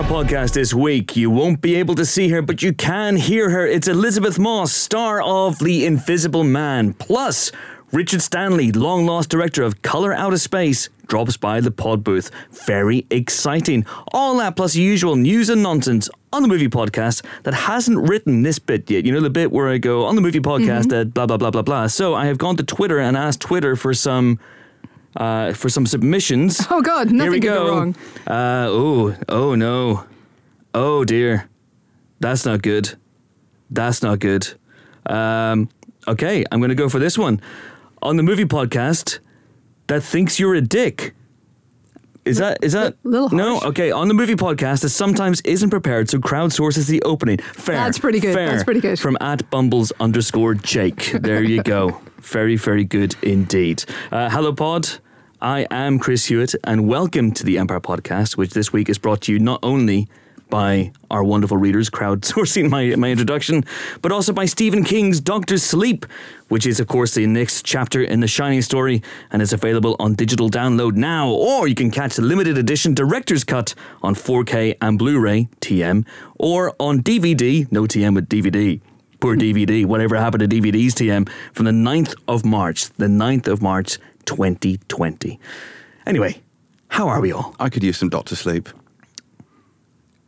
Empire podcast this week. You won't be able to see her, but you can hear her. It's Elisabeth Moss, star of The Invisible Man. Plus, Richard Stanley, long lost director of Color Out of Space, drops by the pod booth. Very exciting. All that plus usual news and nonsense on the movie podcast that hasn't written this bit yet. You know, the bit where I go on the movie podcast Mm-hmm. at blah, blah, blah, blah, blah. So I have gone to Twitter and asked Twitter for some. Uh, for some submissions. Oh God, Here nothing we could go. go wrong. Uh, oh, oh no. Oh dear. That's not good. That's not good. Um, okay, I'm going to go for this one. On the movie podcast that thinks you're a dick. Is that is that no? Okay, on the movie podcast that sometimes isn't prepared, so crowdsources the opening. Fair. That's pretty good. Fair. That's pretty good. From at Bumbles underscore Jake. There you go. very very good indeed. Uh, hello pod. I am Chris Hewitt, and welcome to the Empire Podcast, which this week is brought to you not only by our wonderful readers crowdsourcing my, my introduction, but also by Stephen King's Doctor Sleep, which is, of course, the next chapter in the Shining story and is available on digital download now. Or you can catch the limited edition director's cut on 4K and Blu ray, TM, or on DVD, no TM with DVD. Poor DVD, whatever happened to DVDs, TM, from the 9th of March, the 9th of March 2020. Anyway, how are we all? I could use some doctor sleep.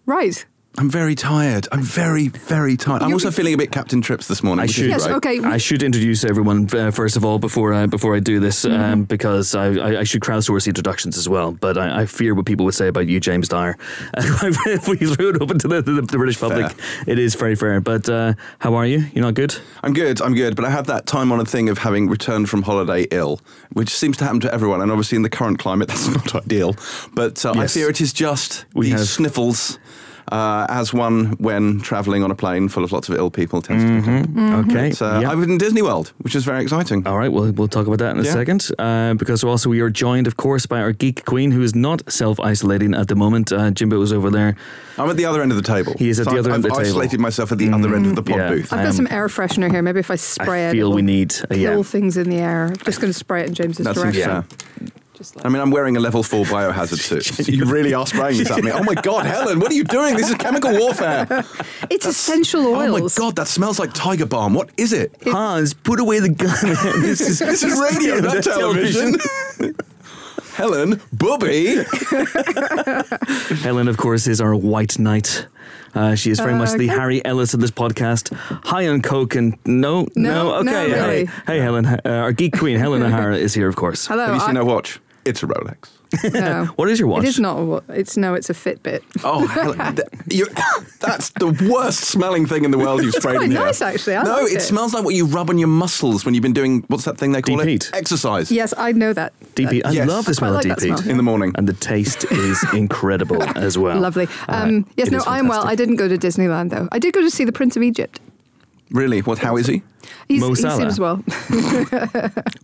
Right. I'm very tired. I'm very, very tired. I'm You- also feeling a bit Captain Trips this morning. I should- Yes. great. Okay. I should introduce everyone uh, first of all before I, before I do this Mm-hmm. um, because I, I, I should crowdsource the introductions as well. But I, I fear what people would say about you, James Dyer. if we threw it open to the, the, the British public, it is very fair. But uh, how are you? You're not good. I'm good. I'm good. But I have that time-honoured thing of having returned from holiday ill, which seems to happen to everyone. And obviously, in the current climate, that's not ideal. But uh, I fear it is just We these have- sniffles, uh, as one when travelling on a plane full of lots of ill people tends to. get. Mm-hmm. Okay. So yeah. I was in Disney World, which is very exciting. All right, well, we'll talk about that in a Yeah. second. Uh, because also we are joined, of course, by our geek queen, who is not self-isolating at the moment. Uh, Jimbo is over there. I'm at the other end of the table. He is at So the I've- other end of I've the table. isolated myself at the other end of the pod yeah. booth. I've Um, got some air freshener here. Maybe if I spray I it, feel it'll we need uh, kill things in the air. I'm just going to spray it in James's That seems direction. Fair. Just like I mean, I'm wearing a level four biohazard suit. you really are spraying this at me. Oh my God, Helen, what are you doing? This is chemical warfare. it's essential oils. Oh my. God, that smells like tiger balm. What is it? Hans, put away the gun. this is, This is radio, not television. Helen, Bubby. Helen, of course, is our white knight. Uh, she is very much the okay. Harry Ellis of this podcast. High on coke and no, No, okay. no, hey, really. hey, Helen, uh, our geek queen, Helen O'Hara, is here, of course. Hello. Have you seen I- her watch? It's a Rolex. No. What is your watch? It is not. A, wa- it's no. It's a Fitbit. Oh, Helen, th- that's the worst smelling thing in the world you've sprayed quite in here. nice, actually. I no, like it, it. smells like what you rub on your muscles when you've been doing what's that thing they call Deep-heat. it? Exercise. Yes, I know that. DP. I Yes. love the smell quite of like that DP. smell. In the morning. And the taste is incredible as well. Lovely. Uh, Um, yes, it no, I am well. I didn't go to Disneyland though. I did go to see the Prince of Egypt. Really? What? How is he? He's, Mo he Salah. seems well.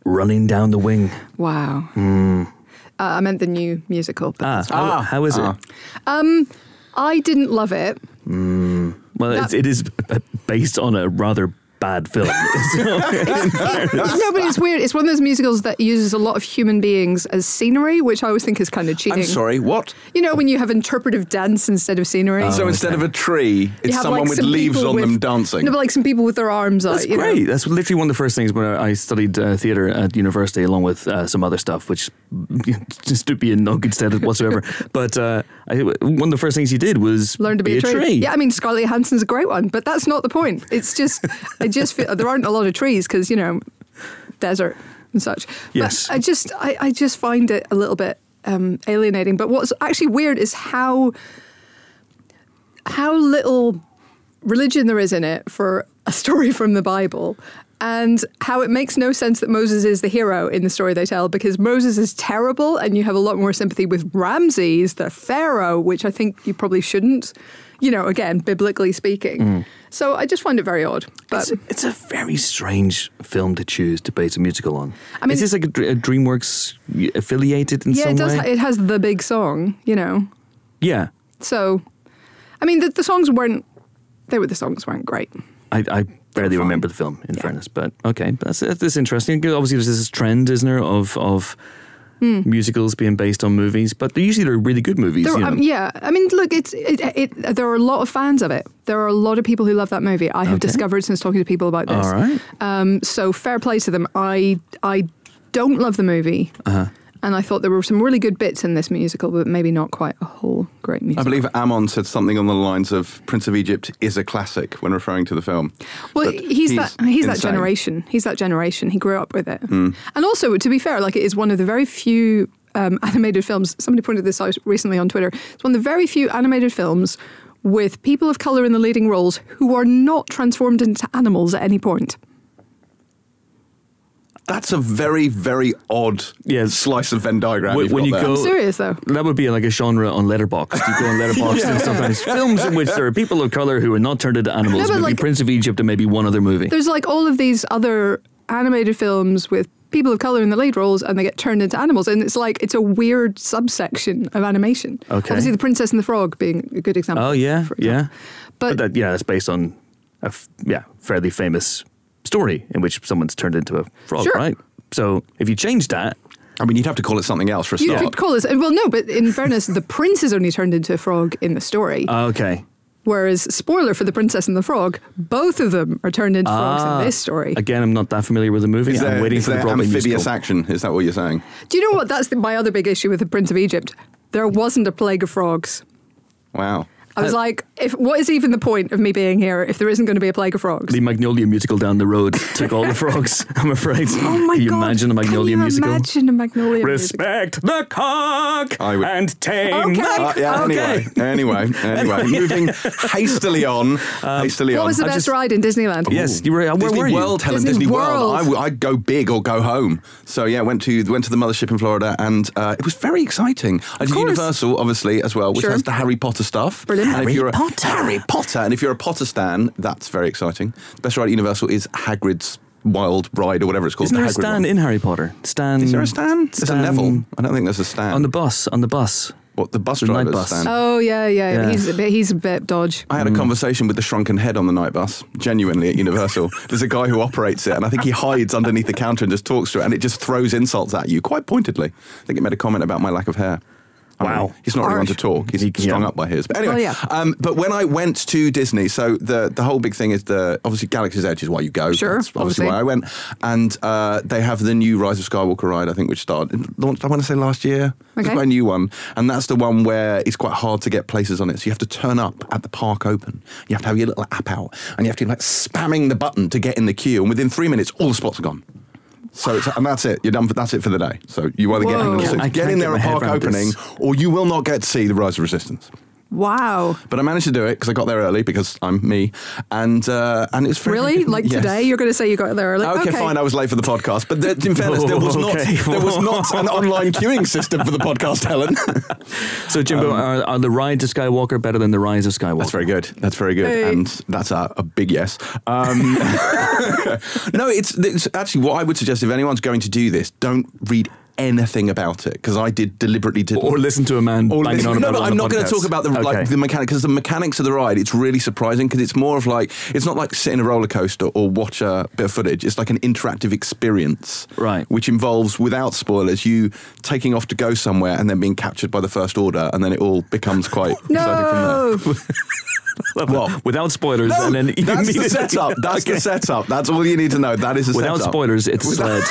Running down the wing. wow. Uh, I meant the new musical. But Ah, that's how, Ah. how is it? Ah. I didn't love it. Well, it's, That- it is uh, based on a rather bad film. No, but it's weird. It's one of those musicals that uses a lot of human beings as scenery, which I always think is kind of cheating. I'm sorry, what? You know, when you have interpretive dance instead of scenery. so instead of a tree, it's have, someone like, with some leaves people on them dancing. No, but like some people with their arms out. That's you know. great. That's literally one of the first things when I studied uh, theatre at university, along with uh, some other stuff, which just to be in no good stead whatsoever. but uh, I, one of the first things you did was Learn to be, a, tree. tree. Yeah, I mean Scarlett Johansson's a great one, but that's not the point. It's just I just feel there aren't a lot of trees because you know desert and such. Yes. but I just I, I just find it a little bit um, alienating. But what's actually weird is how how little religion there is in it for a story from the Bible. And how it makes no sense that Moses is the hero in the story they tell because Moses is terrible, and you have a lot more sympathy with Ramses, the pharaoh, which I think you probably shouldn't, you know, again, biblically speaking. So I just find it very odd. But It's, it's a very strange film to choose to base a musical on. I mean- is this like a, a DreamWorks affiliated in yeah, some it does. way? It has the big song, you know. yeah, So, I mean, the, the songs weren't. They were the songs weren't great. I, I barely remember the film. In Yeah. fairness, but okay, that's that's interesting. Obviously, there's this trend, isn't there, of of musicals being based on movies, but they're usually they're really good movies. There, you know. um, yeah, I mean, look, it's it, it, There are a lot of fans of it. There are a lot of people who love that movie. I have Okay. discovered since talking to people about this. All right. Um, so fair play to them. I I don't love the movie, Uh-huh. And I thought there were some really good bits in this musical, but maybe not quite a whole great musical. I believe Amon said something on the lines of Prince of Egypt is a classic when referring to the film. Well, But he's, that he's that generation. He's that generation. He grew up with it. Hmm. And also, to be fair, like it is one of the very few um, animated films. Somebody pointed this out recently on Twitter. It's one of the very few animated films with people of color in the leading roles who are not transformed into animals at any point. That's a very, very odd Yeah. slice of Venn diagram. When- you've when you there. go- I'm serious though. That would be like a genre on Letterboxd. You go on Letterboxd and sometimes films in which there are people of color who are not turned into animals. No, maybe like- Prince of Egypt and maybe one other movie. There's like all of these other animated films with people of color in the lead roles and they get turned into animals and it's like it's a weird subsection of animation Okay. obviously the princess and the frog being a good example Oh yeah, for yeah. example. but, that, yeah, it's based on a f- yeah fairly famous story in which someone's turned into a frog, Sure. right? So if you change that, I mean, you'd have to call it something else for a you start. could call this well no but in fairness the prince is only turned into a frog in the story uh, okay. whereas spoiler for the princess and the frog both of them are turned into frogs Ah, in this story Again, I'm not that familiar with the movie. Is I'm there, waiting is for the Broadway amphibious musical. action? Is that what you're saying? do you know what that's the, my other big issue with the prince of egypt there wasn't a plague of frogs Wow. I was like, if what is even the point of me being here if there isn't going to be a plague of frogs? The Magnolia musical down the road took all the frogs. I'm afraid. Oh my Can you god! imagine a Magnolia Can you musical? Imagine a Magnolia musical. Respect the cock I would- and tame. Okay. the- Uh, yeah, Okay. anyway, anyway, anyway, moving hastily on, hastily What on. was the I best just- ride in Disneyland? Yes, you were. Where Disney were you? World, Helen. Disney Disney, World. World. I w- I'd go big or go home. So yeah, went to went to the mothership in Florida, and uh, it was very exciting. I did course. Universal, obviously, as well, which Sure. has the Harry Potter stuff. Brilliant. And if Harry you're a, Potter. Harry Potter, and if you're a Potter stan, that's very exciting. The best ride at Universal is Hagrid's Wild Ride or whatever it's called. Isn't the there a Hagrid stand one. in Harry Potter? Stan. Is there a stan? There's a Neville. I don't think there's a Stan. on the bus? On the bus. what the bus the night bus. stand. Oh yeah, yeah. Yeah. He's a bit. He's a bit dodge. I had a mm. conversation with the shrunken head on the night bus, genuinely at Universal. There's a guy who operates it, and I think he hides underneath the counter and just talks to it, and it just throws insults at you quite pointedly. I think it made a comment about my lack of hair. I don't Wow. He's not really one to talk. He's He- strung up by his. But anyway, Well, yeah. um, but when I went to Disney, so the the whole big thing is the obviously Galaxy's Edge is why you go. Sure, That's obviously obviously. why I went. And uh, they have the new Rise of Skywalker ride, I think, which started launched. I want to say last year. It's Okay. quite a new one, and that's the one where it's quite hard to get places on it. So you have to turn up at the park open. You have to have your little app out, and you have to be like spamming the button to get in the queue. And within three minutes, all the spots are gone. So it's, and that's it. You're done. For, that's it for the day. So you either get, Whoa. I get in there at park opening, this. or you will not get to see the Rise of Resistance. Wow. But I managed to do it because I got there early because I'm me, and uh, and it was very Really? Like Yes. today, you're going to say you got there early? Okay, fine. I was late for the podcast, but there, in fairness, there was not Okay. there was not an online queuing system for the podcast, Helen. So Jimbo, are, are the rides of Skywalker better than the Rise of Skywalker? Um, That's very good. That's very good, Hey. and that's a, a big yes. Um, no, it's, it's actually what I would suggest if anyone's going to do this, don't read anything about it because I did deliberately didn't. Or listen to a man Or banging listen- on no, about no, it I'm not going to talk about the Okay. like the mechanic because the mechanics of the ride. It's really surprising because it's more of like it's not like sit in a roller coaster or watch a bit of footage. It's like an interactive experience, Right. Which involves, without spoilers, you taking off to go somewhere and then being captured by the First Order, and then it all becomes quite exciting from there. no. What? Without spoilers, No, and then that's the setup. That's the setup. That's all you need to know. That is a Without setup. spoilers, it's a sled.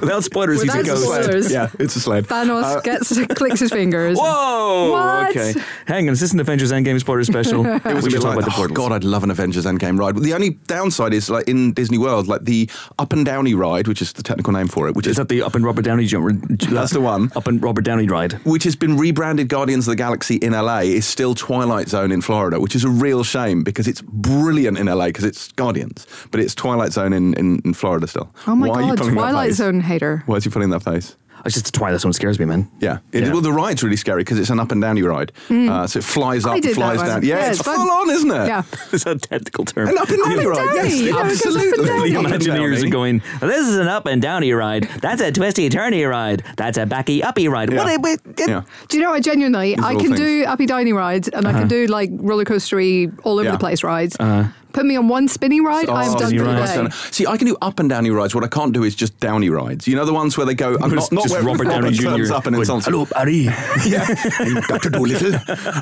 Without spoilers, Without you can go. spoilers. Yeah, it's a sled. Thanos Uh, gets clicks his fingers. Whoa! What? Okay, hang on. Is this an Avengers Endgame spoiler special? It was we a should bit talk like, about the oh portals. God, I'd love an Avengers Endgame ride. The only downside is like in Disney World, like the up and downy ride, which is the technical name for it, which Is is that the Up and Robert Downey jump? That's the one. Up and Robert Downey ride. which has been rebranded Guardians of the Galaxy in LA, is still Twilight Zone in Florida, which is a real shame because it's brilliant in LA because it's Guardians, but it's Twilight Zone in, in, in Florida still. Oh my Why are you god, Twilight? Zone hater. Why is he putting that face? It's just the Twilight Zone scares me, man. Yeah. It, Yeah. Well, the ride's really scary because it's an up and downy ride. Mm. Uh, so it flies. I up, did that flies one. down. Yeah, Yeah, it's it's full on, isn't it? Yeah. It's a technical term. An up and downy ride. downy, Yes, you know, it goes up and absolutely. The Imagineers are going, this is an up and downy ride. That's a twisty turny ride. That's a backy uppy ride. Yeah. What? What? Yeah. Do you know what? Genuinely, These I can things. do uppy downy rides and I can uh-huh. do like roller coastery all over Yeah. the place rides. Uh-huh. Put me on one spinny ride, I'm Oh, done spinny for the day. See, I can do up and downy rides. What I can't do is just downy rides. You know the ones where they go. I'm Just, not, not just where Robert Downey turns Jr. up and going, insults. Hello, Barry. yeah, Doctor Dolittle.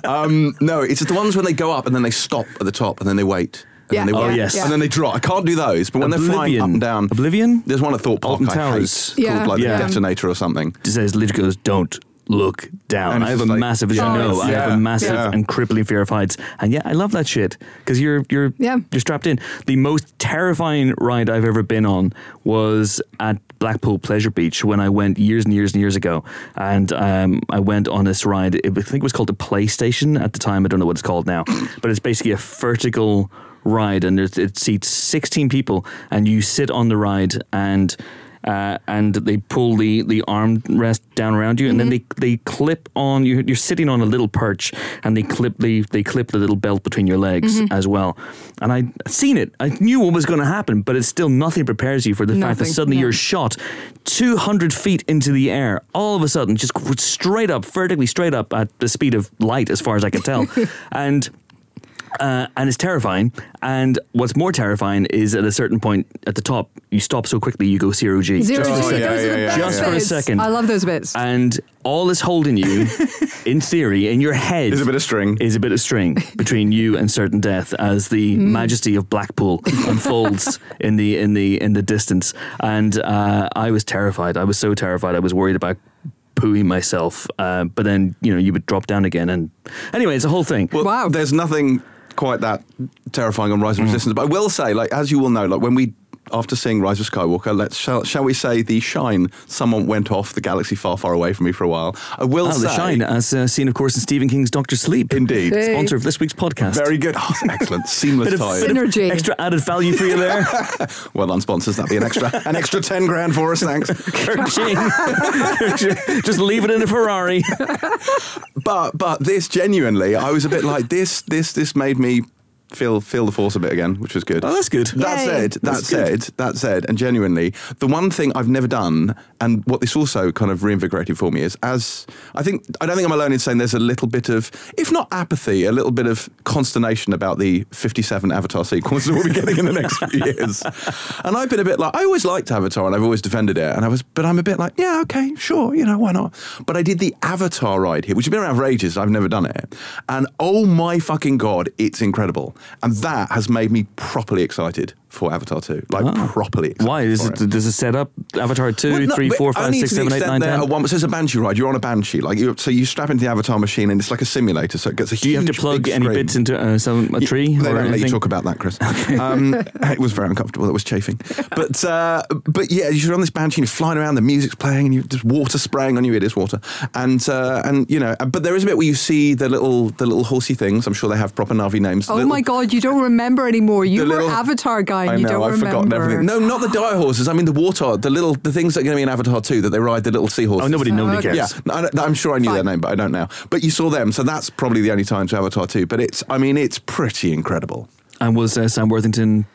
Um, no, it's the ones when they go up and then they stop at the top and then they wait. And Yeah, then they yeah, wait. yes. yeah. And then they drop. I can't do those, but when they're flying up and down. Oblivion? There's one at Thought Park Alton I Towers. hate Yeah. called like Yeah. the Detonator or something. It says literally goes, don't look down. I have a like- massive, as you know, it's- I have yeah, a massive yeah. and crippling fear of heights. And yeah, I love that shit because you're you're Yeah. you're strapped in. The most terrifying ride I've ever been on was at Blackpool Pleasure Beach when I went years and years and years ago, and um, I went on this ride. It, I think it was called the PlayStation at the time. I don't know what it's called now, but it's basically a vertical ride, and it seats 16 people, and you sit on the ride and uh, and they pull the, the armrest down around you, and then they, they clip on you. You're sitting on a little perch, and they clip the they clip the little belt between your legs as well. And I seen it. I knew what was going to happen, but it's still nothing prepares you for the fact that suddenly no. you're shot 200 feet into the air, all of a sudden, just straight up, vertically straight up at the speed of light, as far as I can tell, and. Uh, and it's terrifying. And what's more terrifying is at a certain point at the top, you stop so quickly you go zero G. Zero Just G, for a those second. are the Yeah, yeah, best yeah, Just for a bits. second. I love those bits. And all is holding you, in theory, in your head, Is a bit of string. is a bit of string between you and certain death as the Mm. majesty of Blackpool unfolds in the in the in the distance. And uh, I was terrified. I was so terrified. I was worried about pooing myself. Uh, but then you know you would drop down again. And anyway, it's a whole thing. Well, Wow. There's nothing quite that terrifying on Rise of Resistance, mm. but I will say, like as you will know, like when we after seeing Rise of Skywalker, let's shall, shall we say the shine? Someone went off the galaxy far, far away from me for a while. I will Oh, say, the shine, as uh, seen, of course, in Stephen King's Doctor Sleep. indeed, Hey. Sponsor of this week's podcast. very good, oh, excellent, seamless bit of, tie. bit of Synergy. extra added value for you there. Well done, sponsors. That'd be an extra, an extra ten grand for us. Thanks. Just leave it in a Ferrari. But but this genuinely, I was a bit like this. This this made me feel feel the force a bit again, which was good. Oh, that's good. That Yay. said, that That's good. said, that said, and genuinely, the one thing I've never done, and what this also kind of reinvigorated for me is, as I think, I don't think I'm alone in saying there's a little bit of, if not apathy, a little bit of consternation about the 57 Avatar sequels that we'll be getting in the next few years. And I've been a bit like, I always liked Avatar, and I've always defended it, and I was, but I'm a bit like, yeah, okay, sure, you know, why not? But I did the Avatar ride here, which has been around for ages. I've never done it, and oh my fucking god, it's incredible, and that has made me properly excited for Avatar 2. Like properly excited. Why? Is for it, does it set up Avatar 2, Well, no, 3, 4, 5, 6, 7, 8, 9, there 10? are one- so it's a banshee ride. You're on a banshee, like you, so you strap into the avatar machine, and it's like a simulator. So it gets a Do you have to huge, plug big any screen. bits into uh, some, a tree? They or don't let you anything? talk about that, Chris. Um, it was very uncomfortable. It was chafing. But uh, but yeah, you're on this banshee, and you're flying around. The music's playing, and you just water spraying on you. It is water, and uh, and you know. But there is a bit where you see the little the little horsey things. I'm sure they have proper Na'vi names. oh Little- my God, you don't remember anymore. You were little- Avatar guy and I you know, don't I've remember. forgotten everything. No, not the dire horses. I mean the water, the little, the things that are going to be in Avatar 2 that they ride the little seahorses. Oh, nobody, nobody okay. cares. Yeah, I, I'm sure I knew their name, but I don't now. But you saw them, so that's probably the only time to Avatar 2. But it's, I mean, it's pretty incredible. And was uh, Sam Worthington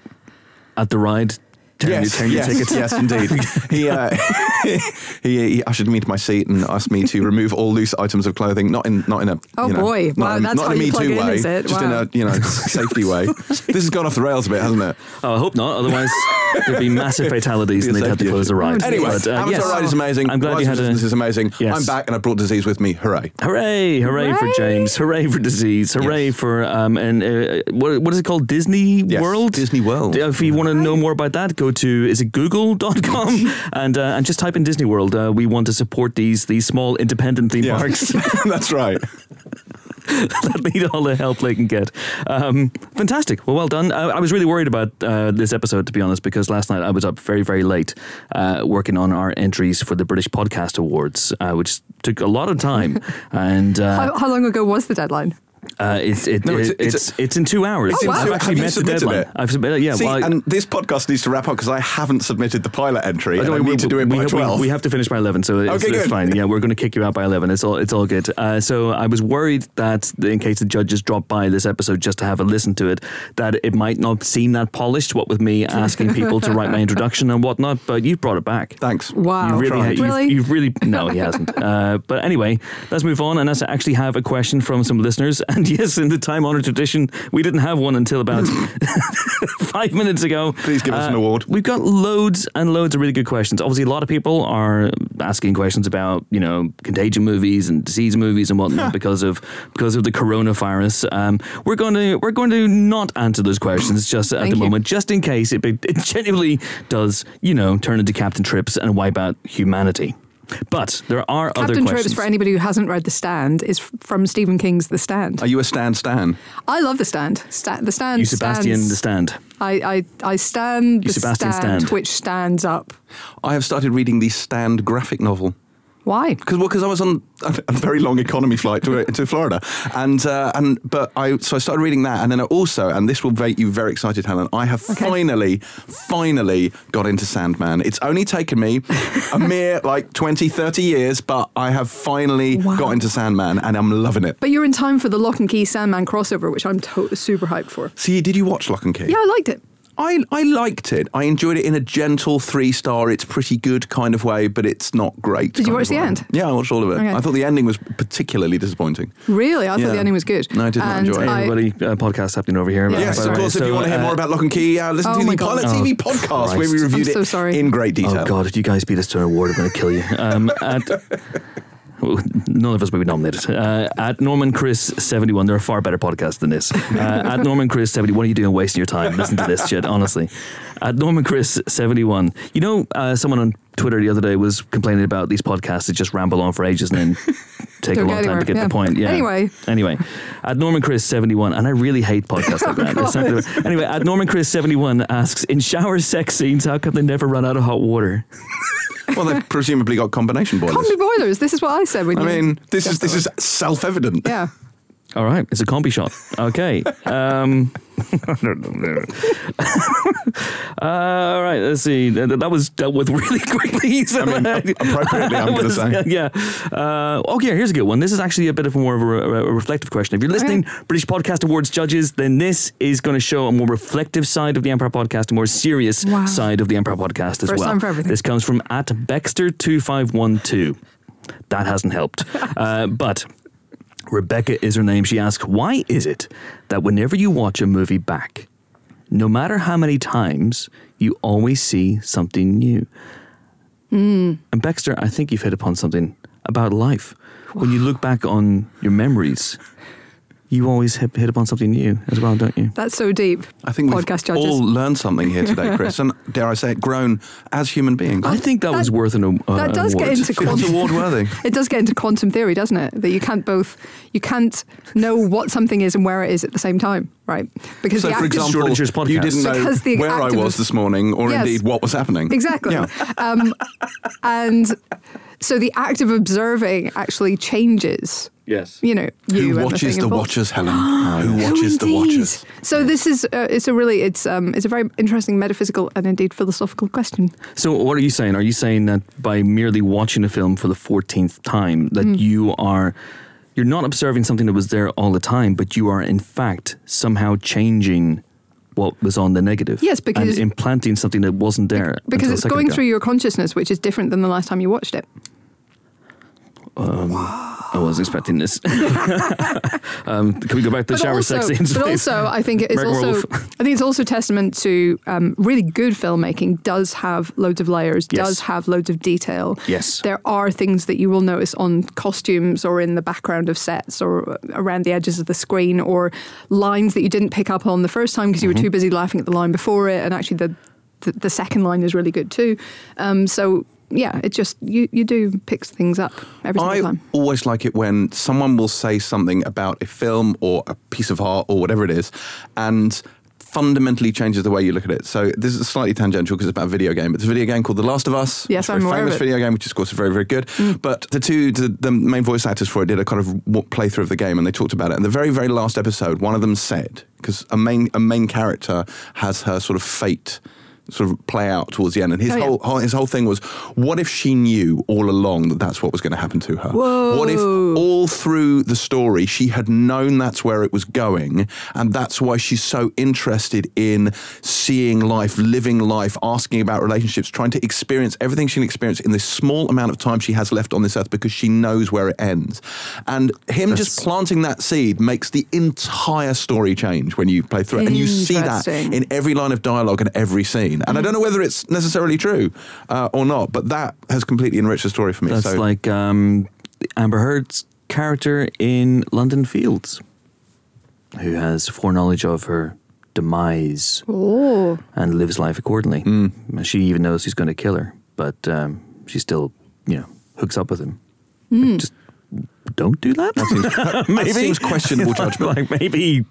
at the ride? Tearing your, tearing your yes, tickets? yes, indeed. he, uh, he he ushered me to my seat and asked me to remove all loose items of clothing, not in not in a Oh, you know, boy. not Wow, in, that's not how in a you Me plug Too in, way, is it? just in a you know safety way. this has gone off the rails a bit, hasn't it? Oh, I hope not. Otherwise, there'd be massive fatalities and Be a they'd have to close the issue. ride. Anyway, But, uh, Avatar yes. Ride is amazing. I'm glad Rise you had a. Resistance is amazing. Yes. I'm back and I brought disease with me. Hooray! Hooray! Hooray for James! Hooray for disease! Hooray Yes. for um and uh, what what is it called? Disney World. Disney World. If you want to know more about that, go to is it Google.com and uh, and just type in Disney World. Uh, we want to support these these small independent theme Yeah. parks That's right. that need all the help they can get. Um, fantastic. Well, well done. I, I was really worried about uh, this episode, to be honest, because last night I was up very, very late uh, working on our entries for the British Podcast Awards, uh, which took a lot of time. and uh, How, how long ago was the deadline? Uh, it's, it, No, it's- it's, it's it's, in two hours. It's in I've actually have met the submitted deadline. it? I've submitted. Yeah. See, well, I- and this podcast needs to wrap up because I haven't submitted the pilot entry. I and I don't- need to do it by we, we- 12. We have to finish by eleven, so it's, Okay, it's fine. Yeah, we're going to kick you out by eleven. It's all it's all good. Uh, so I was worried that in case the judges drop by this episode just to have a listen to it, that it might not seem that polished. What with me asking people to write my introduction and whatnot, but you brought it back. Thanks. Wow. You really, tried. you've, Really? you've really, no, he hasn't. Uh, but anyway, let's move on and let's actually have a question from some listeners. And yes, in the time honored tradition, we didn't have one until about five minutes ago. Please give us an award. We've got loads and loads of really good questions. Obviously, a lot of people are asking questions about you know contagion movies and disease movies and whatnot because of because of the coronavirus. Um, we're going to we're going to not answer those questions just at Thank the you. moment, just in case it, it genuinely does you know turn into Captain Trips and wipe out humanity. But there are other Captain questions. Trips, for anybody who hasn't read The Stand, is from Stephen King's The Stand. Are you a Stand Stan? I love The Stand. Sta- the Stand. you Sebastian stands- the stand. I, I, I stand You the Sebastian stand, stand. which stands up. I have started reading the Stand graphic novel. Why? because well, 'cause I was on a, a very long economy flight to to Florida, and uh, and but I so I started reading that, and then I also, and this will make you very excited, Helen. I have Okay. finally, finally got into Sandman. It's only taken me a mere like 20, 30 years, but I have finally Wow. got into Sandman, and I'm loving it. But you're in time for the Locke and Key Sandman crossover, which I'm to- super hyped for. See, did you watch Locke and Key? Yeah, I liked it. I, I liked it. I enjoyed it in a gentle three star, it's pretty good kind of way, but it's not great. Did you watch the way. end? Yeah, I watched all of it. Okay. I thought the ending was particularly disappointing. Really, I thought the ending was good. No, I did not And enjoy it. I- Everybody, uh, podcast happening over here. Yeah, Yes, of the way. course. if you want to hear uh, more about Locke and Key, uh, listen Oh to the God. Pilot Oh, TV podcast where we reviewed I'm so it sorry. in great detail. Oh God! If you guys beat us to an award, I'm going to kill you. Um, at, none of us will be nominated. Uh, at Norman Chris seventy one, there are a far better podcasts than this. Uh, at Norman Chris seventy one, what are you doing wasting your time? Listen to this shit, honestly. At Norman Chris seventy one, you know, uh, someone on Twitter the other day was complaining about these podcasts that just ramble on for ages and then take a long time to get yeah. the point. Yeah. Anyway. Anyway, at Norman Chris seventy one, and I really hate podcasts like that. Not- anyway, at Norman Chris seventy one asks, in shower sex scenes, how come they never run out of hot water? Well, they've presumably got combination boilers. Combi boilers. This is what I said. When I mean, this is this is self evident. yeah. All right, it's a combi shot. Okay. Um, uh, all right, let's see. That, that was dealt with really quickly. I mean, appropriately, I'm going to say. Yeah. Uh, okay, here's a good one. This is actually a bit of more of a, a reflective question. If you're listening, British Podcast Awards judges, then this is going to show a more reflective side of the Empire Podcast, a more serious Wow. side of the Empire Podcast as First well. time for everything. This comes from at Baxter2512. That hasn't helped. Uh, but Rebecca is her name. She asks, Why is it that whenever you watch a movie back, no matter how many times, you always see something new? Hmm. And Baxter, I think you've hit upon something about life. When you look back on your memories, you always hit, hit upon something new as well, don't you? That's so deep. I think we've podcast judges. all learned something here today, Chris, and dare I say it, grown as human beings. I think that, That- was worth an, uh, that does award. get into Feels quantum. award worthy. It does get into quantum theory, doesn't it? That you can't both, you can't know what something is and where it is at the same time, right? Because So, the for act of- example, podcast. you didn't know Because the where I act of- was this morning, or Yes. indeed what was happening. Exactly. Yeah. Um, and so the act of observing actually changes. Yes. You know, you Who and watches thing the watchers, Helen? Who watches the watchers? So this is uh, it's a really it's um it's a very interesting metaphysical and indeed philosophical question. So, what are you saying? Are you saying that by merely watching a film for the 14th time, that Hmm. you are. You're not observing something that was there all the time, but you are in fact somehow changing what was on the negative. Yes, because- and implanting something that wasn't there Because it's going ago. through your consciousness, which is different than the last time you watched it. I was expecting this. um, can we go back to the But shower also, sex scenes? but please? also, I think it's also. I think it's also testament to um, really good filmmaking. Does have loads of layers. Yes. Does have loads of detail. Yes. there are things that you will notice on costumes or in the background of sets or around the edges of the screen or lines that you didn't pick up on the first time because you Mm-hmm. were too busy laughing at the line before it. And actually, the the, the second line is really good too. Um, so. Yeah, it just you, you do pick things up every single I time. always like it when someone will say something about a film or a piece of art or whatever it is, and fundamentally changes the way you look at it. So this is slightly tangential because it's about a video game. It's a video game called The Last of Us. Yes, I'm very aware of famous it. Mm. video game, which is of course very very good. But the two the, the main voice actors for it did a kind of playthrough of the game, and they talked about it. And the very very last episode, one of them said because a main a main character has her sort of fate sort of play out towards the end. And his Oh, yeah. whole, whole his whole thing was, what if she knew all along that that's what was going to happen to her? What if all through the story she had known that's where it was going, and that's why she's so interested in seeing life, living life, asking about relationships, trying to experience everything she can experience in this small amount of time she has left on this earth because she knows where it ends. And him just planting that seed makes the entire story change when you play through it. And you see that in every line of dialogue and every scene. And I don't know whether it's necessarily true uh, or not, but that has completely enriched the story for me. That's so like um, Amber Heard's character in London Fields, who has foreknowledge of her demise Oh, and lives life accordingly. Mm. She even knows he's going to kill her, but um, she still, you know, hooks up with him. Hmm. Like, just don't do that. that seems questionable judgment. like maybe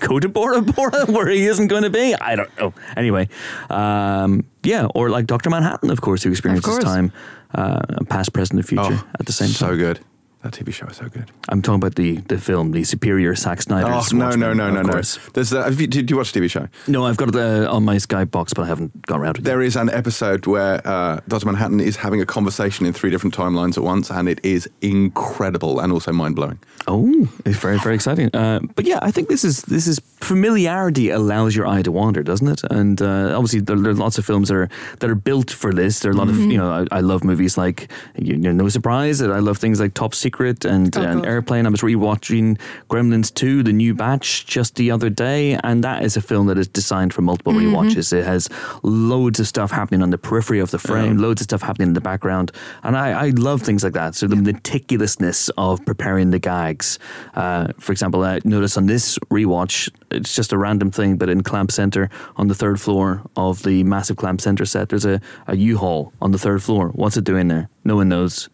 go to Bora Bora where he isn't going to be. I don't know. Anyway, um, yeah, or like Doctor Manhattan, of course, who experiences course. time, uh, past, present, and future Oh, at the same time. so good. That TV show is so good. I'm talking about the the film, the superior Zack Snyder's. Oh no no no no no! There's uh, have you, did you watch the TV show? No, I've got it uh, on my Sky box, but I haven't got around to it. There is an episode where uh, Doctor Manhattan is having a conversation in three different timelines at once, and it is incredible and also mind blowing. Oh, it's very very exciting. Uh, but yeah, I think this is this is familiarity allows your eye to wander, doesn't it? And uh, obviously there, there are lots of films that are that are built for this. There are a lot of you know I, I love movies like you know No Surprise. and I love things like Top Secret and, Oh, and Airplane. I was rewatching Gremlins 2, the new batch, just the other day, and that is a film that is designed for multiple rewatches. It has loads of stuff happening on the periphery of the frame, loads of stuff happening in the background, and I, I love things like that. So the meticulousness of preparing the gags. Uh, for example, I notice on this rewatch, it's just a random thing, but in Clamp Center on the third floor of the massive Clamp Center set, there's a, a U-Haul on the third floor. What's it doing there? No one knows.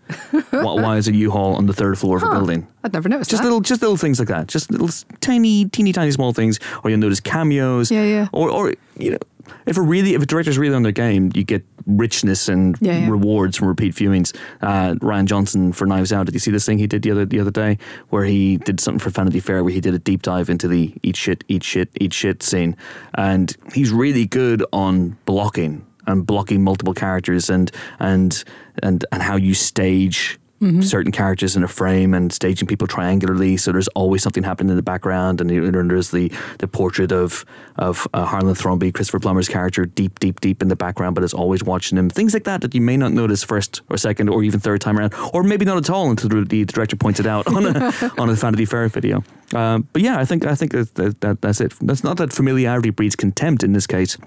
Why, why is a U-Haul on the third floor of a building? I'd never noticed Just that. little, just little things like that. Just little tiny, teeny, tiny, small things. Or you'll notice cameos. Yeah, yeah. Or, or you know, if a really, if a director's really on their game, you get richness and Yeah, yeah. rewards from repeat viewings. Uh, Rian Johnson for Knives Out. Did you see this thing he did the other the other day, where he did something for Vanity Fair, where he did a deep dive into the eat shit, eat shit, eat shit scene, and he's really good on blocking and blocking multiple characters and and and and how you stage certain characters in a frame and staging people triangularly. So there's always something happening in the background, and then there's the the portrait of of uh, Harlan Thrombey, Christopher Plummer's character, deep, deep, deep in the background, but is always watching him. Things like that that you may not notice first or second or even third time around, or maybe not at all until the, the director points it out on a on a Vanity Fair video. Um, but yeah, I think I think that, that, that that's it. That's not that familiarity breeds contempt in this case.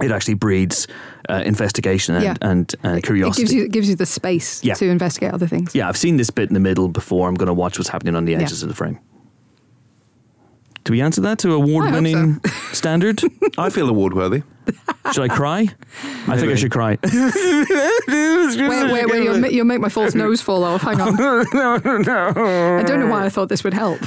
It actually breeds uh, investigation and, Yeah. and, and It curiosity. gives you it gives you the space Yeah. to investigate other things. Yeah, I've seen this bit in the middle before. I'm going to watch what's happening on the edges of the frame. Do we answer that to award winning standard? I feel award worthy. Should I cry? I think I should cry. Wait, wait, wait! You'll, you'll make my false nose fall off. Hang on. no, no. I don't know why I thought this would help.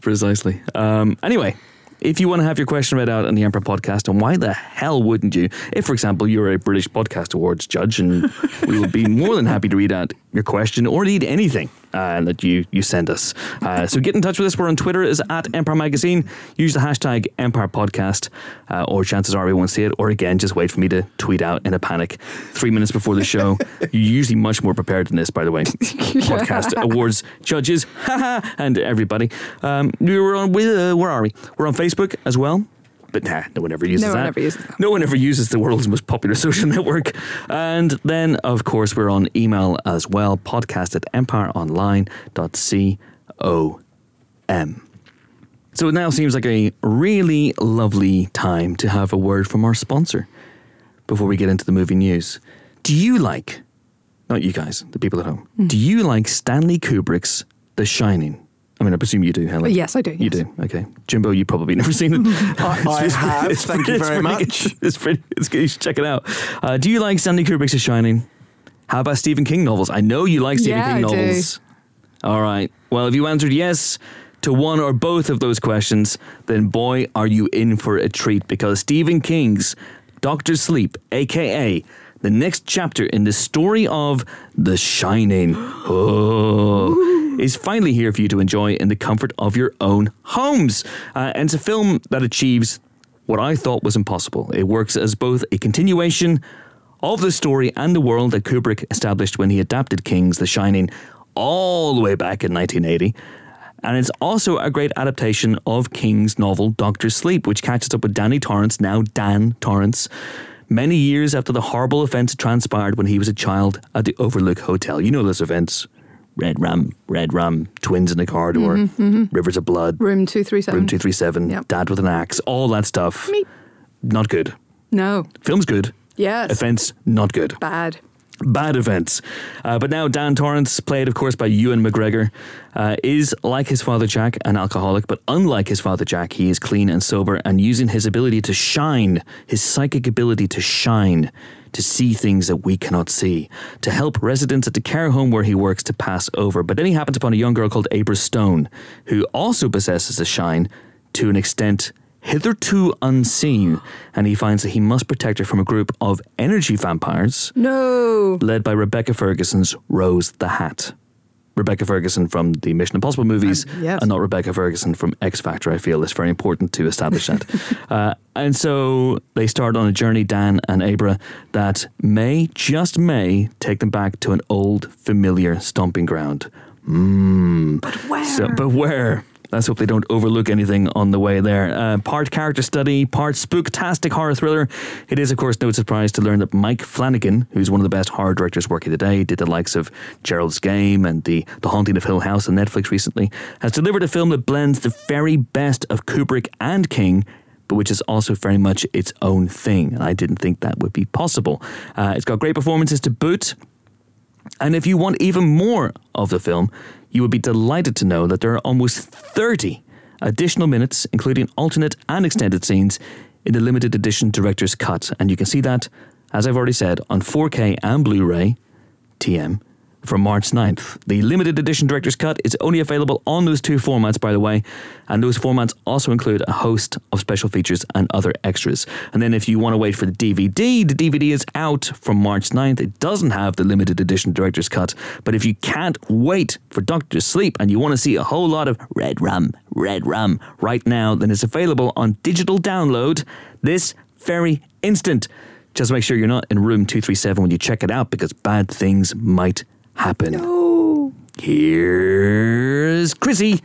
Precisely. Um, anyway, if you want to have your question read out on the Empire podcast, and why the hell wouldn't you? If, for example, you're a British Podcast Awards judge, and we will be more than happy to read out your question or read anything uh, that you, you send us. Uh, so get in touch with us. We're on Twitter is at Empire Magazine. Use the hashtag Empire Podcast, uh, or chances are we won't see it. Or again, just wait for me to tweet out in a panic three minutes before the show. You're usually much more prepared than this, by the way. Podcast Awards judges, and everybody. Um, we were on. Uh, where are we? We're on Facebook as well. But nah, no one ever uses No one that. ever uses that. No one ever uses the world's most popular social network. And then, of course, we're on email as well podcast at empireonline.com. So it now seems like a really lovely time to have a word from our sponsor before we get into the movie news. Do you like, not you guys, the people at home, Hmm. do you like Stanley Kubrick's The Shining? I mean, I presume you do, Helen. Yes, I do, You yes. do. Okay, Jimbo, you probably never seen it. I, I have. Thank you very pretty much. good. It's pretty. It's good. You should check it out. Uh, do you like Stanley Kubrick's The Shining? How about Stephen King novels? I know you like Stephen Yeah, King I do. novels. All right. Well, if you answered yes to one or both of those questions, then boy, are you in for a treat because Stephen King's Doctor Sleep, aka the next chapter in the story of The Shining, oh, is finally here for you to enjoy in the comfort of your own homes. Uh, and it's a film that achieves what I thought was impossible. It works as both a continuation of the story and the world that Kubrick established when he adapted King's The Shining all the way back in 1980. And it's also a great adaptation of King's novel Doctor Sleep, which catches up with Danny Torrance, now Dan Torrance, many years after the horrible events transpired when he was a child at the Overlook Hotel. You know those events. Red Rum, Red Rum, twins in the corridor, rivers of blood, Room 237. room 237, Yep. dad with an axe, all that stuff. Meep. Not good. No. Film's good. Yes. Events, not good. Bad. Bad events. Uh, but now Dan Torrance, played of course by Ewan McGregor, uh, is like his father Jack, an alcoholic, but unlike his father Jack, he is clean and sober and using his ability to shine, his psychic ability to shine, to see things that we cannot see, to help residents at the care home where he works to pass over. But then he happens upon a young girl called Abra Stone, who also possesses a shine to an extent hitherto unseen, and he finds that he must protect her from a group of energy vampires No. led by Rebecca Ferguson's Rose the Hat. Rebecca Ferguson from the Mission Impossible movies, Um, yes. and not Rebecca Ferguson from X Factor. I feel it's very important to establish that. uh, and so they start on a journey, Dan and Abra, that may, just may, take them back to an old, familiar stomping ground. Mmm. But where? So, but where? Let's hope they don't overlook anything on the way there. Uh, part character study, part spooktastic horror thriller. It is, of course, no surprise to learn that Mike Flanagan, who's one of the best horror directors working today, did the likes of Gerald's Game and the, the Haunting of Hill House on Netflix recently, has delivered a film that blends the very best of Kubrick and King but which is also very much its own thing. And I didn't think that would be possible. Uh, it's got great performances to boot. And if you want even more of the film, you would be delighted to know that there are almost 30 additional minutes, including alternate and extended scenes, in the limited edition director's cut. And you can see that, as I've already said, on 4K and Blu ray, TM, from March 9th. The limited edition director's cut is only available on those two formats, by the way, and those formats also include a host of special features and other extras. And then if you want to wait for the DVD, the DVD is out from March 9th. It doesn't have the limited edition director's cut, but if you can't wait for Doctor Sleep and you want to see a whole lot of Red Rum, Red Rum right now, then it's available on digital download this very instant. Just make sure you're not in room 237 when you check it out because bad things might happen. Oh. Here's Chrissy.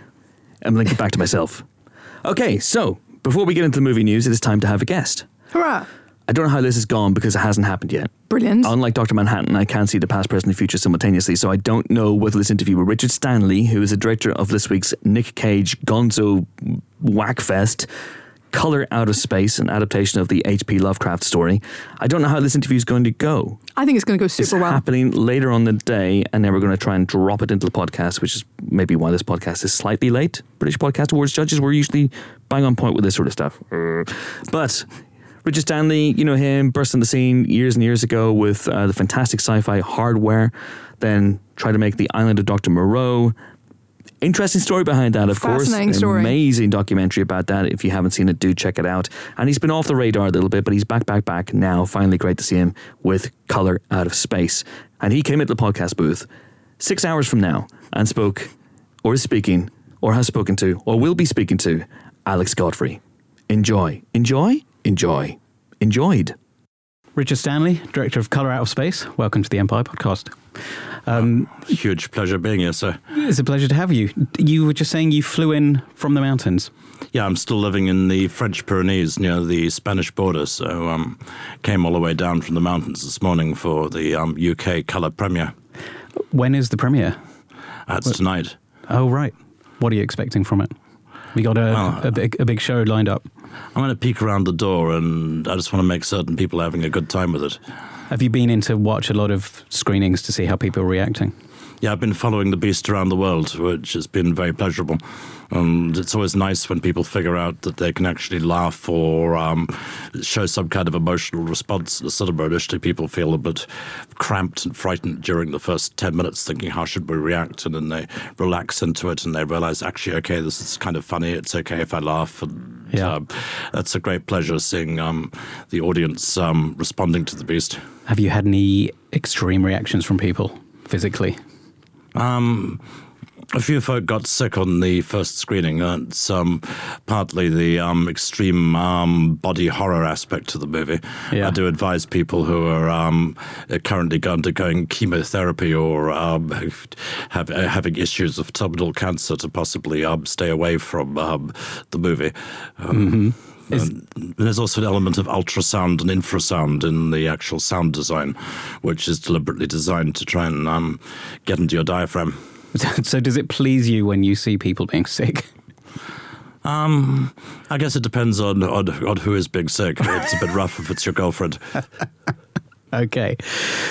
I'm linking back to myself. Okay, so before we get into the movie news, it is time to have a guest. Hurrah. I don't know how this has gone because it hasn't happened yet. Brilliant. Unlike Dr. Manhattan, I can't see the past, present, and future simultaneously, so I don't know whether this interview with Richard Stanley, who is the director of this week's Nick Cage Gonzo Whackfest, Color Out of Space, an adaptation of the H.P. Lovecraft story. I don't know how this interview is going to go. I think it's going to go It's super well. happening later on the day, and then we're going to try and drop it into the podcast, which is maybe why this podcast is slightly late. British Podcast Awards judges were usually bang on point with this sort of stuff. But Richard Stanley, you know him, burst on the scene years and years ago with uh, the fantastic sci-fi Hardware, then tried to make The Island of Dr. Moreau. Interesting story behind that, of course. Fascinating story. Amazing documentary about that. If you haven't seen it, do check it out. And he's been off the radar a little bit, but he's back, back, back now. Finally, great to see him with Color Out of Space. And he came into the podcast booth six hours from now and spoke, or is speaking, or has spoken to, or will be speaking to Alex Godfrey. Enjoy, enjoy, enjoy, enjoyed. Richard Stanley, director of Color Out of Space. Welcome to the Empire Podcast. Um, Huge pleasure being here, sir. it's a pleasure to have you. You were just saying you flew in from the mountains. Yeah, I'm still living in the French Pyrenees near the Spanish border, so um, came all the way down from the mountains this morning for the um, UK colour premiere. When is the premiere? That's tonight. Oh, right. What are you expecting from it? We got a, Well, a, big, a big show lined up. I'm going to peek around the door, and I just want to make certain people are having a good time with it. Have you been in to watch a lot of screenings to see how people are reacting? Yeah, I've been following the beast around the world, which has been very pleasurable. And it's always nice when people figure out that they can actually laugh or um, show some kind of emotional response. Instead of initially, people feel a bit cramped and frightened during the first 10 minutes, thinking, how should we react? And then they relax into it and they realize, actually, okay, this is kind of funny. It's okay if I laugh. And Yeah. um, that's a great pleasure seeing um, the audience um, responding to the beast. Have you had any extreme reactions from people physically? A few folk got sick on the first screening. It's um, partly the um, extreme um, body horror aspect to the movie. Yeah. I do advise people who are um, currently undergoing chemotherapy or um, have, uh, having issues of terminal cancer to possibly um, stay away from um, the movie. Um, Is- and there's also an element of ultrasound and infrasound in the actual sound design, which is deliberately designed to try and um, get into your diaphragm. so does it please you when you see people being sick? Um, I guess it depends on, on on who is being sick. It's a bit rough if it's your girlfriend. Okay.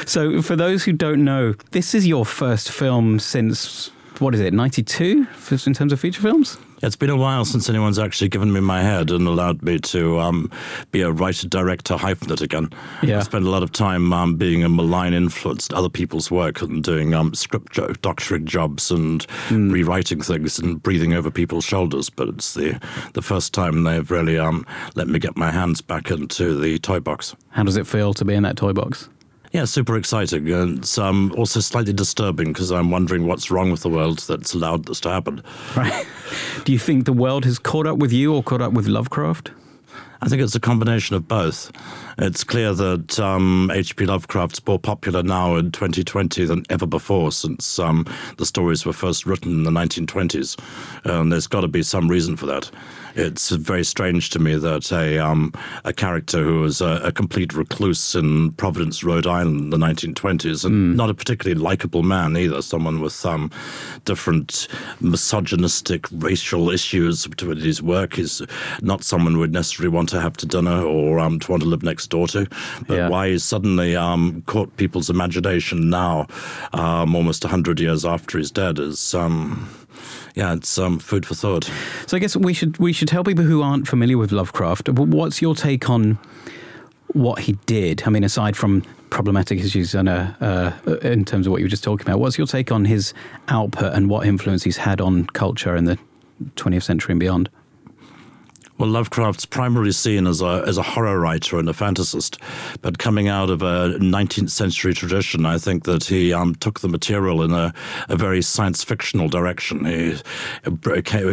So, for those who don't know, this is your first film since, what is it, 92 in terms of feature films? It's been a while since anyone's actually given me my head and allowed me to um, be a writer director hyphenate again. Yeah. I spent a lot of time um, being a malign influence to other people's work and doing um, script jo- doctoring jobs and Hmm. rewriting things and breathing over people's shoulders. But it's the the first time they've really um, let me get my hands back into the toy box. How does it feel to be in that toy box? Yeah, super exciting. And it's um, also slightly disturbing because I'm wondering what's wrong with the world that's allowed this to happen. Right. Do you think the world has caught up with you or caught up with Lovecraft? I think it's a combination of both. It's clear that um, H.P. Lovecraft's more popular now in 2020 than ever before since um, the stories were first written in the 1920s. And there's got to be some reason for that. It's very strange to me that a, um, a character who was a, a complete recluse in Providence, Rhode Island in the 1920s, and not a particularly likable man either, someone with um, different misogynistic racial issues to his work, is not someone we'd necessarily want to have to dinner or um, to want to live next door to. But Yeah. why he's suddenly um, caught people's imagination now, um, almost 100 years after he's dead, is. Um, yeah, it's um, food for thought. So I guess we should we should tell people who aren't familiar with Lovecraft. What's your take on what he did? I mean, aside from problematic issues and uh, uh, in terms of what you were just talking about, what's your take on his output and what influence he's had on culture in the 20th century and beyond? Well, Lovecraft's primarily seen as a as a horror writer and a fantasist, but coming out of a 19th century tradition, I think that he um, took the material in a, a very science fictional direction. He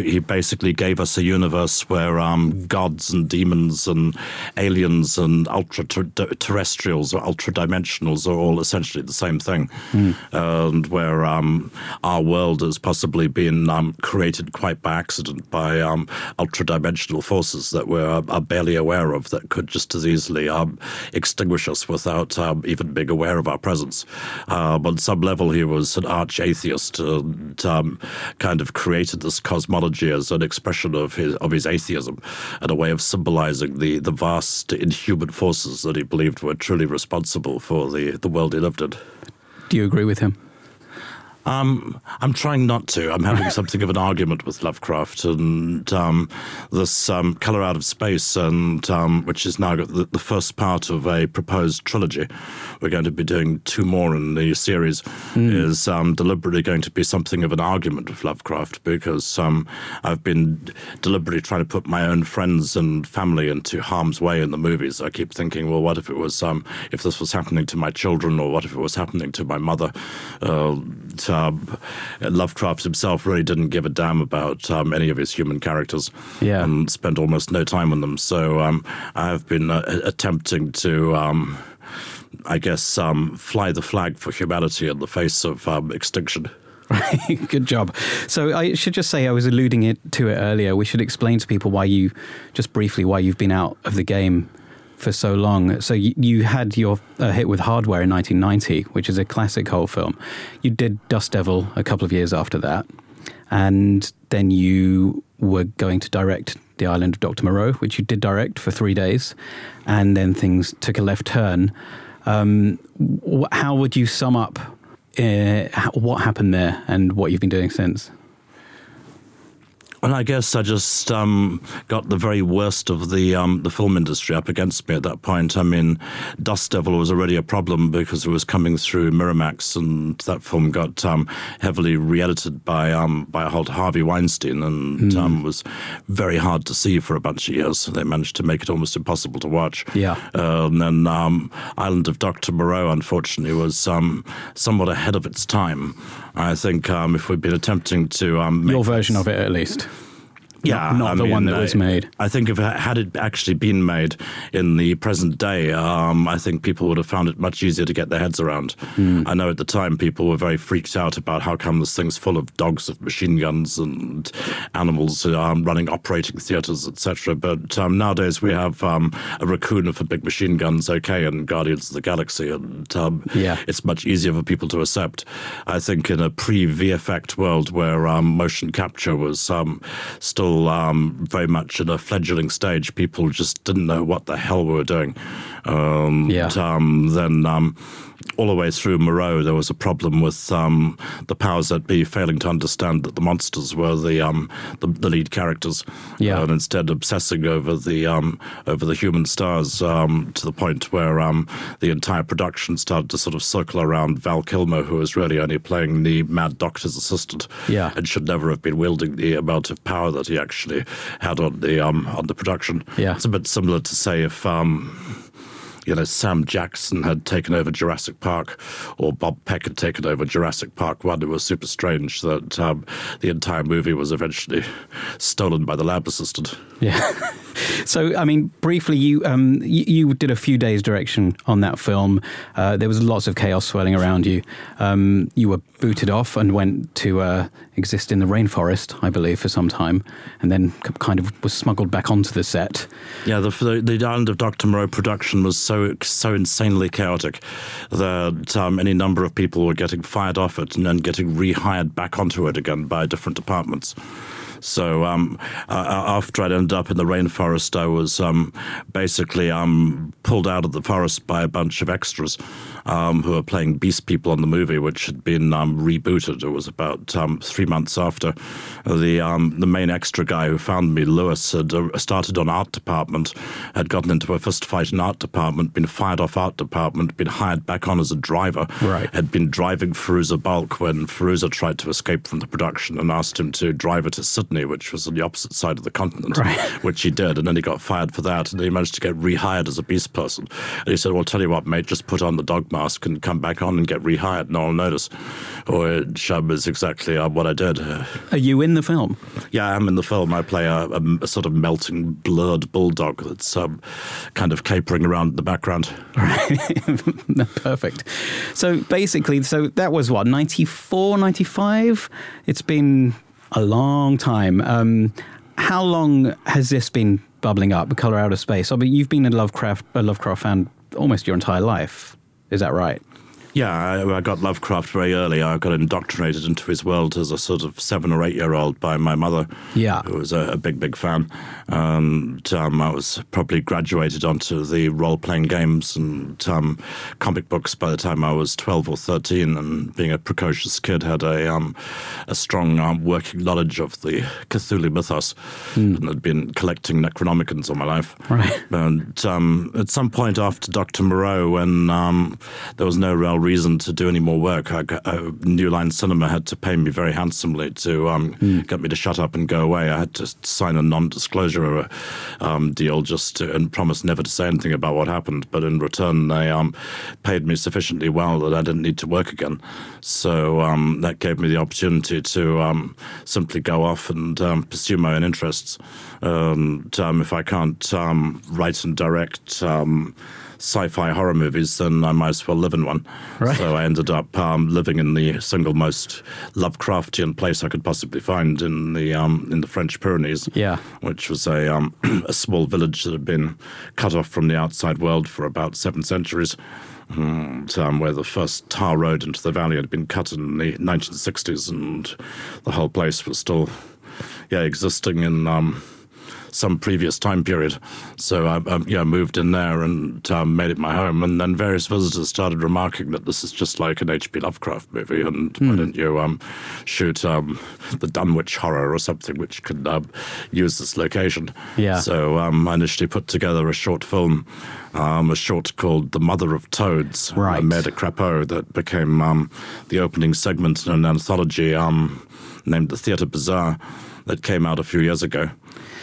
he basically gave us a universe where um, gods and demons and aliens and ultra ter- terrestrials or ultra dimensionals are all essentially the same thing, and where um, our world has possibly been um, created quite by accident by um, ultra dimensional forces that we're uh, are barely aware of that could just as easily um, extinguish us without um, even being aware of our presence. Um, on some level, he was an arch atheist and um, kind of created this cosmology as an expression of his of his atheism and a way of symbolizing the the vast inhuman forces that he believed were truly responsible for the the world he lived in. Do you agree with him? Um, I'm trying not to. I'm having something of an argument with Lovecraft and um, this um, Color Out of Space, and um, which is now the, the first part of a proposed trilogy. We're going to be doing two more in the series. Is um, deliberately going to be something of an argument with Lovecraft because um, I've been deliberately trying to put my own friends and family into harm's way in the movies. I keep thinking, well, what if it was um, if this was happening to my children, or what if it was happening to my mother? Uh, um, Lovecraft himself really didn't give a damn about um, any of his human characters, Yeah. and spent almost no time on them. So um, I have been uh, attempting to. Um, I guess um, fly the flag for humanity in the face of um, extinction. Good job. So I should just say I was alluding it to it earlier. We should explain to people why you, just briefly, why you've been out of the game for so long. So you, you had your uh, hit with Hardware in 1990, which is a classic horror film. You did Dust Devil a couple of years after that, and then you were going to direct The Island of Dr. Moreau, which you did direct for three days, and then things took a left turn. Um, wh- how would you sum up uh, what happened there and what you've been doing since? And I guess I just um, got the very worst of the um, the film industry up against me at that point. I mean, Dust Devil was already a problem because it was coming through Miramax, and that film got um, heavily re-edited by um, by Harvey Weinstein, and um, was very hard to see for a bunch of years. They managed to make it almost impossible to watch. Yeah. Uh, and then um, Island of Dr. Moreau, unfortunately, was um, somewhat ahead of its time. I think um, if we'd been attempting to um, make Your version of it, at least. Yeah, not I the one mean, that was made. I think if it had it actually been made in the present day, um, I think people would have found it much easier to get their heads around. Hmm. I know at the time people were very freaked out about how come this thing's full of dogs with machine guns and animals um, running operating theatres, etc. But um, nowadays we have um, a raccoon with a big machine guns, okay, and Guardians of the Galaxy, and um, Yeah. it's much easier for people to accept. I think in a pre VFX world where um, motion capture was um, still um, very much in a fledgling stage, people just didn't know what the hell we were doing. Um, Yeah. and, um, then. All the way through Moreau, there was a problem with um, the powers that be failing to understand that the monsters were the um, the, the lead characters, Yeah. and instead obsessing over the um, over the human stars um, to the point where um, the entire production started to sort of circle around Val Kilmer, who was really only playing the Mad Doctor's assistant, Yeah. and should never have been wielding the amount of power that he actually had on the um, on the production. Yeah. it's a bit similar to say if. You know, Sam Jackson had taken over Jurassic Park, or Bob Peck had taken over Jurassic Park One. It was super strange that um, the entire movie was eventually stolen by the lab assistant. Yeah. so, I mean, briefly, you, um, you you did a few days direction on that film. Uh, there was lots of chaos swirling around you. Um, you were booted off and went to uh, exist in the rainforest, I believe, for some time, and then kind of was smuggled back onto the set. Yeah, the, the the Island of Doctor Moreau production was so so insanely chaotic that um, any number of people were getting fired off it and then getting rehired back onto it again by different departments. So um, uh, after I'd ended up in the rainforest, I was um, basically um, pulled out of the forest by a bunch of extras um, who were playing Beast People on the movie, which had been um, rebooted. It was about um, three months after the um, the main extra guy who found me, Lewis, had uh, started on art department, had gotten into a fist fight in art department, been fired off art department, been hired back on as a driver, Right. had been driving Fairuza Balk when Fairuza tried to escape from the production and asked him to drive her to Sydney, which was on the opposite side of the continent, Right. which he did. And then he got fired for that. And then he managed to get rehired as a beast person. And he said, Well, tell you what, mate, just put on the dog mask and come back on and get rehired. No one will notice. Which um, is exactly uh, what I did. Are you in the film? yeah, I am in the film. I play a, a, a sort of melting, blurred bulldog that's um, kind of capering around in the background. Perfect. So basically, so that was what, 94, 95? It's been a long time. Um, how long has this been bubbling up, Color Out of Space? I mean, you've been a Lovecraft, a Lovecraft fan almost your entire life. Is that right? Yeah, I, I got Lovecraft very early. I got indoctrinated into his world as a sort of seven or eight year old by my mother, Yeah. who was a, a big, big fan. And um, I was probably graduated onto the role playing games and um, comic books by the time I was 12 or 13. And being a precocious kid, had a, um, a strong um, working knowledge of the Cthulhu mythos and had been collecting Necronomicons all my life. Right. And um, at some point after Dr. Moreau, when um, there was no real reason to do any more work, I, uh, New Line Cinema had to pay me very handsomely to um, get me to shut up and go away. I had to sign a non-disclosure um, deal just to, and promise never to say anything about what happened. But in return, they um, paid me sufficiently well that I didn't need to work again. So um, that gave me the opportunity to um, simply go off and um, pursue my own interests. And um, if I can't um, write and direct um, sci-fi horror movies, then I might as well live in one. Right. So I ended up um, living in the single most Lovecraftian place I could possibly find in the um, in the French Pyrenees. Yeah. which was a um, a small village that had been cut off from the outside world for about seven centuries. And, um, where the first tar road into the valley had been cut in the 1960s, and the whole place was still, yeah, existing in um, some previous time period. So I, I yeah, moved in there and um, made it my home. And then various visitors started remarking that this is just like an H.P. Lovecraft movie, and why don't you um, shoot um, the Dunwich Horror or something which could um, use this location? Yeah. So um, I initially put together a short film, um, a short called The Mother of Toads. Right. I made a crapeau that became um, the opening segment in an anthology um, named The Theatre Bizarre that came out a few years ago.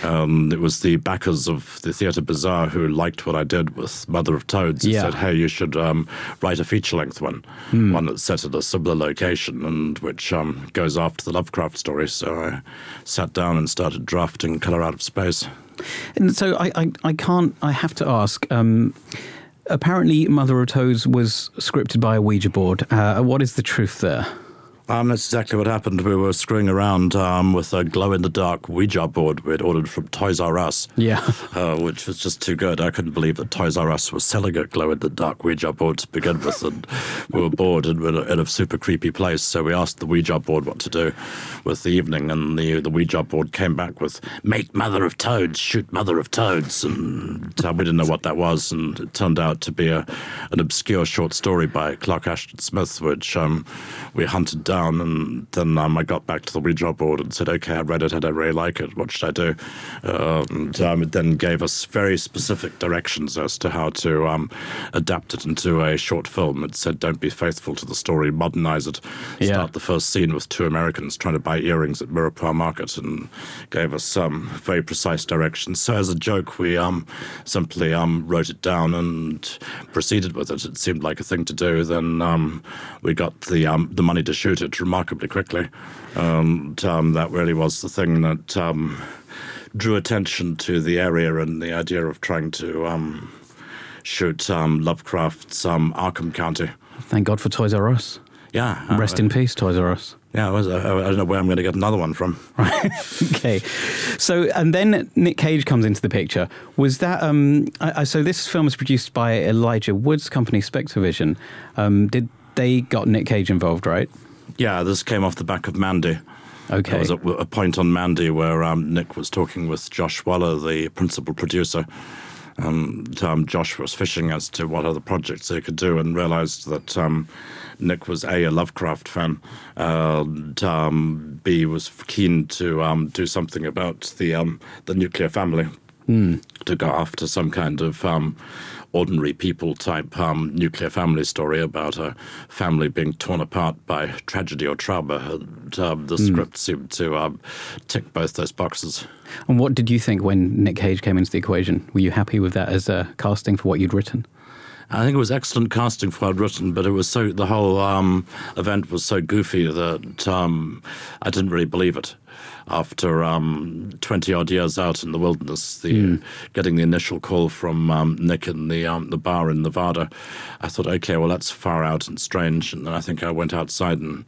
Um, it was the backers of the Theatre Bizarre who liked what I did with Mother of Toads and Yeah. said, hey, you should um, write a feature length one, one that's set at a similar location and which um, goes after the Lovecraft story. So I sat down and started drafting Colour Out of Space. And so I, I, I can't. I have to ask. Um, apparently, Mother of Toads was scripted by a Ouija board. Uh, what is the truth there? Um, that's exactly what happened. We were screwing around um, with a glow in the dark Ouija board we'd ordered from Toys R Us. Yeah. Uh, which was just too good. I couldn't believe that Toys R Us was selling a glow in the dark Ouija board to begin with. And we were bored and we were in a super creepy place. So we asked the Ouija board what to do with the evening. And the, the Ouija board came back with make Mother of Toads, shoot Mother of Toads. And uh, we didn't know what that was. And it turned out to be a, an obscure short story by Clark Ashton Smith, which um, we hunted down. And then um, I got back to the Ouija board and said, okay, I read it. I don't really like it. What should I do? Um, and um, it then gave us very specific directions as to how to um, adapt it into a short film. It said, don't be faithful to the story, modernize it. Yeah. Start the first scene with two Americans trying to buy earrings at Mirepoix Market and gave us some very precise directions. So as a joke, we um, simply um, wrote it down and proceeded with it. It seemed like a thing to do. Then um, we got the um, the money to shoot it remarkably quickly. And um, that really was the thing that um, drew attention to the area and the idea of trying to um, shoot um, Lovecraft's um, Arkham County. Thank God for Toys R Us. Yeah. uh, Rest in peace, Toys R Us. Yeah, I, was, I, I don't know where I'm going to get another one from. okay. So, and then Nick Cage comes into the picture. Was that, um, I, so this film was produced by Elijah Wood's company, SpectreVision. Um, did they got Nick Cage involved, right? Yeah, this came off the back of Mandy. Okay. There was a, a point on Mandy where um, Nick was talking with Josh Waller, the principal producer. And um, Josh was fishing as to what other projects they could do and realized that um, Nick was A, a Lovecraft fan, and um, B, was keen to um, do something about the, um, the nuclear family. To go after some kind of um, ordinary people type um, nuclear family story about a family being torn apart by tragedy or trauma. And um, the script seemed to um, tick both those boxes. And what did you think when Nick Cage came into the equation? Were you happy with that as a casting for what you'd written? I think it was excellent casting for what I'd written, but it was so the whole um, event was so goofy that um, I didn't really believe it. After um, twenty odd years out in the wilderness, the getting the initial call from um, Nick in the um, the bar in Nevada, I thought, okay, well that's far out and strange. And then I think I went outside and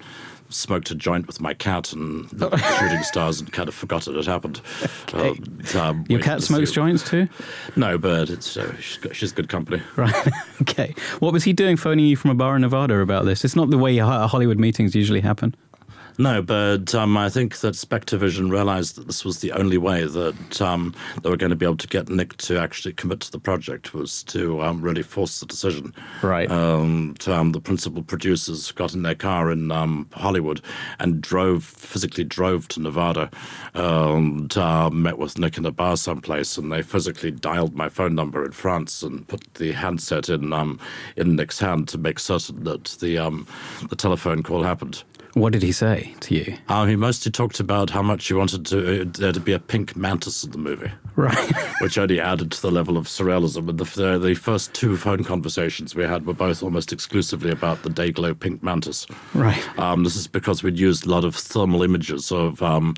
smoked a joint with my cat and the shooting stars and kind of forgot it had happened. Okay. Uh, um, Your cat smokes see- joints too? No, but it's uh, she's, got, she's good company. Right. okay. What was he doing phoning you from a bar in Nevada about this? It's not the way Hollywood meetings usually happen. No, but um, I think that SpectreVision realized that this was the only way that um, they were going to be able to get Nick to actually commit to the project was to um, really force the decision. Right. Um, to, um, the principal producers got in their car in um, Hollywood and drove, physically drove to Nevada and uh, met with Nick in a bar someplace and they physically dialed my phone number in France and put the handset in, um, in Nick's hand to make certain that the, um, the telephone call happened. What did he say to you? Uh, he mostly talked about how much he wanted to, uh, there to be a pink mantis in the movie, Right. which only added to the level of surrealism. And the, the, the first two phone conversations we had were both almost exclusively about the Dayglow pink mantis. right. Um, this is because we'd used a lot of thermal images of um,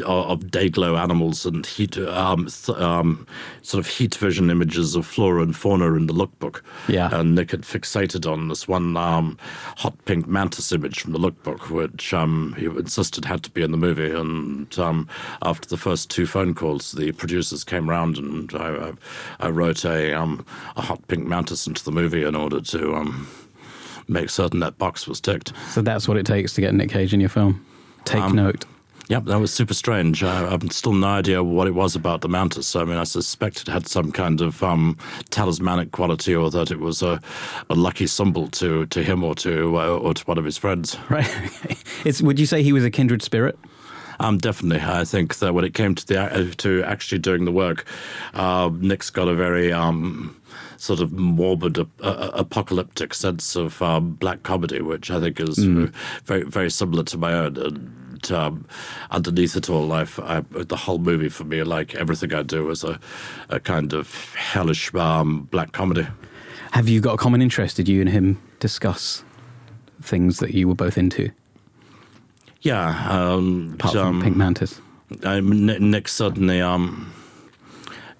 of dayglow animals and heat, um, th- um, sort of heat vision images of flora and fauna in the lookbook. Yeah. And Nick had fixated on this one um, hot pink mantis image from the lookbook, which um, he insisted had to be in the movie. And um, after the first two phone calls, the producers came round and I, I, wrote a, um, a hot pink mantis into the movie in order to um, make certain that box was ticked. So that's what it takes to get Nick Cage in your film. Take note. Yep, that was super strange. I, I've still no idea what it was about the mantis. I mean, I suspect it had some kind of um, talismanic quality, or that it was a, a lucky symbol to, to him or to uh, or to one of his friends. Right. it's, would you say he was a kindred spirit? Um, definitely, I think that when it came to the uh, to actually doing the work, uh, Nick's got a very um, sort of morbid, uh, uh, apocalyptic sense of um, black comedy, which I think is very very similar to my own. And um, underneath it all, I've, I, the whole movie for me, like everything I do, is a, a kind of hellish um, black comedy. Have you got a common interest? Did you and him discuss things that you were both into, Yeah, um, apart from um, Pink Mantis? Um, Nick Nick certainly um,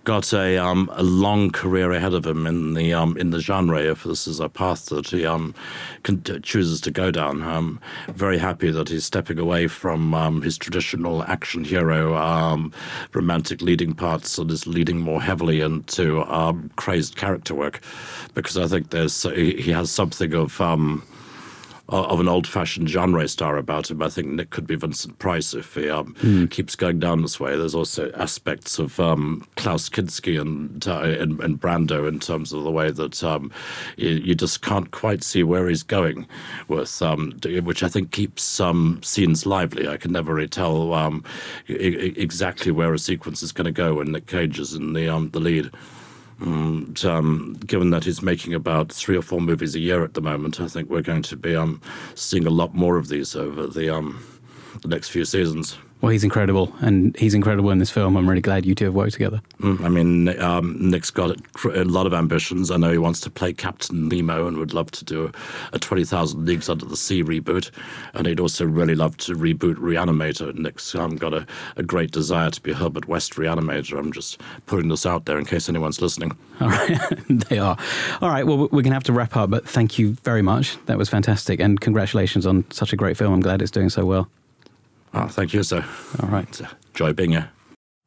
got a um, a long career ahead of him in the um, in the genre. If this is a path that he um, chooses to go down, I'm very happy that he's stepping away from um, his traditional action hero um, romantic leading parts and is leading more heavily into um, crazed character work, because I think there's he he has something of. Um, of an old-fashioned genre star about him. I think Nick could be Vincent Price if he um, keeps going down this way. There's also aspects of um, Klaus Kinski and, uh, and and Brando in terms of the way that um, you, you just can't quite see where he's going with, um, which I think keeps um, scenes lively. I can never really tell um, e- e- exactly where a sequence is going to go when Nick Cage is in the um, the lead. And, um, given that he's making about three or four movies a year at the moment, I think we're going to be um, seeing a lot more of these over the um, the next few seasons. Well, he's incredible, and he's incredible in this film. I'm really glad you two have worked together. Mm, I mean, um, Nick's got a lot of ambitions. I know he wants to play Captain Nemo and would love to do a 20,000 Leagues Under the Sea reboot. And he'd also really love to reboot Reanimator. Nick's um, got a, a great desire to be Herbert West Reanimator. I'm just putting this out there in case anyone's listening. All right, they are. All right, well, we're going to have to wrap up, but thank you very much. That was fantastic, and congratulations on such a great film. I'm glad it's doing so well. Oh, thank you, sir. All right. It's a joy being here.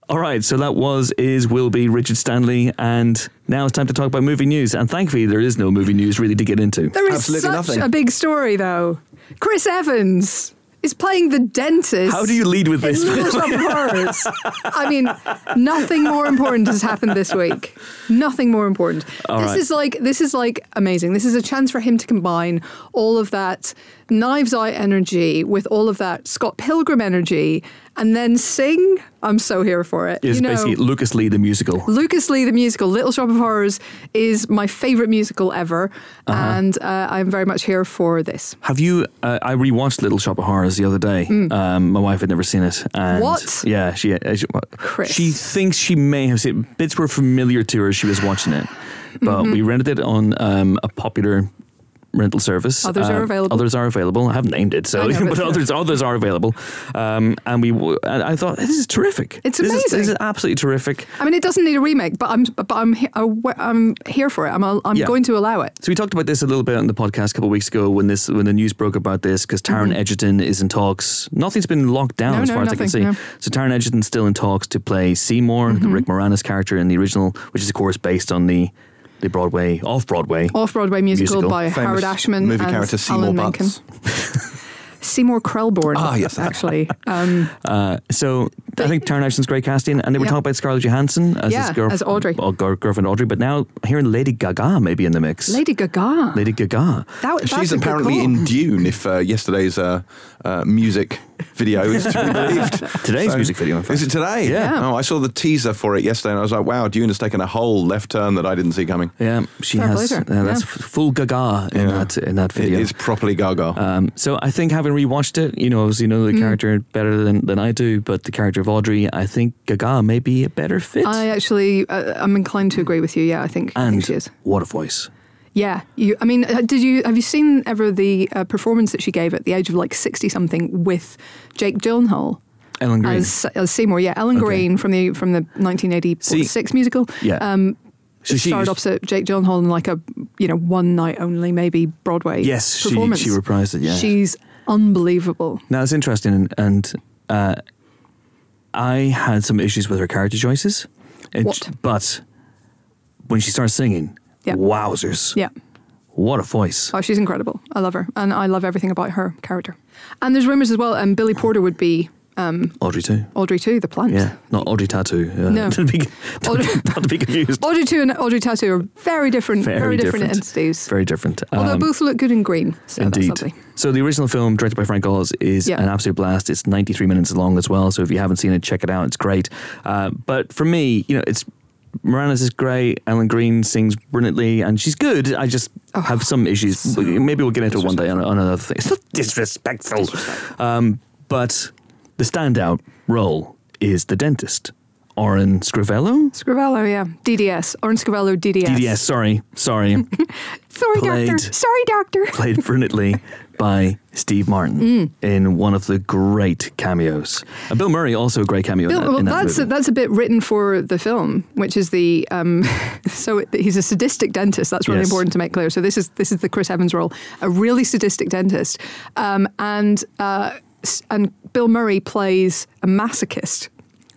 All right, so that was, is, will be Richard Stanley, and now it's time to talk about movie news. And thankfully, there is no movie news really to get into. There is Absolutely such nothing. a big story, though. Chris Evans is playing the dentist. How do you lead with this? Little Shop of Horrors. I mean, nothing more important has happened this week. Nothing more important. All this right. is like this is like amazing. This is a chance for him to combine all of that Knives Out energy with all of that Scott Pilgrim energy, and then sing. I'm so here for it. Is you know, basically Lucas Lee the musical. Lucas Lee, the musical, Little Shop of Horrors, is my favorite musical ever, Uh-huh. and uh, I'm very much here for this. Have you? Uh, I rewatched Little Shop of Horrors the other day. Um, my wife had never seen it. And. What? Yeah, she, uh, she Chris. she thinks she may have seen bits were familiar to her. as She was watching it, but Mm-hmm. we rented it on um, a popular rental service. Others are Um, available. Others are available. I haven't named it, so know, but but- others others are available. Um, and we and I thought this is terrific. It's This is- This is, absolutely terrific. I mean, it doesn't need a remake, but I'm but I'm I'm here for it. I'm I'm Yeah. going to allow it. So we talked about this a little bit on the podcast a couple of weeks ago when this when the news broke about this because Taron Egerton is in talks. Nothing's been locked down Mm-hmm. No, as no, far as I can see. no. So Taron Egerton's still in talks to play Seymour, the Mm-hmm. Rick Moranis character in the original, which is of course based on the the Broadway off Broadway. Off Broadway musical, Musical. by Famous Howard Ashman movie and character Seymour Alan Butts. Menken. Seymour Krelborn. Ah, yes, actually. Um, Uh, so I think Taron Egerton's great casting, and they were Yeah. talking about Scarlett Johansson as Yeah, his girl, as Audrey. oh, girl- girlfriend Audrey. But now hearing Lady Gaga maybe in the mix. Lady Gaga. Lady Gaga. That, She's apparently in Dune, if uh, yesterday's uh, uh, music video is to be believed. Today's music video, in fact. Is it today? Yeah. Oh, I saw the teaser for it yesterday and I was like, wow, Dune has taken a whole left turn that I didn't see coming. Yeah, she Fair has. play Uh, that's Yeah. full Gaga in Yeah. that in that video. is properly gaga. Um, so I think having rewatched it, you know, obviously you know the Mm. character better than, than I do, but the character of Audrey, I think Gaga may be a better fit. I actually, uh, I'm inclined to agree with you. Yeah, I think, I and think she is. what a voice! Yeah, you. I mean, uh, did you have you seen ever the uh, performance that she gave at the age of like sixty something with Jake Gyllenhaal Ellen Greene. as, as Seymour? Yeah, Ellen Okay. Greene from the from the 1986 See- musical. yeah. Um, So she- starred opposite Jake Gyllenhaal in like a you know one night only maybe Broadway Yes, she- performance. she reprised it, yeah. she's unbelievable. now it's interesting, and, and uh, I had some issues with her character choices. It- What? But when she starts singing, Yeah. wowzers! Yeah. What a voice! Oh, she's incredible. I love her, and I love everything about her character. And there's rumors as well. And Billy Porter would be Audrey too. Audrey 2, the plant. Yeah, not Audrey Tautou. Uh, No. to be, Audrey- be- not be confused. Audrey 2 and Audrey Tautou are very different, very, Very different, different. entities. Very different. Although Um, both look good in green. So Indeed. So the original film, directed by Frank Oz, is Yeah. an absolute blast. It's 93 minutes long as well. So if you haven't seen it, check it out. It's great. Uh, but for me, you know, it's Moranis is great. Ellen Greene sings brilliantly, and she's good. I just Oh, have some issues. so Maybe we'll get into it one day on, on another thing. It's not disrespectful. Um, but the standout role is the dentist, Orin Scrivello. Scrivello, yeah. DDS. Orange Scrivello, DDS. DDS, sorry, sorry. Sorry, Played- doctor. Sorry, doctor. played brilliantly by Steve Martin Mm. in one of the great cameos. And Bill Murray also a great cameo Bill, in that, well, in that that's a, that's a bit written for the film, which is the um, so it- he's a sadistic dentist. That's really Yes. important to make clear. So this is this is the Chris Evans role, a really sadistic dentist, um, and uh, and Bill Murray plays a masochist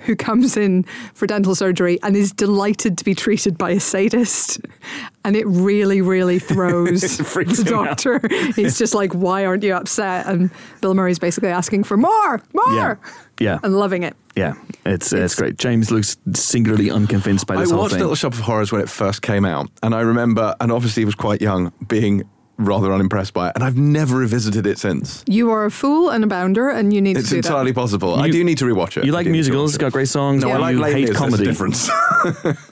who comes in for dental surgery and is delighted to be treated by a sadist, and it really really throws the him out. doctor. He's just like, "Why aren't you upset?" And Bill Murray's basically asking for more, more, yeah, yeah, and loving it. yeah. It's, it's It's- great. James looks singularly unconvinced by I this whole watched thing. Little Shop of Horrors when it first came out, and I remember, and obviously was quite young, being rather unimpressed by it, and I've never revisited it since. You are a fool and a bounder, and you need It's to do entirely possible. I do need to rewatch it. you like do need to musicals? It's Got great songs. No, I like you Les hate Mis, comedy. difference.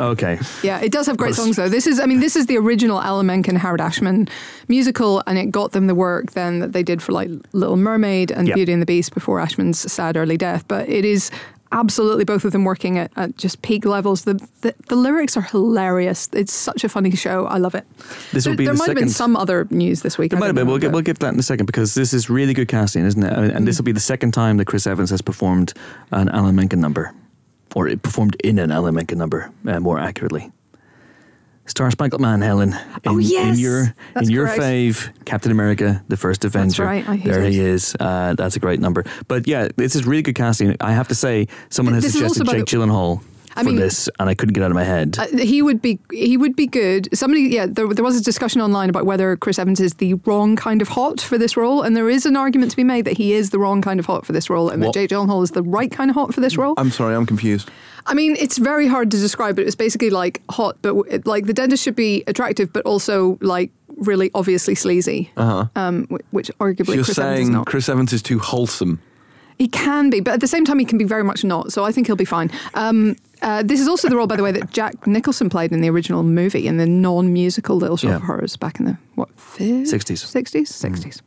Okay. Yeah, it does have great songs though. This is, I mean, this is the original Alan Menken, Howard Ashman musical, and it got them the work then that they did for like Little Mermaid and Yeah. Beauty and the Beast before Ashman's sad early death. But it is absolutely both of them working at, at just peak levels. The, the the lyrics are hilarious. It's such a funny show. I love it. This there will be there the might have been some other news this week. There I might have been. We'll get, we'll get that in a second because this is really good casting, isn't it? And, and this will be the second time that Chris Evans has performed an Alan Menken number, or it performed in an Alan Menken number, uh, more accurately. Star Spangled Man, Helen. In, Oh, yes! in your That's in your correct. fave, Captain America: The First Avenger. right, I hate there it. he is. Uh, that's a great number. But yeah, this is really good casting. I have to say, someone has This suggested Jake Gyllenhaal I for mean- this, and I couldn't get out of my head. Uh, he would be he would be good. Somebody, yeah, there, there was a discussion online about whether Chris Evans is the wrong kind of hot for this role, and there is an argument to be made that he is the wrong kind of hot for this role, and What- that Jake Gyllenhaal is the right kind of hot for this role. I'm sorry, I'm confused. I mean, it's very hard to describe, but it's basically like hot, but w- like the dentist should be attractive, but also like really obviously sleazy, uh-huh. um, wh- which arguably So you're Chris Evans is saying not. Chris Evans is too wholesome. He can be, but at the same time, he can be very much not. So I think he'll be fine. Um, uh, this is also the role, by the way, that Jack Nicholson played in the original movie, in the non-musical Little Shop Yeah. of Horrors back in the what 50s? 60s. 60s, 60s.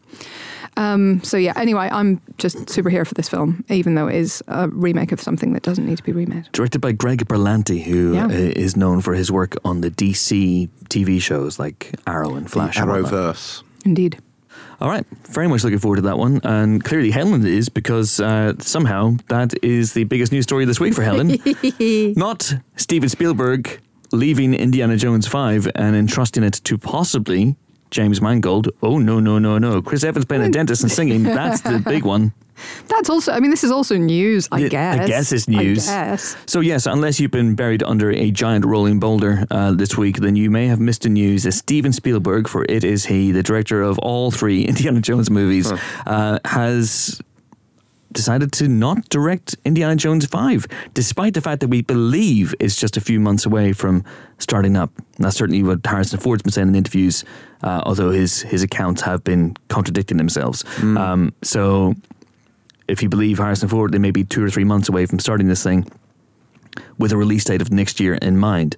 Um, so yeah. Anyway, I'm just super here for this film, even though it is a remake of something that doesn't need to be remade. Directed by Greg Berlanti, who Yeah. uh, is known for his work on the DC TV shows like Arrow and Flash. and whatnot. Arrowverse. Indeed. All right, very much looking forward to that one. And clearly, Helen is because uh, somehow that is the biggest news story this week for Helen. Not Steven Spielberg leaving Indiana Jones 5 and entrusting it to possibly James Mangold. Oh, no, no, no, no. Chris Evans playing a dentist and singing. That's the big one. That's also. I mean, this is also news. I guess. I guess it's news. Guess. So, yes, unless you've been buried under a giant rolling boulder uh, this week, then you may have missed the news that Steven Spielberg, for it is he, the director of all three Indiana Jones movies, uh, has decided to not direct Indiana Jones 5, despite the fact that we believe it's just a few months away from starting up. That's certainly what Harrison Ford's been saying in interviews, uh, although his, his accounts have been contradicting themselves. Um, so, if you believe Harrison Ford, they may be two or three months away from starting this thing with a release date of next year in mind.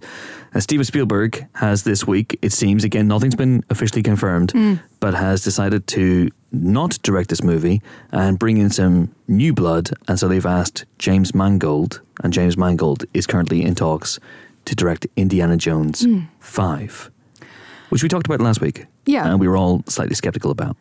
And Steven Spielberg has this week, it seems, again, nothing's been officially confirmed, hmm. but has decided to not direct this movie and bring in some new blood. And so they've asked James Mangold, and James Mangold is currently in talks to direct Indiana Jones hmm. 5, which we talked about last week. Yeah. And we were all slightly skeptical about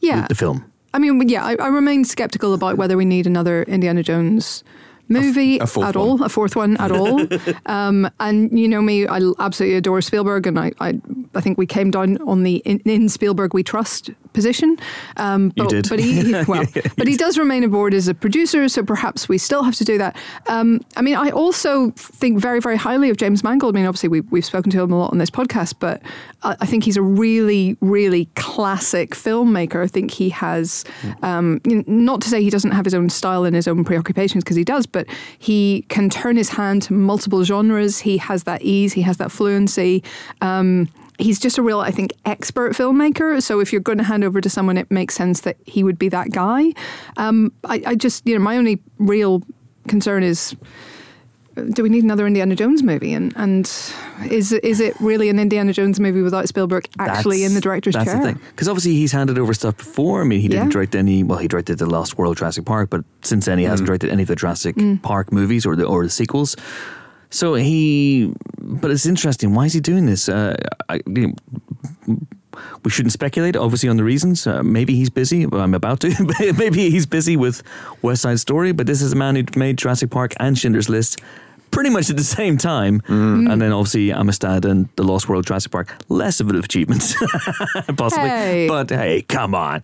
Yeah. the, the film. I mean, yeah, I, I remain skeptical about whether we need another Indiana Jones movie a at one. all, a fourth one at all. um, and you know me, I absolutely adore Spielberg, and I, I, I think we came down on the in, in Spielberg we trust position. Um, You but, did. but he, well, but he does remain aboard as a producer, so perhaps we still have to do that. Um, I mean, I also think very, very highly of James Mangold. I mean, obviously we, we've spoken to him a lot on this podcast, but I, I think he's a really, really classic filmmaker. I think he has, um, you know, not to say he doesn't have his own style and his own preoccupations, because he does, but he can turn his hand to multiple genres. He has that ease, he has that fluency. Um, he's just a real, I think, expert filmmaker. So if you're going to hand over to someone, it makes sense that he would be that guy. Um, I, I just, you know, my only real concern is. Do we need another Indiana Jones movie? And and is is it really an Indiana Jones movie without Spielberg actually That's- in the director's that's chair? the thing. Because obviously he's handed over stuff before. I mean, he didn't Yeah. direct any. Well, he directed the Lost World Jurassic Park, but since then he hasn't directed any of the Jurassic Mm. Park movies or the or the sequels. So he, but it's interesting. Why is he doing this? Uh, I, you know, we shouldn't speculate, obviously, on the reasons. Uh, maybe he's busy. Well, I'm about to. maybe he's busy with West Side Story. But this is a man who made Jurassic Park and Schindler's List pretty much at the same time. And then obviously Amistad and The Lost World Jurassic Park, less of an achievement, possibly. Hey. But hey, come on.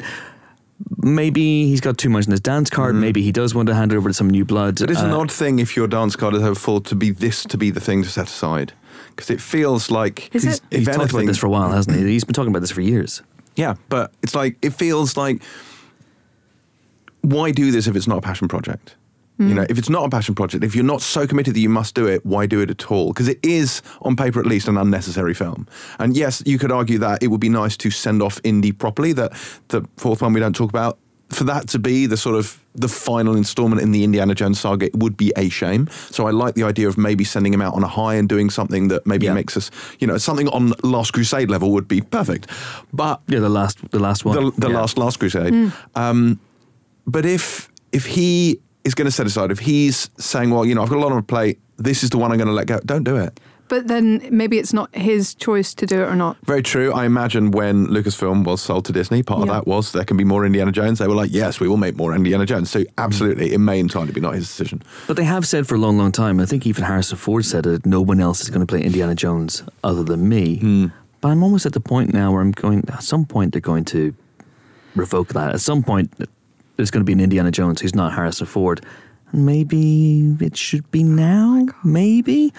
Maybe he's got too much in his dance card. Maybe he does want to hand it over to some new blood. It is an Uh, odd thing if your dance card is over full to be this to be the thing to set aside. Because it feels like, Is He's, it? if he's talked about this for a while, hasn't he? He's been talking about this for years. yeah, but it's like, it feels like, why do this if it's not a passion project? You know, if it's not a passion project, if you're not so committed that you must do it, why do it at all? Because it is, on paper at least, an unnecessary film. And yes, you could argue that it would be nice to send off indie properly. That the fourth one we don't talk about, for that to be the sort of the final installment in the Indiana Jones saga, it would be a shame. So I like the idea of maybe sending him out on a high and doing something that maybe Yeah. makes us, you know, something on Last Crusade level would be perfect. But Yeah, the last, the last one. the, the Yeah. last last crusade. Um, but if if he is going to set aside, if he's saying, well, you know, I've got a lot on my plate, this is the one I'm going to let go. Don't do it. But then maybe it's not his choice to do it or not. Very true. I imagine when Lucasfilm was sold to Disney, part of Yeah. that was there can be more Indiana Jones. They were like, yes, we will make more Indiana Jones. So absolutely, it may entirely be not his decision. But they have said for a long, long time, I think even Harrison Ford said it, no one else is going to play Indiana Jones other than me. Hmm. But I'm almost at the point now where I'm going, at some point they're going to revoke that. At some point, there's going to be an Indiana Jones who's not Harrison Ford. Maybe it should be now? maybe?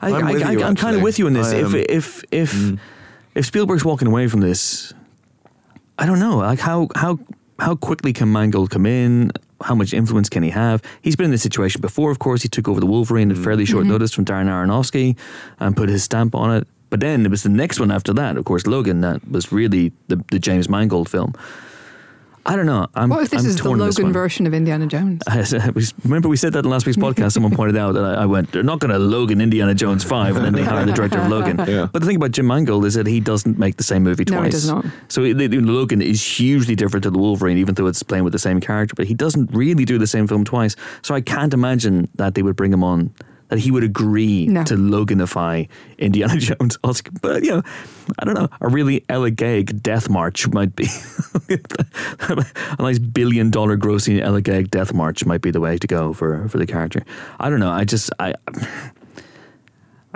I, I'm I, I, I'm kind of with you in this. I, if, if, if, if Spielberg's walking away from this, I don't know. Like how how how quickly can Mangold come in? How much influence can he have? He's been in this situation before. Of course, he took over the Wolverine at fairly short mm-hmm. notice from Darren Aronofsky and put his stamp on it. But then it was the next one after that, of course, Logan. That was really the, the James Mangold film. I don't know. I'm, What if this I'm is the torn on Logan version of Indiana Jones? Uh, remember, we said that in last week's podcast. Someone pointed out that I, I went, "They're not going to Logan Indiana Jones five, and then they hire the director of Logan. Yeah. But the thing about Jim Mangold is that he doesn't make the same movie twice. No, he does not. So it- it- Logan is hugely different to the Wolverine, even though it's playing with the same character. But he doesn't really do the same film twice. So I can't imagine that they would bring him on. That he would agree No. to Loganify Indiana Jones. But you know, I don't know. A really elegant death march might be a nice billion dollar grossing elegant death march might be the way to go for for the character. I don't know. I just I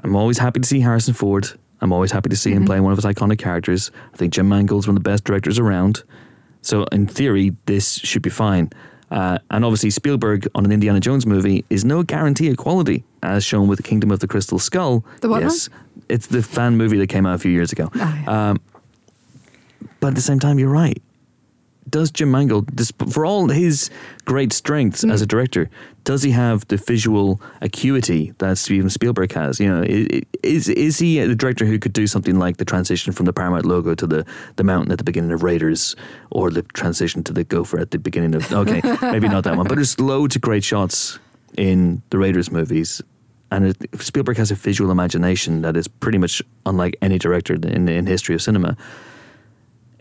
I'm always happy to see Harrison Ford. I'm always happy to see him mm-hmm. playing one of his iconic characters. I think Jim Mangold's one of the best directors around. So in theory, this should be fine. Uh, and obviously, Spielberg on an Indiana Jones movie is no guarantee of quality, as shown with the Kingdom of the Crystal Skull. The what yes, it's the fan movie that came out a few years ago. Ah, yeah. Um, but at the same time, you're right. Does Jim Mangold, for all his great strengths as a mm. director, does he have the visual acuity that Steven Spielberg has? You know, is is he a director who could do something like the transition from the Paramount logo to the, the mountain at the beginning of Raiders, or the transition to the gopher at the beginning of? Okay, maybe not that one, but there's loads of great shots in the Raiders movies. And it, Spielberg has a visual imagination that is pretty much unlike any director in in history of cinema.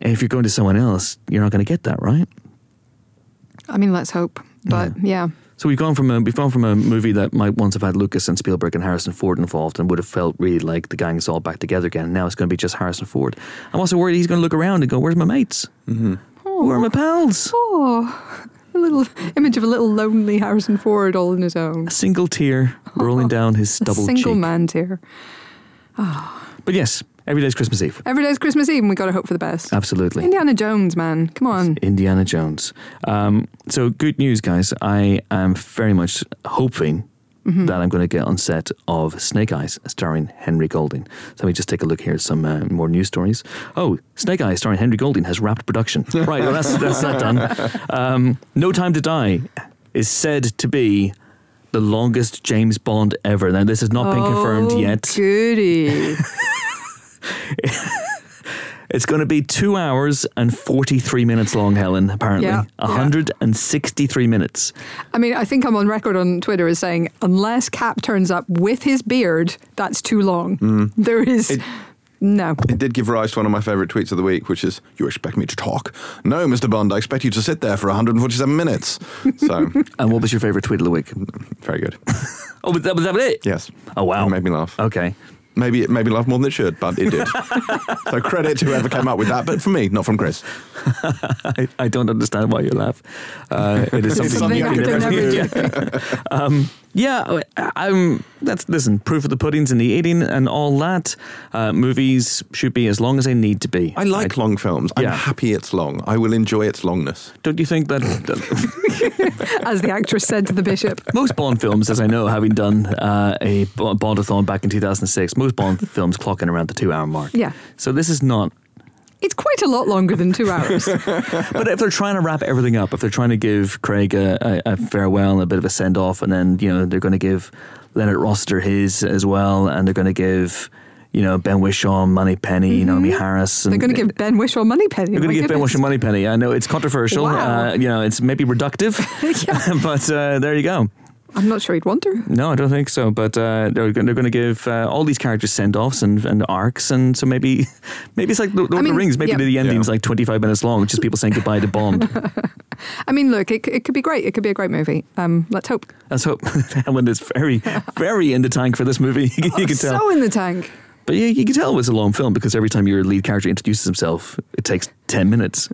And if you're going to someone else, you're not going to get that, right? I mean, let's hope. But yeah. So we've gone from a we've gone from a movie that might once have had Lucas and Spielberg and Harrison Ford involved and would have felt really like the gang's all back together again. Now it's going to be just Harrison Ford. I'm also worried he's going to look around and go, "Where's my mates? Mm-hmm. Where are my oh. pals?" Oh, a little image of a little lonely Harrison Ford all on his own. A single tear rolling down his double A single cheek. man tear. Ah. But yes, Every day's Christmas Eve. Every day's Christmas Eve, and we got to hope for the best. Absolutely. Indiana Jones, man, come on. Indiana Jones. Um, so good news, guys. I am very much hoping Mm-hmm. that I'm going to get on set of Snake Eyes, starring Henry Golding. So let me just take a look here at some uh, more news stories. Oh, Snake Eyes, starring Henry Golding, has wrapped production. right, well that's that's that done. Um, no Time to Die is said to be the longest James Bond ever. Now this has not been confirmed Oh, yet. Goody. It's going to be two hours and 43 minutes long, Helen, apparently. Yeah, yeah. 163 minutes. I mean, I think I'm on record on Twitter as saying, unless Cap turns up with his beard, that's too long. Mm. There is It- no. It did give rise to one of my favourite tweets of the week, which is, "You expect me to talk? No, Mr. Bond, I expect you to sit there for 147 minutes." So, And what was your favourite tweet of the week? very good. Oh, was that, was that it? Yes. Oh, wow. It made me laugh. Okay. Maybe it made me laugh more than it should, but it did. so credit to whoever came up with that, but for me, not from Chris. I, I don't understand why you laugh. Uh, it is something, something you can never do. um, yeah, I- I'm. That's listen. Proof of the pudding's in the eating and all that. Uh, movies should be as long as they need to be. I like long films. I'm happy it's long. I will enjoy its longness. Don't you think that, that As the actress said to the bishop. most Bond films, as I know, having done uh, a Bo- Bondathon back in 2006, most Bond films clocking around the two-hour mark. Yeah. So this is not It's quite a lot longer than two hours. But if they're trying to wrap everything up, if they're trying to give Craig a, a, a farewell and a bit of a send off, and then you know they're going to give Leonard Rossiter his as well, and they're going to give you know Ben Whishaw, Money Penny, Naomie Harris. And They're going to give Ben Whishaw money penny. They're going to give Ben Whishaw Money Penny. I know it's controversial. Wow. Uh, you know it's maybe reductive, but uh, there you go. I'm not sure he'd want to. No, I don't think so. But uh, they're, they're going to give uh, all these characters send offs and, and arcs, and so maybe maybe it's like Lord of the Rings. Maybe yeah. the ending's Yeah. like twenty five minutes long, just people saying goodbye to Bond. I mean, look, it, it could be great. It could be a great movie. Um, let's hope. Let's hope Helen is very, very in the tank for this movie. you can tell. So in the tank. But yeah, you can tell it's a long film because every time your lead character introduces himself, it takes 10 minutes.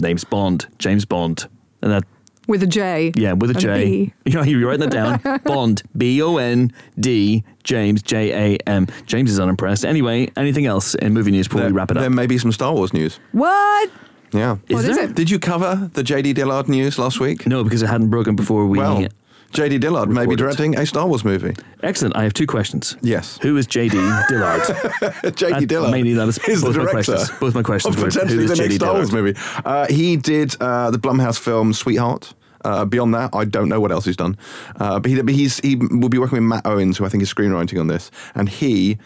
Name's Bond, James Bond. And that, With a J. yeah, with a And J. B. You know, you're writing that down. Bond, B O N D, James, J A M. James is unimpressed. Anyway, anything else in movie news before There, we wrap it up? there may be some Star Wars news. What? Yeah. What is there? it? Did you cover the JD Dillard news last week? No, because it hadn't broken before we. Well, JD Dillard may be directing a Star Wars movie. Excellent. I have two questions. Yes. Who is JD Dillard? JD Dillard mainly that is is the both my questions. Both my questions of were, potentially who is the next JD Star Wars Dillard? movie. Uh, he did uh, the Blumhouse film Sweetheart. Uh, beyond that, I don't know what else he's done. Uh, but, he, he will be working with Matt Owens, who I think is screenwriting on this, and he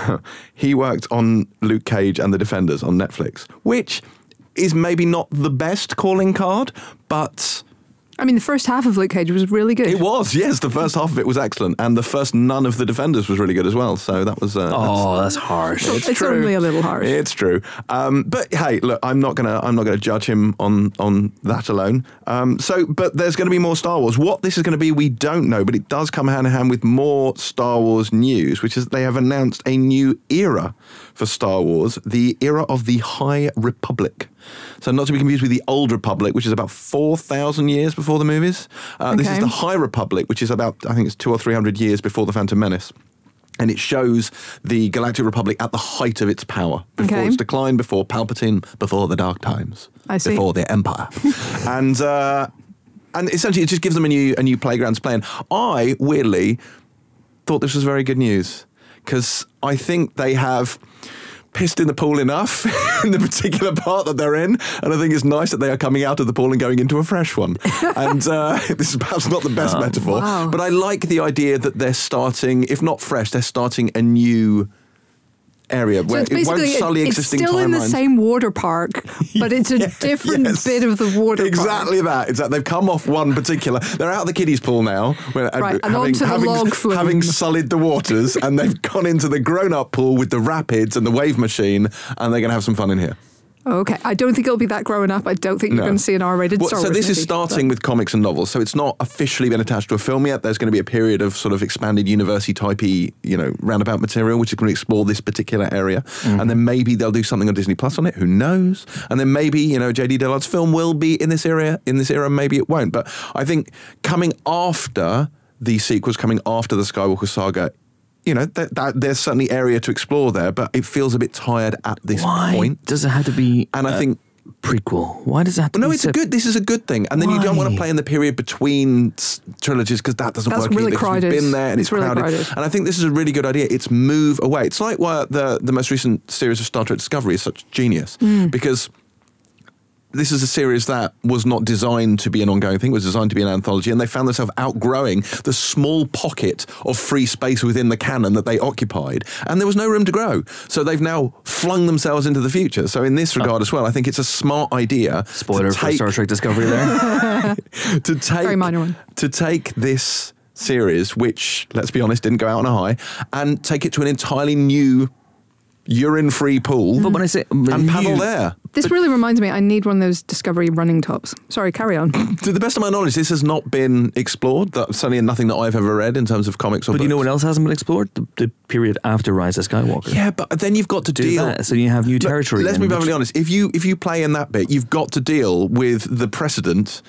he worked on Luke Cage and The Defenders on Netflix, which is maybe not the best calling card, but I mean, the first half of Luke Cage was really good. it was. Yes, the first half of it was excellent, and the first none of the Defenders was really good as well. So that was. Uh, Oh, that's harsh. It's only a little harsh. It's true. Um, but hey, look, I'm not gonna I'm not gonna judge him on on that alone. Um, so, but there's going to be more Star Wars. What this is going to be, we don't know, but it does come hand in hand with more Star Wars news, which is they have announced a new era for Star Wars, the era of the High Republic. So, not to be confused with the Old Republic, which is about four thousand years before the movies. Uh, This is the High Republic, which is about I think it's two or three hundred years before the Phantom Menace and it shows the Galactic Republic at the height of its power, before Okay. its decline, before Palpatine, before the Dark Times, I see. before the Empire, and uh, and essentially it just gives them a new a new playground to play in. I weirdly thought this was very good news because I think they have pissed in the pool enough in the particular part that they're in, and I think it's nice that they are coming out of the pool and going into a fresh one. and uh, this is perhaps not the best metaphor, wow. but I like the idea that they're starting, if not fresh, they're starting a new area where it won't sully it's existing still in the same water park, but it's a different Yes. bit of the water Exactly that. Exactly. They've come off one particular. They're out of the kiddies' pool now, where, uh, Right, and having, onto the log flume. having sullied the waters, and they've gone into the grown-up pool with the rapids and the wave machine, and they're going to have some fun in here. Okay, I don't think it'll be that growing up. I don't think you're No. going to see an R-rated Well, Star so Wars this is starting but- with comics and novels, so it's not officially been attached to a film yet. There's going to be a period of sort of expanded university typey, you know, roundabout material, which is going to explore this particular area, mm-hmm. and then maybe they'll do something on Disney Plus on it. Who knows? And then maybe you know JD Dillard's film will be in this area, in this era. Maybe it won't. But I think coming after the sequels, coming after the Skywalker saga. You know, that, that, there's certainly area to explore there, but it feels a bit tired at this Why point. does it have to be? And I think prequel. Why does it have to no, it's a good. This is a good thing, and then you don't want to play in the period between trilogies because that doesn't That's work really either. crowded. Been there and It's it's, really crowded. crowded. And I think this is a really good idea. It's move away. It's like why the the most recent series of Star Trek Discovery is such genius Hmm. because. This is a series that was not designed to be an ongoing thing. It was designed to be an anthology, and they found themselves outgrowing the small pocket of free space within the canon that they occupied, and there was no room to grow. So they've now flung themselves into the future. So in this oh. regard as well, I think it's a smart idea. to Spoiler for Star Trek Discovery there. to take Very minor one. to take this series, which let's be honest didn't go out on a high, and take it to an entirely new urine-free pool. but when I say and paddle new- there. This really reminds me. I need one of those Discovery running tops. Sorry, carry on. To the best of my knowledge, this has not been explored. That's certainly nothing that I've ever read in terms of comics or But you know books. what else hasn't been explored? The, the period after Rise of Skywalker. Yeah, but then you've got to Do deal. that, so you have new Look, territory. let's be which- perfectly honest. If you if you play in that bit, you've got to deal with the precedent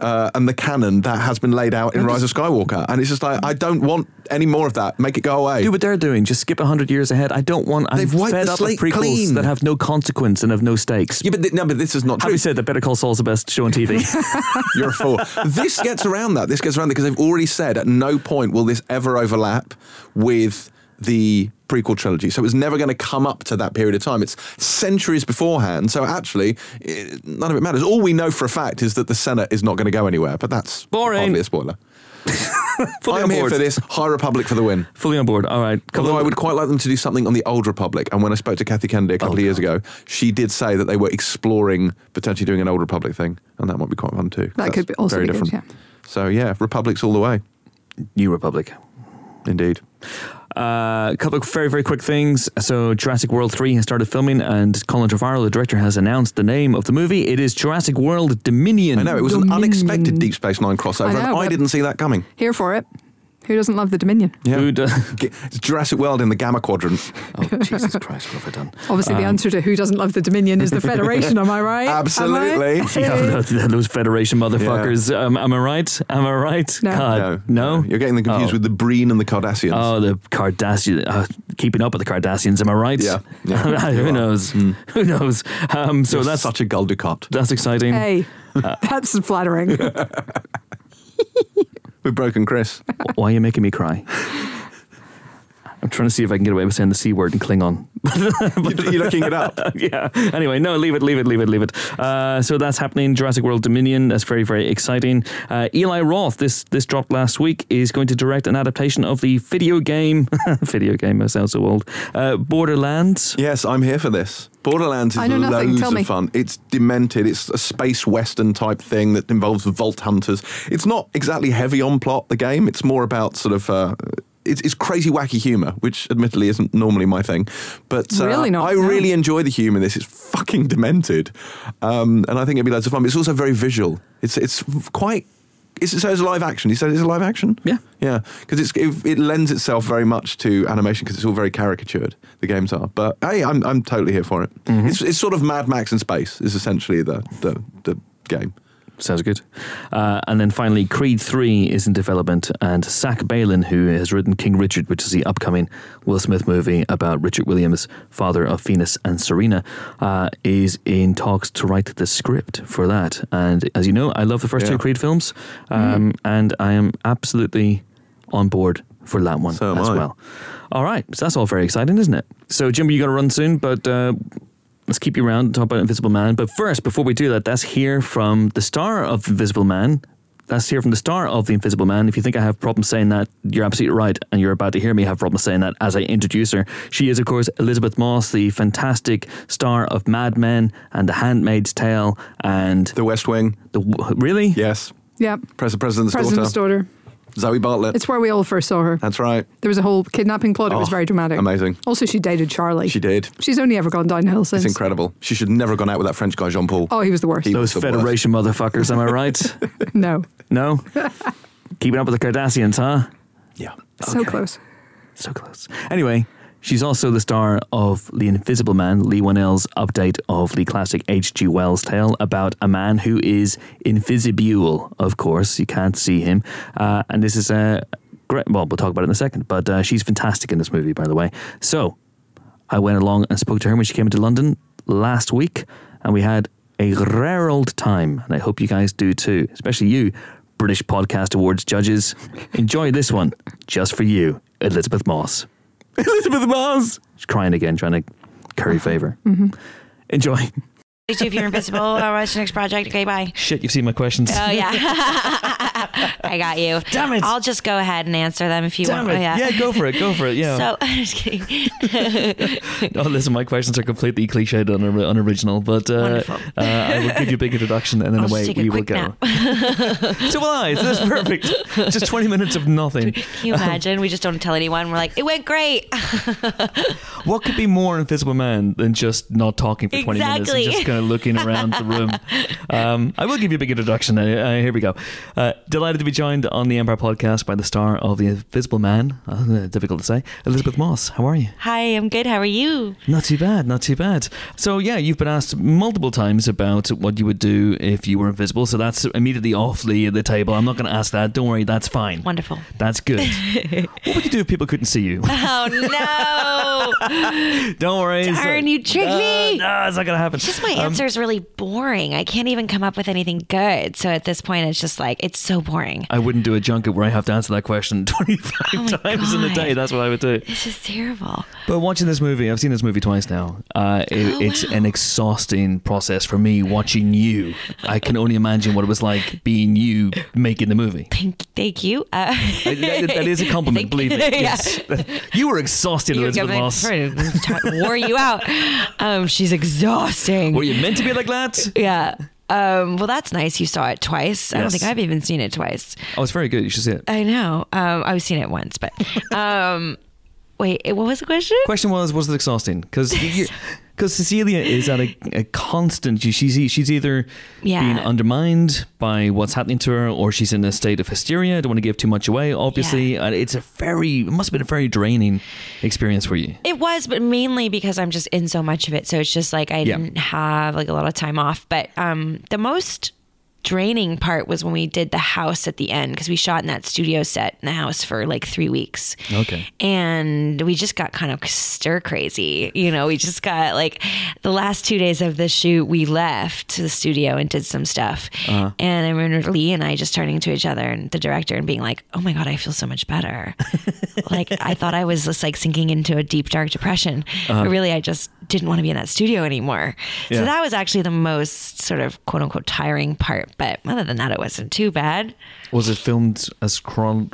uh, and the canon that has been laid out in Rise of Skywalker, and it's just like I don't want any more of that. Make it go away. Do what they're doing. Just skip hundred years ahead. I don't want. I'm They've wiped fed the up with slate prequels clean. that have no consequence and have no stakes. yeah, but th- no, but this is not true. Having said that, Better Call Saul's the best show on TV. You're a fool. this gets around that. This gets around that because they've already said at no point will this ever overlap with the prequel trilogy. So it's never going to come up to that period of time. It's centuries beforehand. So actually, it, none of it matters. All we know for a fact is that the Senate is not going to go anywhere. But that's Boring. hardly a spoiler. Fully I'm on here for this. High Republic for the win. Fully on board. All right. Couple Although I would quite like them to do something on the Old Republic. And when I spoke to Kathy Kennedy a couple Oh, of years ago, she did say that they were exploring potentially doing an Old Republic thing, and that might be quite fun too. That could be- also very be good, different. So yeah, Republic's all the way. New Republic. Indeed. Uh, a couple of very, very quick things. So, Jurassic World 3 has started filming, and Colin Trevorrow, the director, has announced the name of the movie. It is Jurassic World Dominion. I know it was an unexpected Deep Space Nine crossover, I know, and I didn't see that coming. Here for it. Who doesn't love the Dominion? Yeah, Who do- G- it's Jurassic World in the Gamma Quadrant. oh, Jesus Christ, what have I done? Obviously, the answer to who doesn't love the Dominion is the Federation. am I right? Am I? Absolutely. Yeah, those Federation motherfuckers. Um, am I right? Am I right? No. God, no. you're getting them confused Oh. with the Breen and the Cardassians. Oh, the Cardassians. Uh, keeping up with the Cardassians, am I right? Yeah, yeah, Who are. knows? Who knows? Um, so You're that's such a Gul Dukat. that's exciting. Hey, that's flattering. We've broken Chris. Why are you making me cry? I'm trying to see if I can get away with saying the C word in Klingon. You're you're looking it up. yeah. Anyway, no, leave it, leave it, leave it, leave it. Uh, so that's happening. Jurassic World Dominion. That's very, very exciting. Uh, Eli Roth. This this dropped last week. Is going to direct an adaptation of the video game. video game. I sound so old. Uh, Borderlands. Yes, I'm here for this. Borderlands is I know nothing. loads Tell of me. fun. It's demented. It's a space western type thing that involves vault hunters. It's not exactly heavy on plot. The game. It's more about sort of. Uh, it's, it's crazy wacky humor, which admittedly isn't normally my thing, but uh, Really not, I no. really enjoy the humor in this. It's fucking demented, um, and I think it'd be loads of fun. But it's also very visual. It's it's quite. It's, so it's live action. You said it's a live action. Yeah. Yeah, because it's it, it lends itself very much to animation because it's all very caricatured. The games are, but hey, I'm I'm totally here for it. It's it's sort of Mad Max in space is essentially the the the game. Sounds good. Uh, and then finally, Creed 3 is in development, and Zach Baylin, who has written King Richard, which is the upcoming Will Smith movie about Richard Williams, father of Venus and Serena, uh, is in talks to write the script for that. And as you know, I love the first Yeah. two Creed films, um, and I am absolutely on board for that one So as I. well. All right, so that's all very exciting, isn't it? So, Jimbo, you got to run soon, but uh, let's keep you around and talk about Invisible Man. But first, before we do that, let's hear from the star of Invisible Man. Let's hear from the star of The Invisible Man. If you think I have problems saying that, you're absolutely right. And you're about to hear me have problems saying that as I introduce her. She is, of course, Elisabeth Moss, the fantastic star of Mad Men and The Handmaid's Tale and The West Wing, the. Really? yes. yeah, Pres- President's President's daughter, daughter. Zoe Bartlett. It's where we all first saw her. That's right. There was a whole kidnapping plot. It was Oh, very dramatic. amazing. Also, she dated Charlie. She did. She's only ever gone downhill since. It's incredible. She should never have gone out with that French guy, Jean Paul. Oh, he was the worst. He- Those was the worst. Federation motherfuckers, am I right? no, no? Keeping up with the Kardashians, huh? Yeah. so Okay. close. So close. Anyway, she's also the star of The Invisible Man, Leigh Whannell's update of the classic H.G. Wells tale about a man who is invisible, of course. You can't see him. Uh, and this is a great. Well, we'll talk about it in a second. But uh, she's fantastic in this movie, by the way. So I went along and spoke to her when she came into London last week, and we had a rare old time. And I hope you guys do too, especially you, British Podcast Awards judges. Enjoy this one just for you, Elisabeth Moss. Elisabeth Moss! She's crying again, trying to curry favor. Mm-hmm. Enjoy. Do if you're invisible. Uh, what's the next project? Okay, bye. Shit, you've seen my questions. Oh yeah, I got you. Damn it. I'll just go ahead and answer them if you Damn want. it. Oh, yeah. yeah, go for it. Go for it. Yeah. So I'm just kidding. Oh, listen, my questions are completely cliched and un- unoriginal, but uh, uh, I will give you a big introduction and then I'll away we will go. so will I. So that's perfect. Just 20 minutes of nothing. Can you imagine? We just don't tell anyone. We're like, it went great. What could be more Invisible Man than just not talking for 20 minutes Exactly. and just kind of looking around the room? Um, I will give you a big introduction. Uh, uh, here we go. Uh, delighted to be joined on the Empire podcast by the star of The Invisible Man. Uh, difficult to say. Elisabeth Moss. How are you? Hi, I'm good. How are you? Not too bad, not too bad. So yeah, you've been asked multiple times about what you would do if you were invisible. So that's immediately off the the table. I'm not going to ask that. Don't worry, that's fine. Wonderful. That's good. what would you do if people couldn't see you? Oh no! Don't worry. Darn, not- you tricked me. No, it's not going to happen. It's just my Um, answer is really boring. I can't even come up with anything good. So at this point, it's just like it's so boring. I wouldn't do a junket where I have to answer that question 25 Oh my times in a day. That's what I would do. This is terrible. But watching this movie, I've seen this movie twice now. Uh, it, Oh, it's wow. an exhausting process for me watching you. I can only imagine what it was like being you making the movie. Thank, thank you. Uh, that, that is a compliment, Thank- believe me. Yeah. Yes. You were exhausted, you Elisabeth Moss. wore you out. Um, she's exhausting. Were you meant to be like that? Yeah. Um, well, that's nice. You saw it twice. I don't Yes. think I've even seen it twice. Oh, it's very good. You should see it. I know. Um, I've seen it once, but um, wait, what was the question? Question was, was it exhausting? Because because Cecilia is at a, a constant. She's she's either Yeah. being undermined by what's happening to her, or she's in a state of hysteria. I don't want to give too much away, obviously. And it's a very, it must have been a very draining experience for you. It was, but mainly because I'm just in so much of it. So it's just like I Yeah. didn't have like a lot of time off. But um, the most draining part was when we did the house at the end because we shot in that studio set in the house for like three weeks. Okay. And we just got kind of stir crazy. You know, we just got like the last two days of the shoot, we left the studio and did some stuff. Uh-huh. And I remember Leigh and I just turning to each other and the director and being like, oh my God, I feel so much better. like I thought I was just like sinking into a deep, dark depression. But really, I just didn't want to be in that studio anymore. Yeah. So that was actually the most sort of quote unquote tiring part. But other than that, it wasn't too bad. Was it filmed as chron?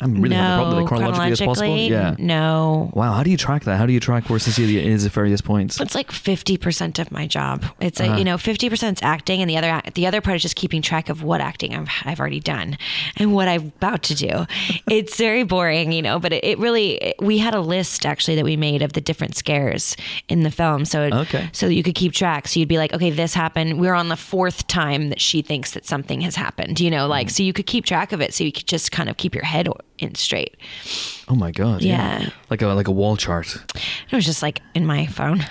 I'm really having a problem no, with it, chronologically as possible. Yeah. No. Wow. How do you track that? How do you track where Cecilia is at various points? It's like fifty percent of my job. It's Uh-huh. like you know fifty percent is acting, and the other the other part is just keeping track of what acting I've I've already done and what I'm about to do. it's very boring, you know, but it, it really we had a list actually that we made of the different scares in the film, so it, Okay. so that you could keep track. So you'd be like, okay, this happened. We're on the fourth time that she thinks that something has happened. You know, like Mm. so you could keep track of it, so you could just kind of keep your head in straight. Oh my god. Yeah. Like a like a wall chart. It was just like in my phone.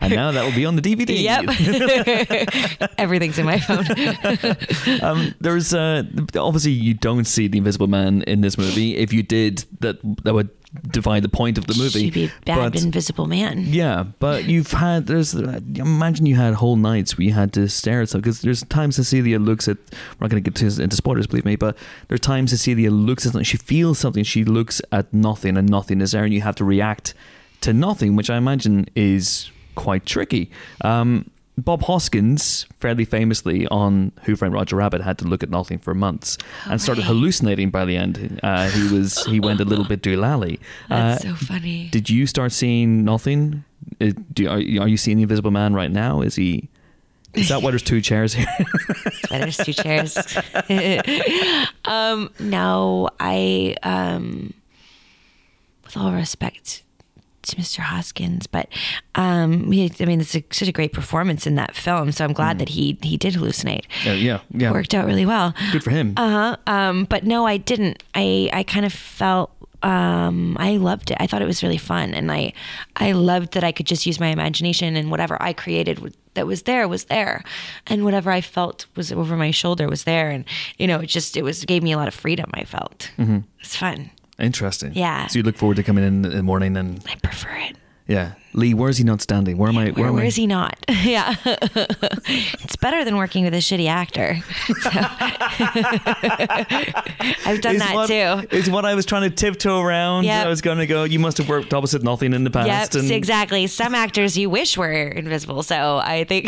And now that will be on the DVD. Yep. Everything's in my phone. Um, there's uh, obviously you don't see the Invisible Man in this movie. If you did, that that would define the point of the movie. She'd be a bad, But- invisible man. Yeah, but you've had there's imagine you had whole nights where you had to stare at something because there's times Cecilia looks at we're not going to get into spoilers, believe me, but there are times Cecilia looks at something, she feels something, she looks at nothing, and nothing is there, and you have to react to nothing, which I imagine is quite tricky. Um, Bob Hoskins, fairly famously on Who Framed Roger Rabbit, had to look at nothing for months and started hallucinating by the end. Uh, he was he went a little bit doolally. That's Uh, so funny. did you start seeing nothing? Uh, do, are, you- are you seeing the Invisible Man right now? Is he? Is that why there's two chairs here? Why there's two chairs. um, no, I, um, with all respect to Mr. Hoskins, but um, he, I mean, it's a, such a great performance in that film. So I'm glad that he he did hallucinate. Uh, yeah, yeah. Worked out really well. Good for him. Uh huh. Um, but no, I didn't. I I kind of felt um, I loved it. I thought it was really fun, and I I loved that I could just use my imagination and whatever I created w- that was there was there, and whatever I felt was over my shoulder was there, and you know, it just it was gave me a lot of freedom. I felt it's fun. Interesting. Yeah. So you look forward to coming in in the morning and I prefer it. Yeah. Leigh, where's he not standing? Where am I? Where, am where I? is he not? yeah. it's better than working with a shitty actor. So- I've done Is that what, too. It's what I was trying to tiptoe around. Yep. I was going to go. You must have worked opposite nothing in the past. Yep, and exactly. Some actors you wish were invisible. So I think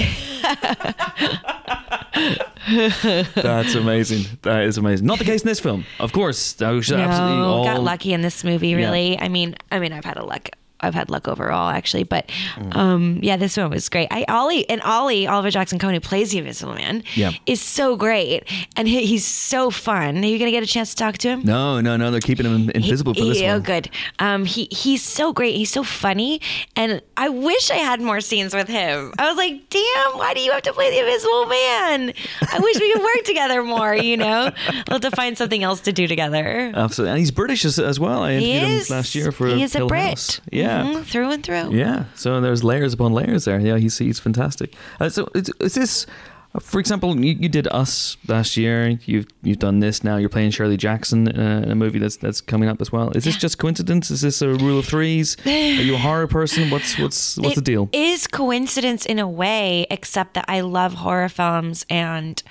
That's amazing. That is amazing. Not the case in this film, of course. I no, got lucky in this movie. Really, I mean, I mean, I've had a luck. I've had luck overall, actually, but Mm. um, yeah, this one was great. I Ollie and Ollie Oliver Jackson Cohen, who plays the Invisible Man, Yeah. is so great, and he, he's so fun. Are you gonna get a chance to talk to him? No, no, no. They're keeping him invisible for He- this he- Oh, one. good. Um, he he's so great. He's so funny, and I wish I had more scenes with him. I was like, damn, why do you have to play the Invisible Man? I wish we could work together more. You know, we'll have to find something else to do together. Absolutely, and he's British as, as well. I he interviewed is him last year for he is a Brit, House. Yeah. Mhm, through and through. Yeah, so there's layers upon layers there. Yeah, he's he's fantastic. Uh, so is, is this, uh, for example, you, you did Us last year. You've you've done this now. You're playing Shirley Jackson uh, in a movie that's that's coming up as well. Is this just coincidence? Is this a rule of threes? Are you a horror person? What's what's what's the deal? Is coincidence in a way, except that I love horror films and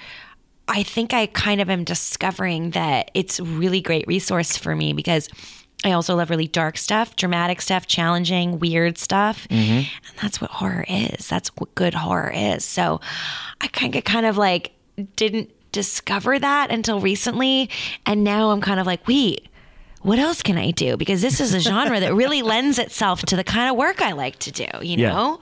I think I kind of am discovering that it's a really great resource for me because I also love really dark stuff, dramatic stuff, challenging, weird stuff. And that's what horror is. That's what good horror is. So I kind of kind of like didn't discover that until recently. And now I'm kind of like, wait, what else can I do? Because this is a genre that really lends itself to the kind of work I like to do, you Yeah. know?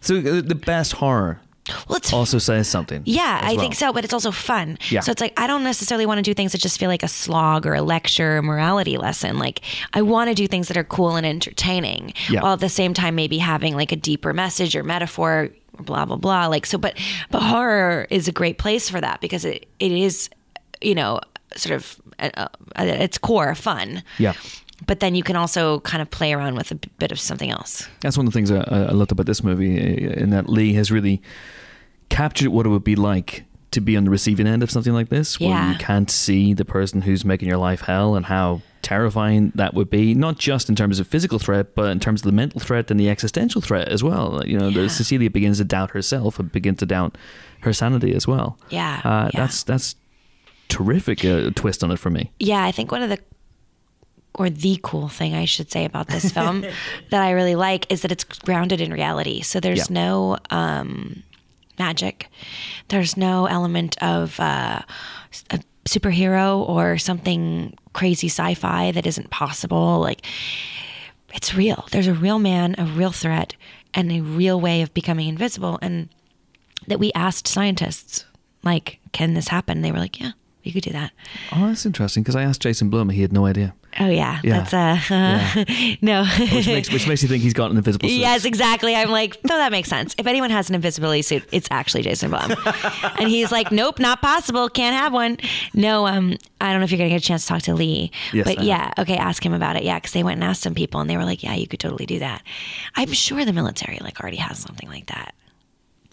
So uh, the best horror Well, it's also says something. yeah, I well. think so, but it's also fun. Yeah. So it's like I don't necessarily want to do things that just feel like a slog or a lecture or morality lesson. Like I want to do things that are cool and entertaining, Yeah. while at the same time maybe having like a deeper message or metaphor, blah blah blah. Like so, but but horror is a great place for that because it it is, you know, sort of uh, at its core fun. Yeah. But then you can also kind of play around with a bit of something else. That's one of the things I, I loved about this movie, uh, in that Leigh has really captured what it would be like to be on the receiving end of something like this, where you can't see the person who's making your life hell and how terrifying that would be, not just in terms of physical threat, but in terms of the mental threat and the existential threat as well. You know, Yeah. Cecilia begins to doubt herself and begins to doubt her sanity as well. Yeah, uh, yeah. that's that's terrific uh, twist on it for me. Yeah, I think one of the or the cool thing I should say about this film that I really like is that it's grounded in reality. So there's Yeah. no um, magic. There's no element of uh, a superhero or something crazy sci-fi that isn't possible. Like it's real. There's a real man, a real threat, and a real way of becoming invisible. And that we asked scientists, like, can this happen? They were like, yeah, you could do that. Oh, that's interesting because I asked Jason Blum, he had no idea, Oh yeah, Yeah. that's uh, no. which makes which makes you think he's got an invisible suit. yes, exactly. I'm like, no, that makes sense. If anyone has an invisibility suit, it's actually Jason Blum. and he's like, nope, not possible. Can't have one. No, um, I don't know if you're gonna get a chance to talk to Leigh, Yes, but I yeah, okay, ask him about it. Yeah, because they went and asked some people, and they were like, yeah, you could totally do that. I'm sure the military like already has something like that.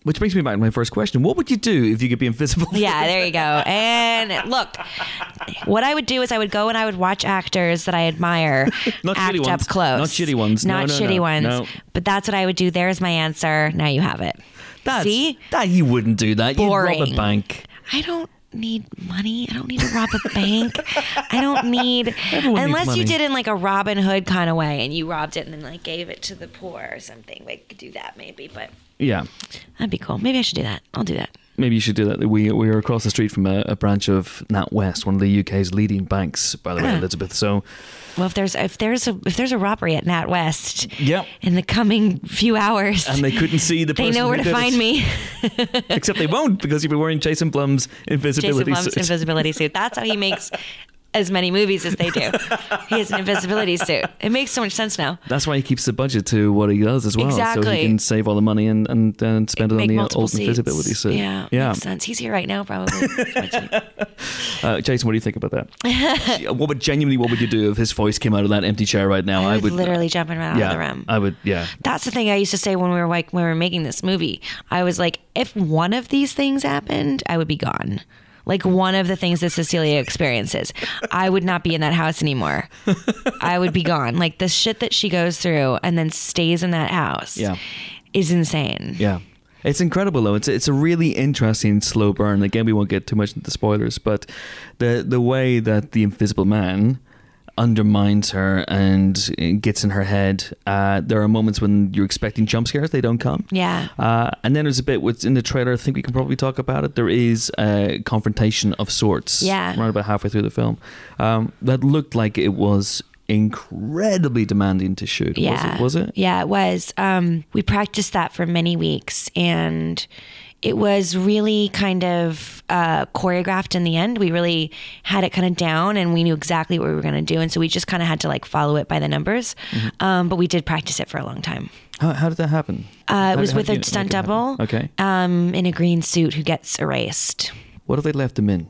Which brings me back to my first question: What would you do if you could be invisible? Yeah, there you go. And look, what I would do is I would go and I would watch actors that I admire Not act shitty up ones. close. Not shitty ones. No, Not no, shitty no. ones. But that's what I would do. There's my answer. Now you have it. That's, See? that you wouldn't do that. You'd rob a bank. I don't need money. I don't need to rob a bank. I don't need Everyone unless you did in like a Robin Hood kind of way and you robbed it and then like gave it to the poor or something. We could do that maybe, but Yeah, that'd be cool. Maybe I should do that. I'll do that. maybe you should do that. We we are across the street from a, a branch of NatWest, one of the UK's leading banks, by the way, Ah. Elisabeth. So Well, if there's if there's a if there's a robbery at NatWest Yep. in the coming few hours, and they couldn't see the they person know where who to did find it. me. Except they won't because you'll be wearing Jason Blum's Jason invisibility Blum's suit. invisibility suit. That's how he makes as many movies as they do. he has an invisibility suit. It makes so much sense now. That's why he keeps the budget to what he does as well, exactly. so he can save all the money and and, and spend it on the ultimate seats. visibility suit. Yeah, yeah. makes sense. He's here right now, probably. Uh, Jason, what do you think about that? what would genuinely what would you do if his voice came out of that empty chair right now? I would literally jump and run out of the room. I would. Yeah. That's the thing I used to say when we were like when we were making this movie. I was like, if one of these things happened, I would be gone. Like one of the things that Cecilia experiences, I would not be in that house anymore. I would be gone. Like the shit that she goes through and then stays in that house Yeah. is insane. Yeah. It's incredible though. It's it's a really interesting slow burn. Again, we won't get too much into the spoilers, but the the way that the Invisible Man undermines her and gets in her head. Uh, there are moments when you're expecting jump scares, they don't come. Yeah. Uh, and then there's a bit what's in the trailer. I think we can probably talk about it. There is a confrontation of sorts. Yeah. Right about halfway through the film, um, that looked like it was incredibly demanding to shoot. Yeah. Was it? Was it? Yeah, it was. Um, we practiced that for many weeks and it was really kind of uh, choreographed in the end. We really had it kind of down and we knew exactly what we were going to do. And so we just kind of had to like follow it by the numbers. Um, but we did practice it for a long time. How, how did that happen? Uh, it was with a stunt double Okay. um, in a green suit who gets erased. What if they left him in?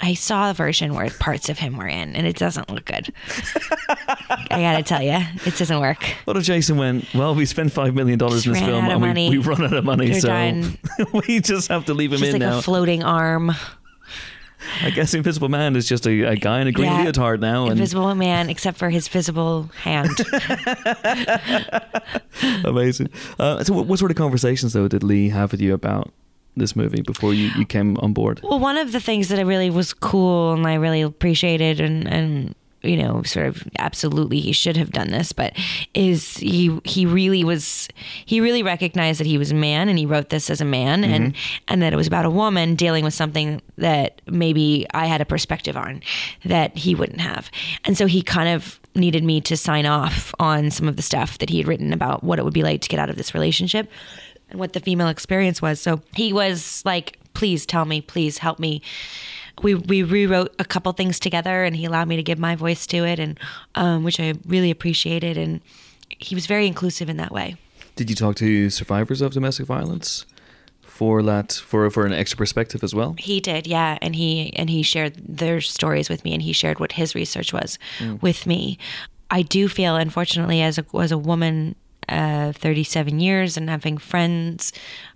I saw a version where parts of him were in, and it doesn't look good. I gotta tell you, it doesn't work. What if Jason went, well, we spent $5 million in this film and we, we run out of money, They're so we just have to leave him Just in like now. a floating arm. I guess Invisible Man is just a, a guy in a green Yeah. leotard now. And Invisible man, except for his visible hand. Amazing. Uh, so, what, what sort of conversations, though, did Leigh have with you about this movie before you, you came on board? Well, one of the things that I really was cool and I really appreciated and and you know sort of absolutely he should have done this but is he he really was he really recognized that he was a man and he wrote this as a man and mm-hmm. and that it was about a woman dealing with something that maybe I had a perspective on that he wouldn't have. And so he kind of needed me to sign off on some of the stuff that he had written about what it would be like to get out of this relationship and what the female experience was. So he was like, please tell me, please help me. We, we rewrote a couple things together and he allowed me to give my voice to it and um, which I really appreciated and he was very inclusive in that way. Did you talk to survivors of domestic violence for that, for, for an extra perspective as well? He did, yeah, and he and he shared their stories with me, and he shared what his research was with me. I do feel, unfortunately, as a as a woman, uh, thirty seven years, and having friends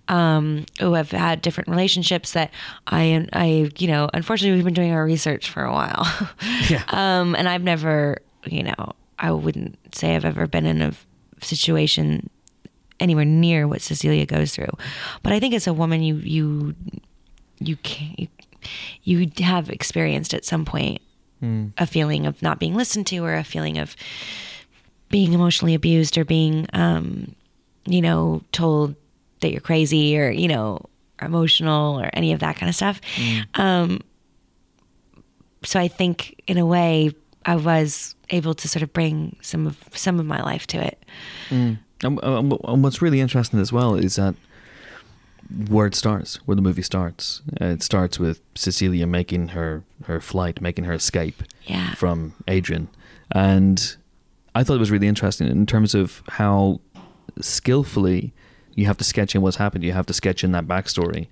um, who have had different relationships, that I I you know, unfortunately, we've been doing our research for a while, Yeah. um, and I've never, you know, I wouldn't say I've ever been in a situation anywhere near what Cecilia goes through. But I think as a woman, you you you can you, you have experienced at some point a feeling of not being listened to, or a feeling of being emotionally abused, or being um, you know told that you're crazy, or you know emotional, or any of that kind of stuff. Um, so I think in a way I was able to sort of bring some of some of my life to it. And, and and what's really interesting as well is that where it starts, where the movie starts. Uh, it starts with Cecilia making her, her flight, making her escape Yeah. from Adrian. And I thought it was really interesting in terms of how skillfully you have to sketch in what's happened. You have to sketch in that backstory,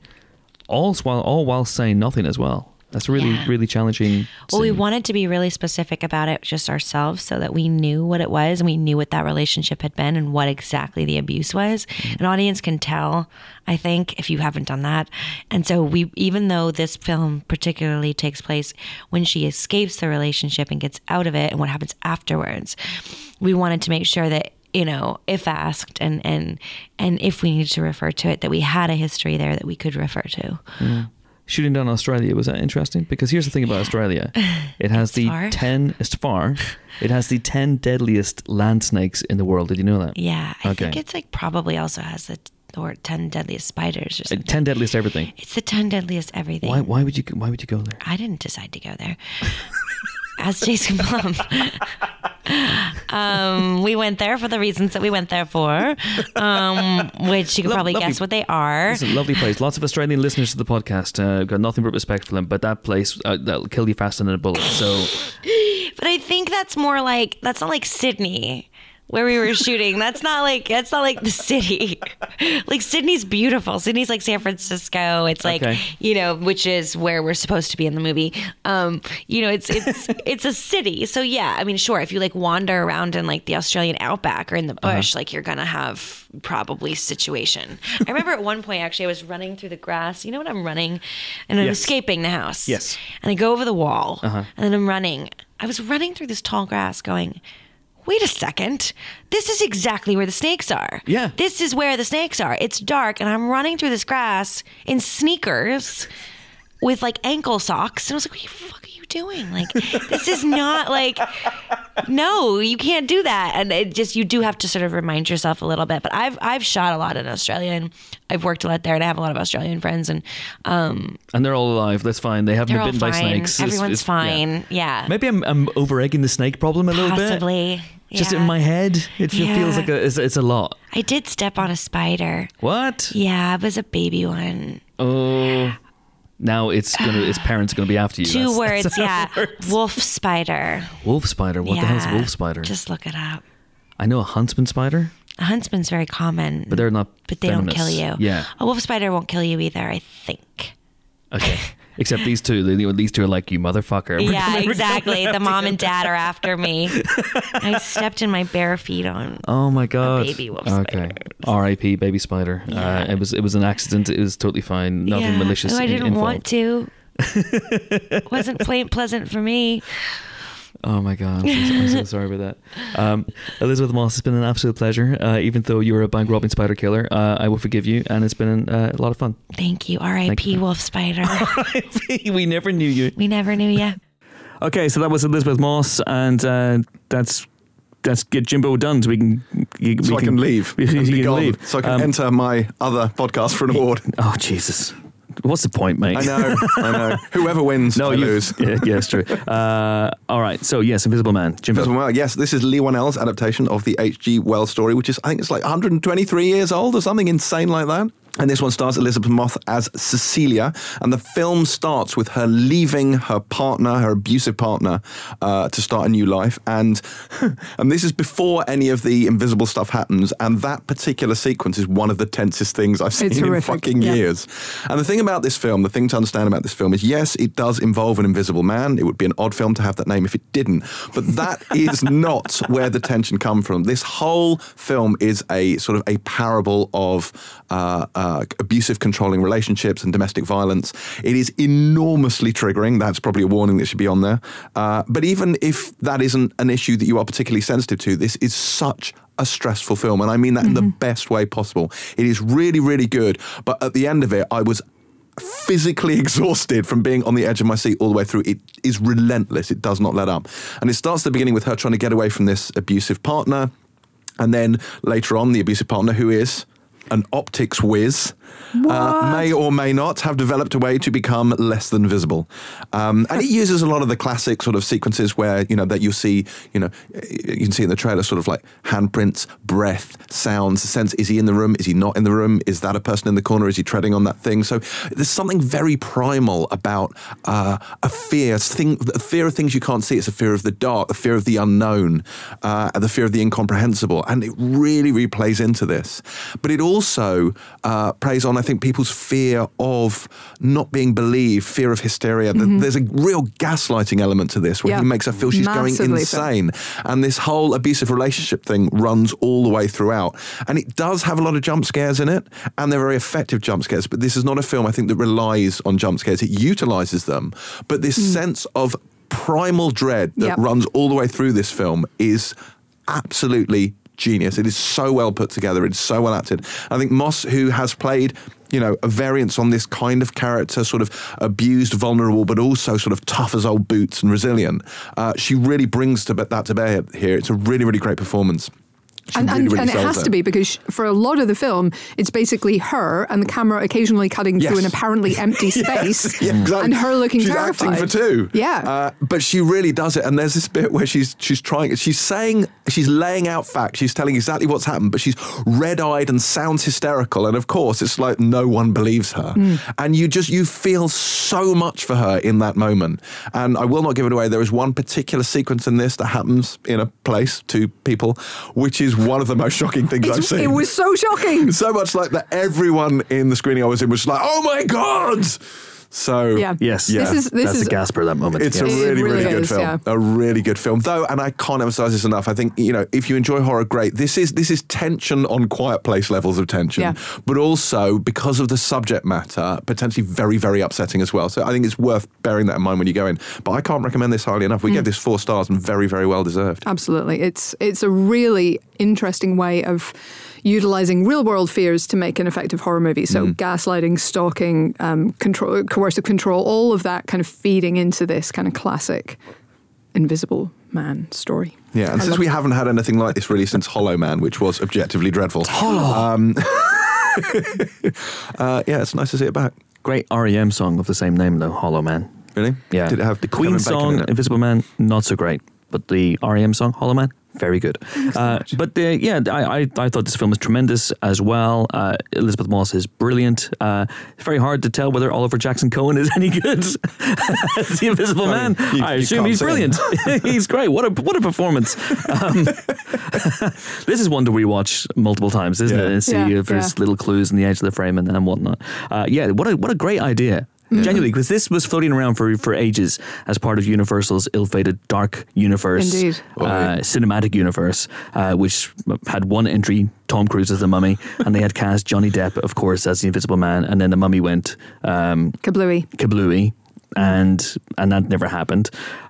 all while all while saying nothing as well. That's really Yeah. really challenging. Well, we wanted to be really specific about it just ourselves so that we knew what it was and we knew what that relationship had been and what exactly the abuse was. Mm-hmm. An audience can tell, I think, if you haven't done that. And so we even though this film particularly takes place when she escapes the relationship and gets out of it and what happens afterwards, we wanted to make sure that you know, if asked and and and if we needed to refer to it, that we had a history there that we could refer to. Mm-hmm. Shooting down Australia was that interesting? Because here's the thing about Australia, it has It's the far. ten. It's far. It has the ten deadliest land snakes in the world. Did you know that? Yeah, I think it's like probably also has the or ten deadliest spiders or Uh, something. Ten deadliest everything. It's the ten deadliest everything. Why? Why would you? Why would you go there? I didn't decide to go there. As Jason Blum. Um, we went there for the reasons that we went there for, um, which you can Lo- probably lovely- guess what they are. It's a lovely place. Lots of Australian listeners to the podcast. Uh, got nothing but respect for them, but that place uh, that'll kill you faster than a bullet. So But I think that's more like that's not like Sydney where we were shooting. That's not like that's not like the city. like Sydney's beautiful. Sydney's like San Francisco. It's like Okay. you know, which is where we're supposed to be in the movie. Um, you know, it's it's it's a city. So yeah, I mean, sure, if you like wander around in like the Australian outback or in the Uh-huh. bush, like you're gonna have probably situation. I remember at one point actually I was running through the grass. You know what I'm running and I'm Yes. escaping the house. Yes. And I go over the wall Uh-huh. and then I'm running. I was running through this tall grass going, wait a second. This is exactly where the snakes are. Yeah. This is where the snakes are. It's dark and I'm running through this grass in sneakers with like ankle socks. And I was like, what the fuck are you doing? Like, this is not like, no, you can't do that. And it just, you do have to sort of remind yourself a little bit. But I've, I've shot a lot in Australia and I've worked a lot there and I have a lot of Australian friends and, um, and they're all alive. That's fine. They haven't been bitten by snakes. Everyone's it's- yeah. fine. Yeah. Maybe I'm, I'm over egging the snake problem a little bit. Possibly. Just in my head, it fe- feels like a, it's, it's a lot. I did step on a spider. What? Yeah, it was a baby one. Oh, now it's gonna. Its parents are gonna be after you. Two That's- words, that's yeah. works. Wolf spider. Wolf spider. What the hell's a Yeah. wolf spider? Just look it up. I know a huntsman spider, A huntsman's very common. but they're not. but they don't kill you. Yeah. A wolf spider won't kill you either, I think. Okay. Except these two. These two are like you, motherfucker. We're yeah, exactly. The mom and dad are after me. I stepped in my bare feet on. Oh my god. baby wolf Okay. R.I.P. Baby spider. Yeah. Uh, it was it was an accident. It was totally fine. Nothing yeah. malicious. Oh, I didn't involved. want to. It wasn't pleasant for me. Oh my god, I'm so, I'm so sorry about that. Um, Elisabeth Moss, it's been an absolute pleasure. Uh, even though you're a bank robbing spider killer, uh, I will forgive you, and it's been uh, a lot of fun. Thank you. R.I.P. Wolf Spider. we never knew you. we never knew you. Okay, so that was Elisabeth Moss, and uh, that's that's get Jimbo done, so we can we, So we I can leave we- and be can gone. leave. So I can Um, enter my other podcast for an award. Oh Jesus, what's the point, mate? I know, I know. Whoever wins, No, I you lose. Yeah, yeah, it's true. Uh, all right, so yes, Invisible Man, Jimbo. Well, yes, this is Leigh Whannell's adaptation of the H.G. Wells story, which is, I think it's like 123 years old or something insane like that. And this one stars Elisabeth Moss as Cecilia. And the film starts with her leaving her partner, her abusive partner, uh, to start a new life. And, and this is before any of the invisible stuff happens. And that particular sequence is one of the tensest things I've seen in fucking yeah. years. And the thing about this film, the thing to understand about this film is yes, it does involve an invisible man. It would be an odd film to have that name if it didn't. But that is not where the tension come from. This whole film is a sort of a parable of uh, uh, abusive, controlling relationships and domestic violence. It is enormously triggering. That's probably a warning that should be on there. Uh, but even if that isn't an issue that you are particularly sensitive to, this is such a stressful film. And I mean that in the best way possible. It is really, really good. But at the end of it, I was physically exhausted from being on the edge of my seat all the way through. It is relentless. It does not let up. And it starts at the beginning with her trying to get away from this abusive partner. And then later on, the abusive partner, who is an optics whiz, uh, may or may not have developed a way to become less than visible. Um, and it uses a lot of the classic sort of sequences where, you know, that you see, you know, you can see in the trailer sort of like handprints, breath, sounds, sense, is he in the room? Is he not in the room? Is that a person in the corner? Is he treading on that thing? So there's something very primal about uh, a fear, thing, a fear of things you can't see. It's a fear of the dark, the fear of the unknown, uh, the fear of the incomprehensible. And it really, really plays into this. But it also uh, plays on, I think, people's fear of not being believed, fear of hysteria. Th- mm-hmm. There's a real gaslighting element to this where he makes her feel she's going Massively so. insane. And this whole abusive relationship thing runs all the way throughout. And it does have a lot of jump scares in it, and they're very effective jump scares. But this is not a film, I think, that relies on jump scares. It utilizes them. But this mm. sense of primal dread that Yep. runs all the way through this film is absolutely genius. It is so well put together. It's so well acted. I think Moss, who has played, you know, a variance on this kind of character, sort of abused, vulnerable, but also sort of tough as old boots and resilient, uh, she really brings to, that to bear here. It's a really, really great performance. And, really, and, really and it has to be because for a lot of the film, it's basically her and the camera occasionally cutting through an apparently empty space, Yeah, exactly. and her looking she's terrified. acting for two. Yeah. uh, but she really does it. And there's this bit where she's she's trying. She's saying she's laying out facts. She's telling exactly what's happened, but she's red-eyed and sounds hysterical. And of course, it's like no one believes her. Hmm. And you just you feel so much for her in that moment. And I will not give it away. There is one particular sequence in this that happens in a place to people, which is one of the most shocking things I've seen. it was so shocking. so much like that. Everyone in the screening I was in was like, "Oh my god!" So Yeah. Yes, Yeah. This is this that's is a gasper that moment. it's yes. a It really, really really good is, film. yeah. A really good film, though, and I can't emphasize this enough. I think you know, if you enjoy horror, great. This is this is tension on Quiet Place levels of tension, Yeah. but also because of the subject matter, potentially very, very upsetting as well. So I think it's worth bearing that in mind when you go in. But I can't recommend this highly enough. We Hmm. gave this four stars and very, very well deserved. Absolutely. It's it's a really interesting way of utilizing real world fears to make an effective horror movie. So Mm. gaslighting, stalking, um, control, coercive control, all of that kind of feeding into this kind of classic invisible man story. Yeah, and I since we it. haven't had anything like this really since Hollow Man, which was objectively dreadful. Um, uh, yeah, it's nice to see it back. Great REM song of the same name though, Hollow Man. Really? Yeah, Did it have the Queen song in? Invisible Man? Not so great, but the REM song Hollow Man. Very good, uh, but uh, yeah, I, I I thought this film was tremendous as well. Uh, Elisabeth Moss is brilliant. Uh, it's very hard to tell whether Oliver Jackson Cohen is any good as the Invisible I mean, Man. you- I you assume he's brilliant. he's great. What a what a performance! Um, this is one to rewatch multiple times, isn't Yeah. it? And see Yeah, if there's yeah. little clues in the edge of the frame and, and whatnot. Uh, yeah, what a what a great idea. Genuinely, because this was floating around for, for ages as part of Universal's ill-fated dark universe, Indeed. Oh, uh, yeah. cinematic universe, uh, which had one entry, Tom Cruise as the Mummy, and they had cast Johnny Depp, of course, as the Invisible Man, and then the Mummy went um, Kablooey. kablooey, and and that never happened.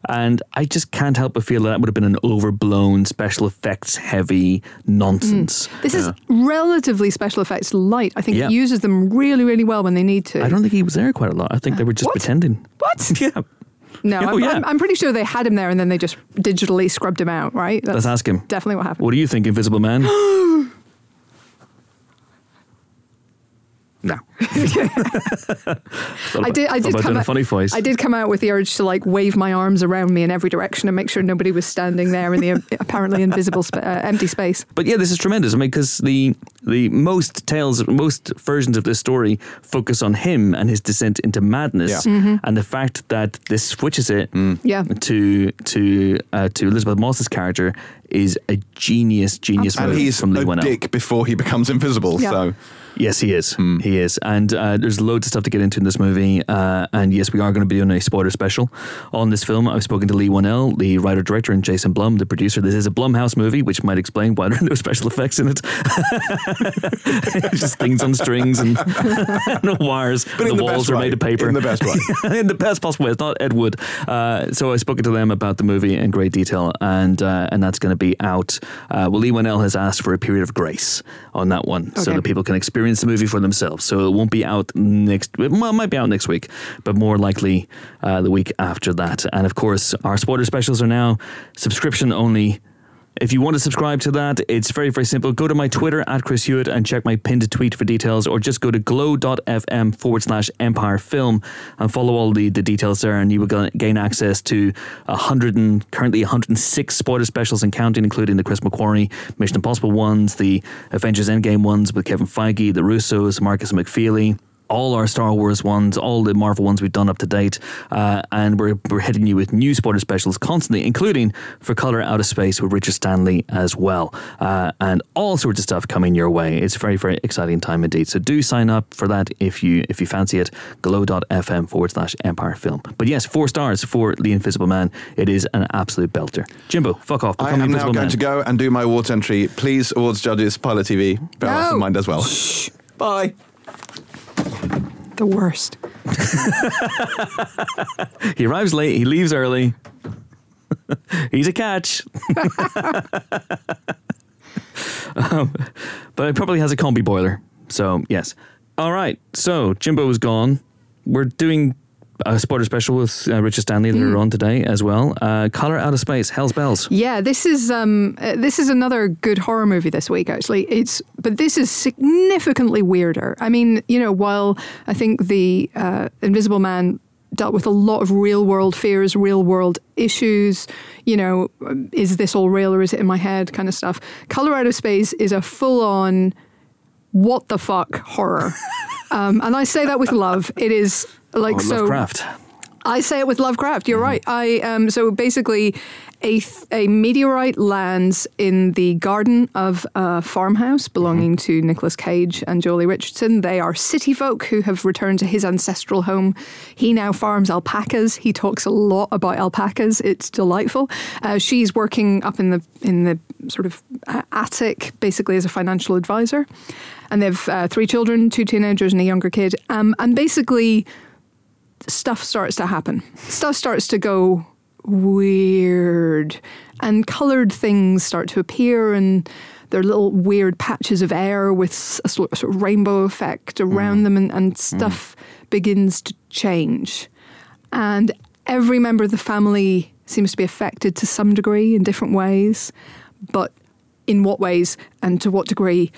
And I just can't help but feel that, that would have been an overblown, special effects heavy nonsense. Mm. This is relatively special effects light. I think Yeah. it uses them really, really well when they need to. I don't think he was there quite a lot. I think they were just What? pretending. What? Yeah. No, Oh, I'm, yeah. I'm, I'm pretty sure they had him there and then they just digitally scrubbed him out, right? That's Let's ask him. Definitely what happened. What do you think, Invisible Man? no. I did. I did come doing a out, funny voice. I did come out with the urge to like wave my arms around me in every direction and make sure nobody was standing there in the apparently invisible spa- uh, empty space. But yeah, this is tremendous. I mean, because the the most tales, most versions of this story focus on him and his descent into madness, Yeah. Mm-hmm. and the fact that this switches it Yeah. to to uh, to Elisabeth Moss's character is a genius, genius And move he's from Lee a Whannell. dick before he becomes invisible. Yeah. So Yes, he is. He is. And uh, there's loads of stuff to get into in this movie. Uh, and yes, we are going to be doing a spoiler special on this film. I've spoken to Leigh Whannell, the writer director, and Jason Blum, the producer. This is a Blumhouse movie, which might explain why there are no special effects in it. Just things on strings and no wires. But in the the walls are way. made of paper. In the best way. in the best possible way. It's not Ed Wood. Uh, so I've spoken to them about the movie in great detail, and uh, and that's going to be out. Uh, well, Leigh Whannell has asked for a period of grace on that one, so that people can experience the movie for themselves. So it won't be out next. Well, it might be out next week, but more likely uh, the week after that. And of course, our spoiler specials are now subscription only. If you want to subscribe to that, it's very, very simple. Go to my Twitter at Chris Hewitt and check my pinned tweet for details, or just go to glow.fm forward slash empire film and follow all the, the details there, and you will gain access to 100 and currently 106 spoiler specials and counting, including the Chris McQuarrie Mission Impossible ones, the Avengers Endgame ones with Kevin Feige, the Russos, Markus McFeely all our Star Wars ones, all the Marvel ones we've done up to date, uh, and we're, we're hitting you with new spoiler specials constantly, including for Color Out of Space with Richard Stanley as well, uh, and all sorts of stuff coming your way. It's a very very exciting time indeed. So do sign up for that if you if you fancy it. Glow.fm forward slash Empire Film. But yes, four stars for The Invisible Man. It is an absolute belter. Jimbo, fuck off. I Become am now Invisible going Man. to go and do my awards entry. Please, awards judges, Pilot TV. Bear off No. in mind as well. Bye. The worst. He arrives late. He leaves early. He's a catch. um, but it probably has a combi boiler. So, yes. All right. So, Jimbo is gone. We're doing a spoiler special with uh, Richard Stanley later on today as well. Uh, Color Out of Space, Hell's Bells. Yeah, this is um, uh, this is another good horror movie this week. Actually, it's but this is significantly weirder. I mean, you know, while I think the uh, Invisible Man dealt with a lot of real world fears, real world issues. You know, um, is this all real or is it in my head? Kind of stuff. Color Out of Space is a full on what the fuck horror. um, and I say that with love. It is like Or so. Lovecraft. I say it with Lovecraft. You're right. I um so basically a th- a meteorite lands in the garden of a farmhouse belonging to Nicolas Cage and Joely Richardson. They are city folk who have returned to his ancestral home. He now farms alpacas. He talks a lot about alpacas. It's delightful. Uh, she's working up in the in the sort of uh, attic, basically as a financial advisor, and they've uh, three children, two teenagers, and a younger kid. Um, and basically stuff starts to happen. Stuff starts to go weird, and colored things start to appear, and there are little weird patches of air with a sort sort of rainbow effect around mm. them, and, and stuff mm. begins to change. And every member of the family seems to be affected to some degree in different ways, but in what ways and to what degree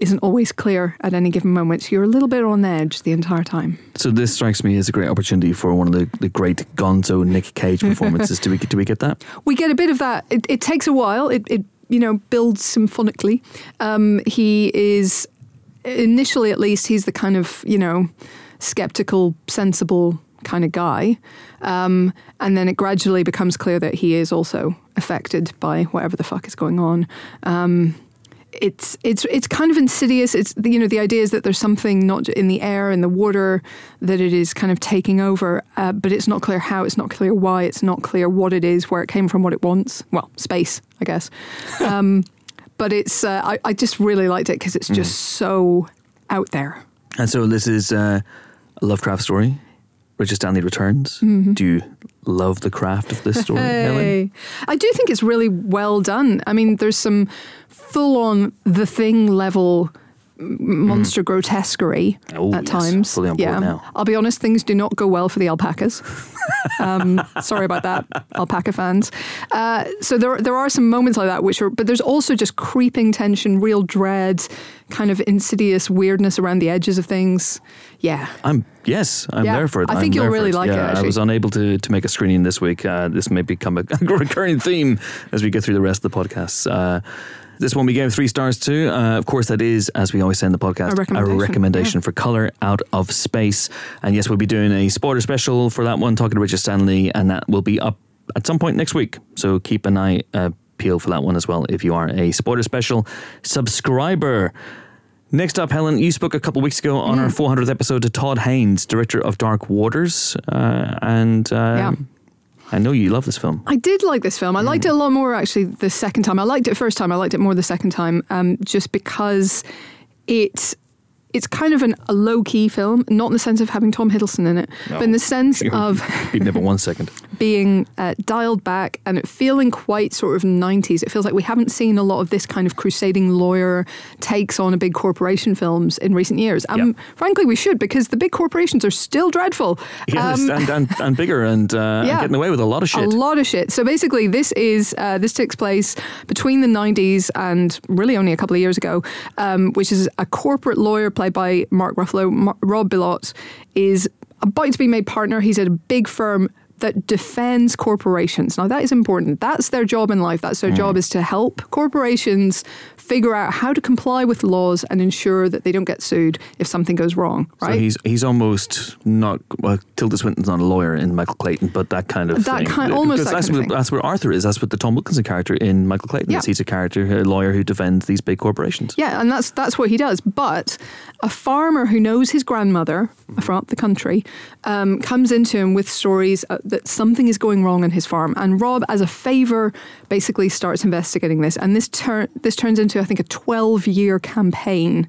isn't always clear at any given moment. So you're a little bit on edge the entire time. So this strikes me as a great opportunity for one of the, the great Gonzo Nick Cage performances. do we do we get that? we get a bit of that. It, it takes a while. It, it you know builds symphonically. Um, he is initially, at least, he's the kind of you know skeptical, sensible kind of guy, um, and then it gradually becomes clear that he is also affected by whatever the fuck is going on. Um, it's it's it's kind of insidious. It's you know the idea is that there's something not in the air in the water that it is kind of taking over, uh, but it's not clear how. It's not clear why. It's not clear what it is, where it came from, what it wants. Well, space, I guess. Um, but it's uh, I, I just really liked it because it's just so out there. And so this is uh, a Lovecraft story. Richard Stanley returns. Mm-hmm. Do you love the craft of this story? Hey. I do think it's really well done. I mean, there's some full on the thing level monster grotesquerie Oh, at yes. times. Fully on board now. I'll be honest, things do not go well for the alpacas. um, sorry about that, alpaca fans. Uh, so there, there are some moments like that, which are, but there's also just creeping tension, real dread, kind of insidious weirdness around the edges of things. Yeah. I'm yes, I'm Yeah, there for it. I I'm think you'll there for really like it, Yeah, I was unable to, to make a screening this week. Uh, this may become a, recurring theme as we go through the rest of the podcasts. Uh, this one we gave three stars to. Uh, of course, that is, as we always say in the podcast, A recommendation, recommendation for Color Out of Space. And yes, we'll be doing a spoiler special for that one, talking to Richard Stanley, and that will be up at some point next week. So keep an eye uh, peeled for that one as well if you are a spoiler special subscriber. Next up, Helen, you spoke a couple of weeks ago on Mm. our 400th episode to Todd Haynes, director of Dark Waters, uh, and uh, Yeah. I know you love this film. I did like this film. I liked it a lot more actually the second time. I liked it first time. I liked it more the second time, um, just because it it's kind of an, a low key film, not in the sense of having Tom Hiddleston in it, but in the sense of it one second. being uh, dialed back and it feeling quite sort of 90s. It feels like we haven't seen a lot of this kind of crusading lawyer takes on a big corporation films in recent years. Um, Yeah. Frankly, we should because the big corporations are still dreadful. Yes, Um, and, and, and bigger and, uh, and getting away with a lot of shit. A lot of shit. So basically, this is uh, this takes place between the '90s and really only a couple of years ago, um, which is a corporate lawyer played by Mark Ruffalo. Mar- Rob Bilott is about to be made partner. He's at a big firm that defends corporations. Now that is important. That's their job in life. That's their hmm. job is to help corporations figure out how to comply with laws and ensure that they don't get sued if something goes wrong. Right? So he's he's almost not well. Tilda Swinton's not a lawyer in Michael Clayton, but that kind of That thing. kind- almost that that's kind of what. That's where Arthur is. That's what the Tom Wilkinson character in Michael Clayton Yeah. is. He's a character, a lawyer who defends these big corporations. Yeah, and that's that's what he does. But a farmer who knows his grandmother from up the country um, comes into him with stories uh, that something is going wrong on his farm, and Rob, as a favor, basically starts investigating this. And this turn this turns into, I think, a twelve year campaign.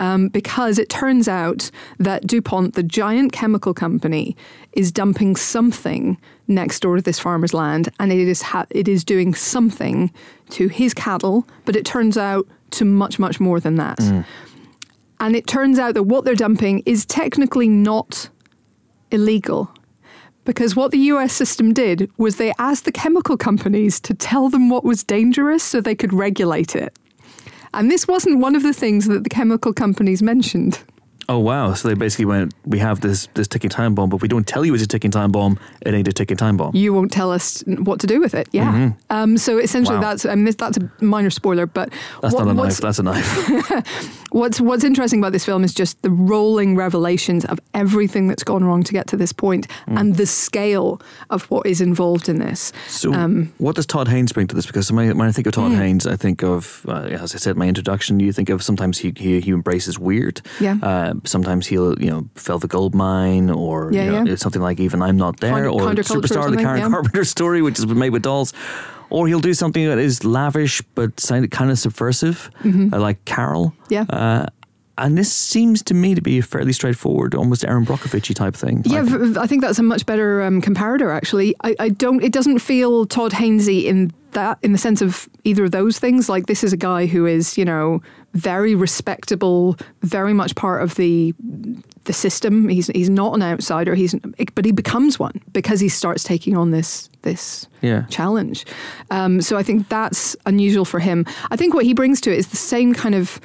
Um, because it turns out that DuPont, the giant chemical company, is dumping something next door to this farmer's land, and it is ha- it is doing something to his cattle. But it turns out to much much more than that. And it turns out that what they're dumping is technically not illegal. because what the US system did was they asked the chemical companies to tell them what was dangerous so they could regulate it. And this wasn't one of the things that the chemical companies mentioned. Oh wow! So they basically went, "We have this this ticking time bomb, but we don't tell you it's a ticking time bomb. It ain't a ticking time bomb." You won't tell us what to do with it. Yeah. Um, so essentially, Wow. that's I mean, this, that's a minor spoiler, but That's what- not a knife. That's a knife. What's What's interesting about this film is just the rolling revelations of everything that's gone wrong to get to this point, Mm. and the scale of what is involved in this. So, Um, what does Todd Haynes bring to this? Because when I, when I think of Todd Hmm. Haynes, I think of, uh, as I said in my introduction, you think of sometimes he he, he embraces weird. Yeah. Uh, sometimes he'll you know Velvet Goldmine, or Yeah, you know, yeah. something like even I'm not there, or counterculture or Superstar, the Karen yeah. Carpenter story, which is made with dolls. Or he'll do something that is lavish but kind of subversive, uh, like Carol. Mm-hmm. Yeah. Uh, and this seems to me to be a fairly straightforward, almost Erin Brockovich type thing. Yeah, Like- I think that's a much better um, comparator. Actually, I, I don't. It doesn't feel Todd Hainesy in that, in the sense of either of those things. Like this is a guy who is, you know, very respectable, very much part of the the system. He's he's not an outsider. He's but he becomes one because he starts taking on this this Yeah. challenge. Um, so I think that's unusual for him. I think what he brings to it is the same kind of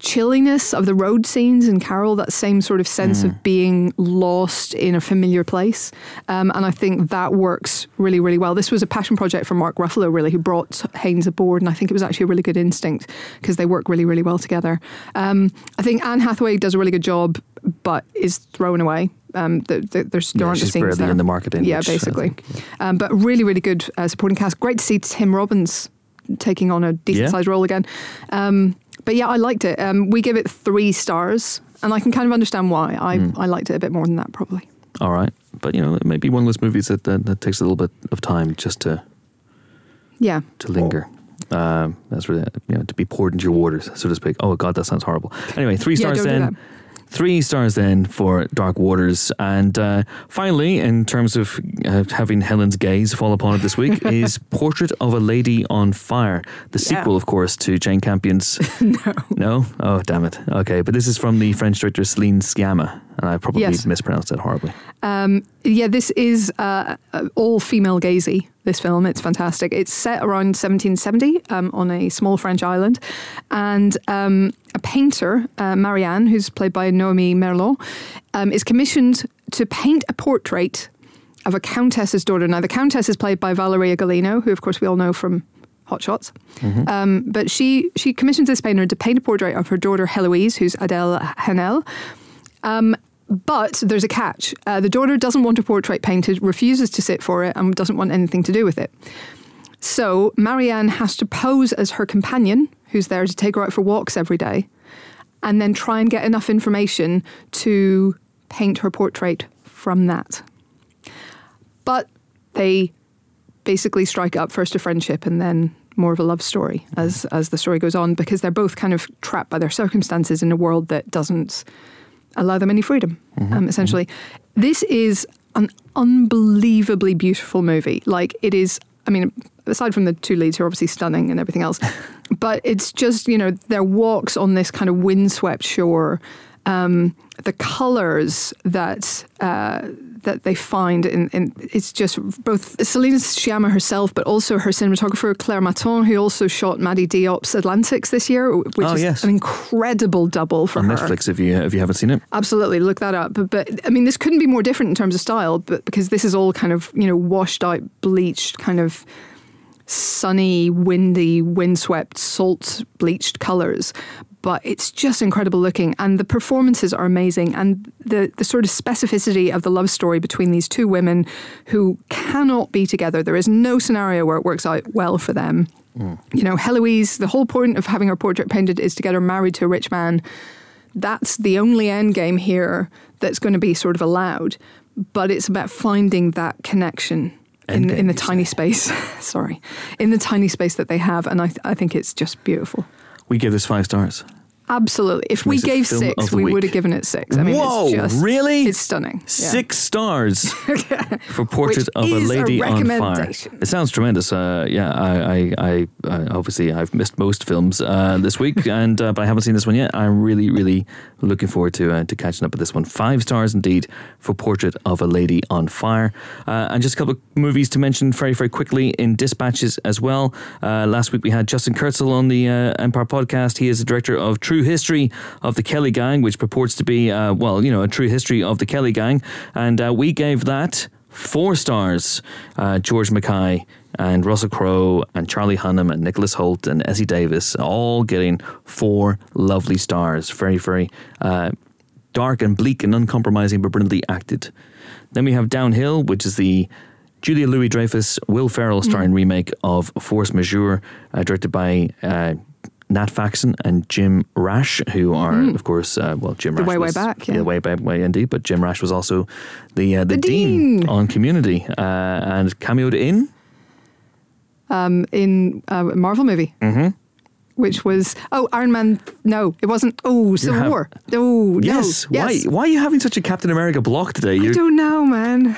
chilliness of the road scenes in Carol, that same sort of sense of being lost in a familiar place. Um, and I think that works really, really well. This was a passion project for Mark Ruffalo, really, who brought Haynes aboard. And I think it was actually a really good instinct because they work really, really well together. Um, I think Anne Hathaway does a really good job, but is thrown away. Um, the, the, there's, there Yeah, aren't the scenes there. in the marketing, Yeah, basically. think, Um, but really, really good uh, supporting cast. Great to see Tim Robbins taking on a decent Yeah. sized role again. Um, but yeah, I liked it. Um, we give it three stars, and I can kind of understand why. I, Hmm. I liked it a bit more than that, probably. All right, but you know, it may be one of those movies that, that, that takes a little bit of time just to Yeah. to linger. Um, that's really you know to be poured into your waters, so to speak. Oh God, that sounds horrible. Anyway, three Yeah, stars do then. Three stars then for Dark Waters, and uh, finally, in terms of uh, having Helen's gaze fall upon it this week, is Portrait of a Lady on Fire, the Yeah. sequel, of course, to Jane Campion's. no. No, oh damn it. Okay, but this is from the French director Celine Sciamma, and I probably Yes. mispronounced it horribly. Um, yeah, this is uh, uh, all female gazy. This film, it's fantastic. It's set around 1770 um, on a small French island, and um, a painter, uh, Marianne, who's played by Noémie Merlant, um, is commissioned to paint a portrait of a countess's daughter. Now, the countess is played by Valeria Golino, who, of course, we all know from Hot Shots. Um, but she she commissions this painter to paint a portrait of her daughter Heloise, who's Adele Haenel. Um, but there's a catch. Uh, the daughter doesn't want a portrait painted, refuses to sit for it, and doesn't want anything to do with it. So Marianne has to pose as her companion, who's there to take her out for walks every day, and then try and get enough information to paint her portrait from that. But they basically strike up first a friendship and then more of a love story as as the story goes on because they're both kind of trapped by their circumstances in a world that doesn't allow them any freedom. Um, essentially, this is an unbelievably beautiful movie. Like it is. I mean, aside from the two leads who are obviously stunning and everything else, but it's just you know their walks on this kind of windswept shore, um, the colors that uh, that they find in, in it's just both Selena Sciamma herself, but also her cinematographer Claire Mathon, who also shot Mati Diop's Atlantics this year, which Oh, is yes. an incredible double for her. On her. Netflix, if you if you haven't seen it. Absolutely, look that up. But, but I mean, this couldn't be more different in terms of style, but because this is all kind of you know washed out, bleached, kind of sunny, windy, windswept, salt bleached colors. But it's just incredible looking, and the performances are amazing, and the the sort of specificity of the love story between these two women who cannot be together. There is no scenario where it works out well for them. You know, Heloise. The whole point of having her portrait painted is to get her married to a rich man that's the only end game here that's going to be sort of allowed. But it's about finding that connection in, in the tiny space. sorry, in the tiny space that they have, and I, th- I think it's just beautiful. We give this five stars. Absolutely. If we gave six, we week. would have given it six. I mean, Whoa, it's just really? It's stunning. Yeah. Six stars for Portrait of a is a Lady on Fire. It sounds tremendous. Uh, yeah, I, I, I, obviously I've missed most films uh, this week, and uh, but I haven't seen this one yet. I'm really, really looking forward to uh, to catching up with this one. Five stars indeed for Portrait of a Lady on Fire, uh, and just a couple of movies to mention very, very quickly in dispatches as well. Uh, last week we had Justin Kurzel on the uh, Empire podcast. He is the director of True History of the Kelly Gang, which purports to be, uh, well, you know, a true history of the Kelly Gang, and uh, we gave that four stars. Uh, George Mackay and Russell Crowe and Charlie Hunnam and Nicholas Hoult and Essie Davis all getting four lovely stars. Very, very uh, dark and bleak and uncompromising, but brilliantly acted. Then we have Downhill, which is the Julia Louis Dreyfus, Will Ferrell starring remake of Force Majeure, uh, directed by. Nat Faxon and Jim Rash, who are, of course, uh, well, Jim The Rash way, way back, yeah. way back, way indeed. But Jim Rash was also the uh, the, The dean, dean. on Community uh, and cameoed in um, in a Marvel movie. Mm-hmm. Which was oh Iron Man? No, it wasn't. Oh Civil ha- War. Oh Yes. no. Why? Yes. Why Why are you having such a Captain America block today? I You're, don't know, man.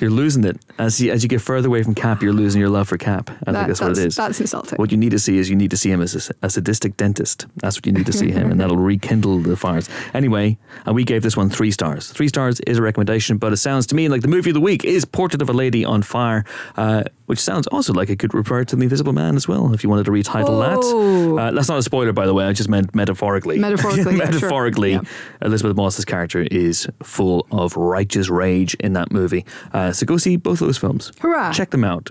You're losing it as you as you get further away from Cap. You're losing your love for Cap. I That- think that's, what it is. That's insulting. What you need to see is you need to see him as a, a sadistic dentist. That's what you need to see him, and that'll rekindle the fires. Anyway, and we gave this one three stars. Three stars is a recommendation, but it sounds to me like the movie of the week is Portrait of a Lady on Fire, uh, which sounds also like it could refer to The Invisible Man as well, if you wanted to retitle Oh. that. Uh, that's not a spoiler, by the way. I just meant metaphorically. Metaphorically, yeah, sure. metaphorically, Elisabeth Moss's character is full of righteous rage in that movie. Uh, so go see both of those films. Hurrah. Check them out.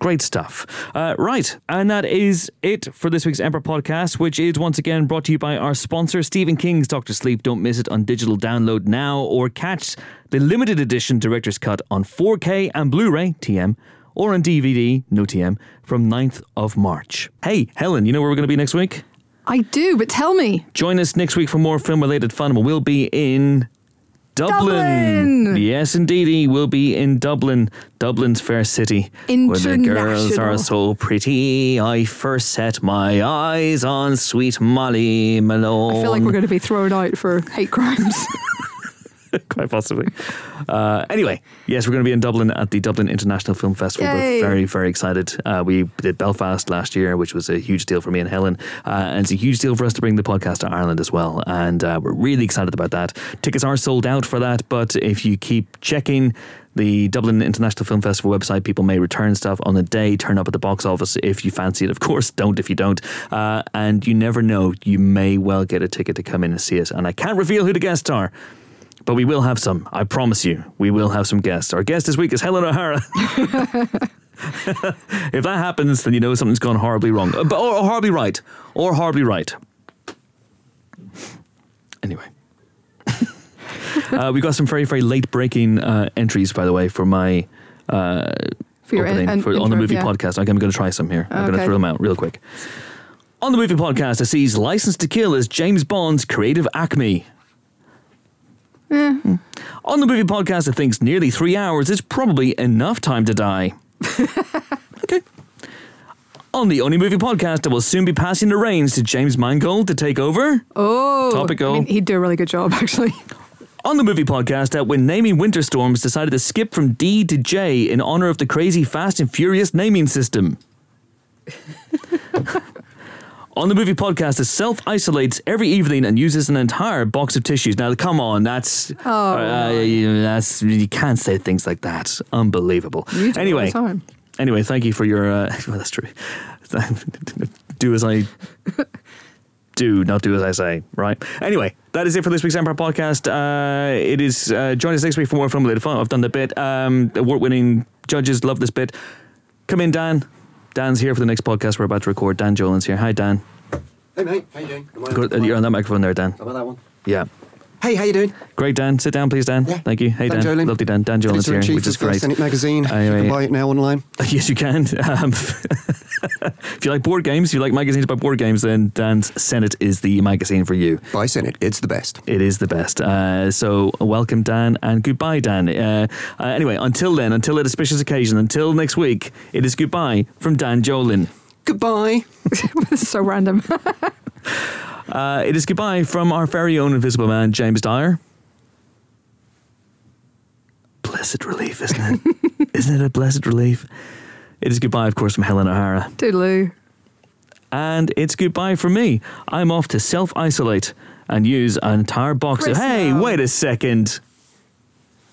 Great stuff. Uh, right. And that is it for this week's Empire podcast, which is once again brought to you by our sponsor, Stephen King's Doctor Sleep. Don't miss it on digital download now or catch the limited edition director's cut on 4K and Blu ray, TM, or on DVD, no TM, from 9th of March. Hey, Helen, you know where we're going to be next week? I do, but tell me. Join us next week for more film related fun. We'll be in Dublin. Dublin! Yes, indeedy. We'll be in Dublin, Dublin's fair city. Where the girls are so pretty. I first set my eyes on sweet Molly Malone. I feel like we're going to be thrown out for hate crimes. Quite possibly. Uh, anyway, yes, we're going to be in Dublin at the Dublin International Film Festival. Yay. We're very, very excited. Uh, we did Belfast last year, which was a huge deal for me and Helen. Uh, and it's a huge deal for us to bring the podcast to Ireland as well. And uh, we're really excited about that. Tickets are sold out for that, but if you keep checking, the Dublin International Film Festival website, people may return stuff on the day, turn up at the box office if you fancy it. Of course, don't if you don't. Uh, and you never know, you may well get a ticket to come in and see us. And I can't reveal who the guests are. But we will have some. I promise you, we will have some guests. Our guest this week is Helen O'Hara. if that happens, then you know something's gone horribly wrong, Uh, but or, or horribly right, or horribly right. Anyway, uh, we got some very very late breaking uh, entries, by the way, for my uh, For your opening in- for, on the movie yeah. podcast. I'm going to try some here. I'm going to throw them out real quick. On the movie podcast, I sees License to Kill as James Bond's creative acme. Hmm. On the movie podcast, it thinks nearly three hours is probably enough time to die. okay. On the only movie podcast, I will soon be passing the reins to James Mangold to take over. Oh, Topical. I mean, he'd do a really good job, actually. On the movie podcast, uh, when naming Winter Storms decided to skip from D to J in honor of the crazy Fast and Furious naming system. On the movie podcast, it self isolates every evening and uses an entire box of tissues. Now, come on, that's Oh. uh, you- that's you can't say things like that. Unbelievable. You do it all anyway, anyway, thank you for your. Uh, well, that's true. do as I do, not do as I say. Right. Anyway, that is it for this week's Empire podcast. Uh, it is uh, join us next week for more film related fun. I've done the bit. Um, award-winning judges love this bit. Come in, Dan. Dan's here for the next podcast we're about to record. Dan Jolin's here. Hi, Dan. Hey mate, how you doing? Am Good. You're on that microphone there, Dan. Am I that one? Yeah. Hey, how you doing? Great, Dan. Sit down, please, Dan. Yeah. Thank you. Hey, Dan Dan. Jolin. Lovely, Dan. Dan Jolin's here, Editor-in-chief which is of great. Senet magazine. Anyway. You can buy it now online. Yes, you can. Um, if you like board games, if you like magazines about board games, then Dan's Senet is the magazine for you. Buy Senet. It's the best. It is the best. Uh, so welcome, Dan, and goodbye, Dan. Uh, uh, anyway, until then, until a auspicious occasion, until next week, it is goodbye from Dan Jolin. Goodbye. so random. Uh, it is goodbye from our very own invisible man, James Dyer. Blessed relief, isn't it? isn't it a blessed relief? It is goodbye, of course, from Helen O'Hara. Toodaloo. And it's goodbye from me. I'm off to self isolate and use an entire box Chris, of. Hey, wait a second.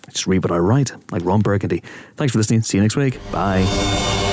Just read what I write, like Ron Burgundy. Thanks for listening. See you next week. Bye.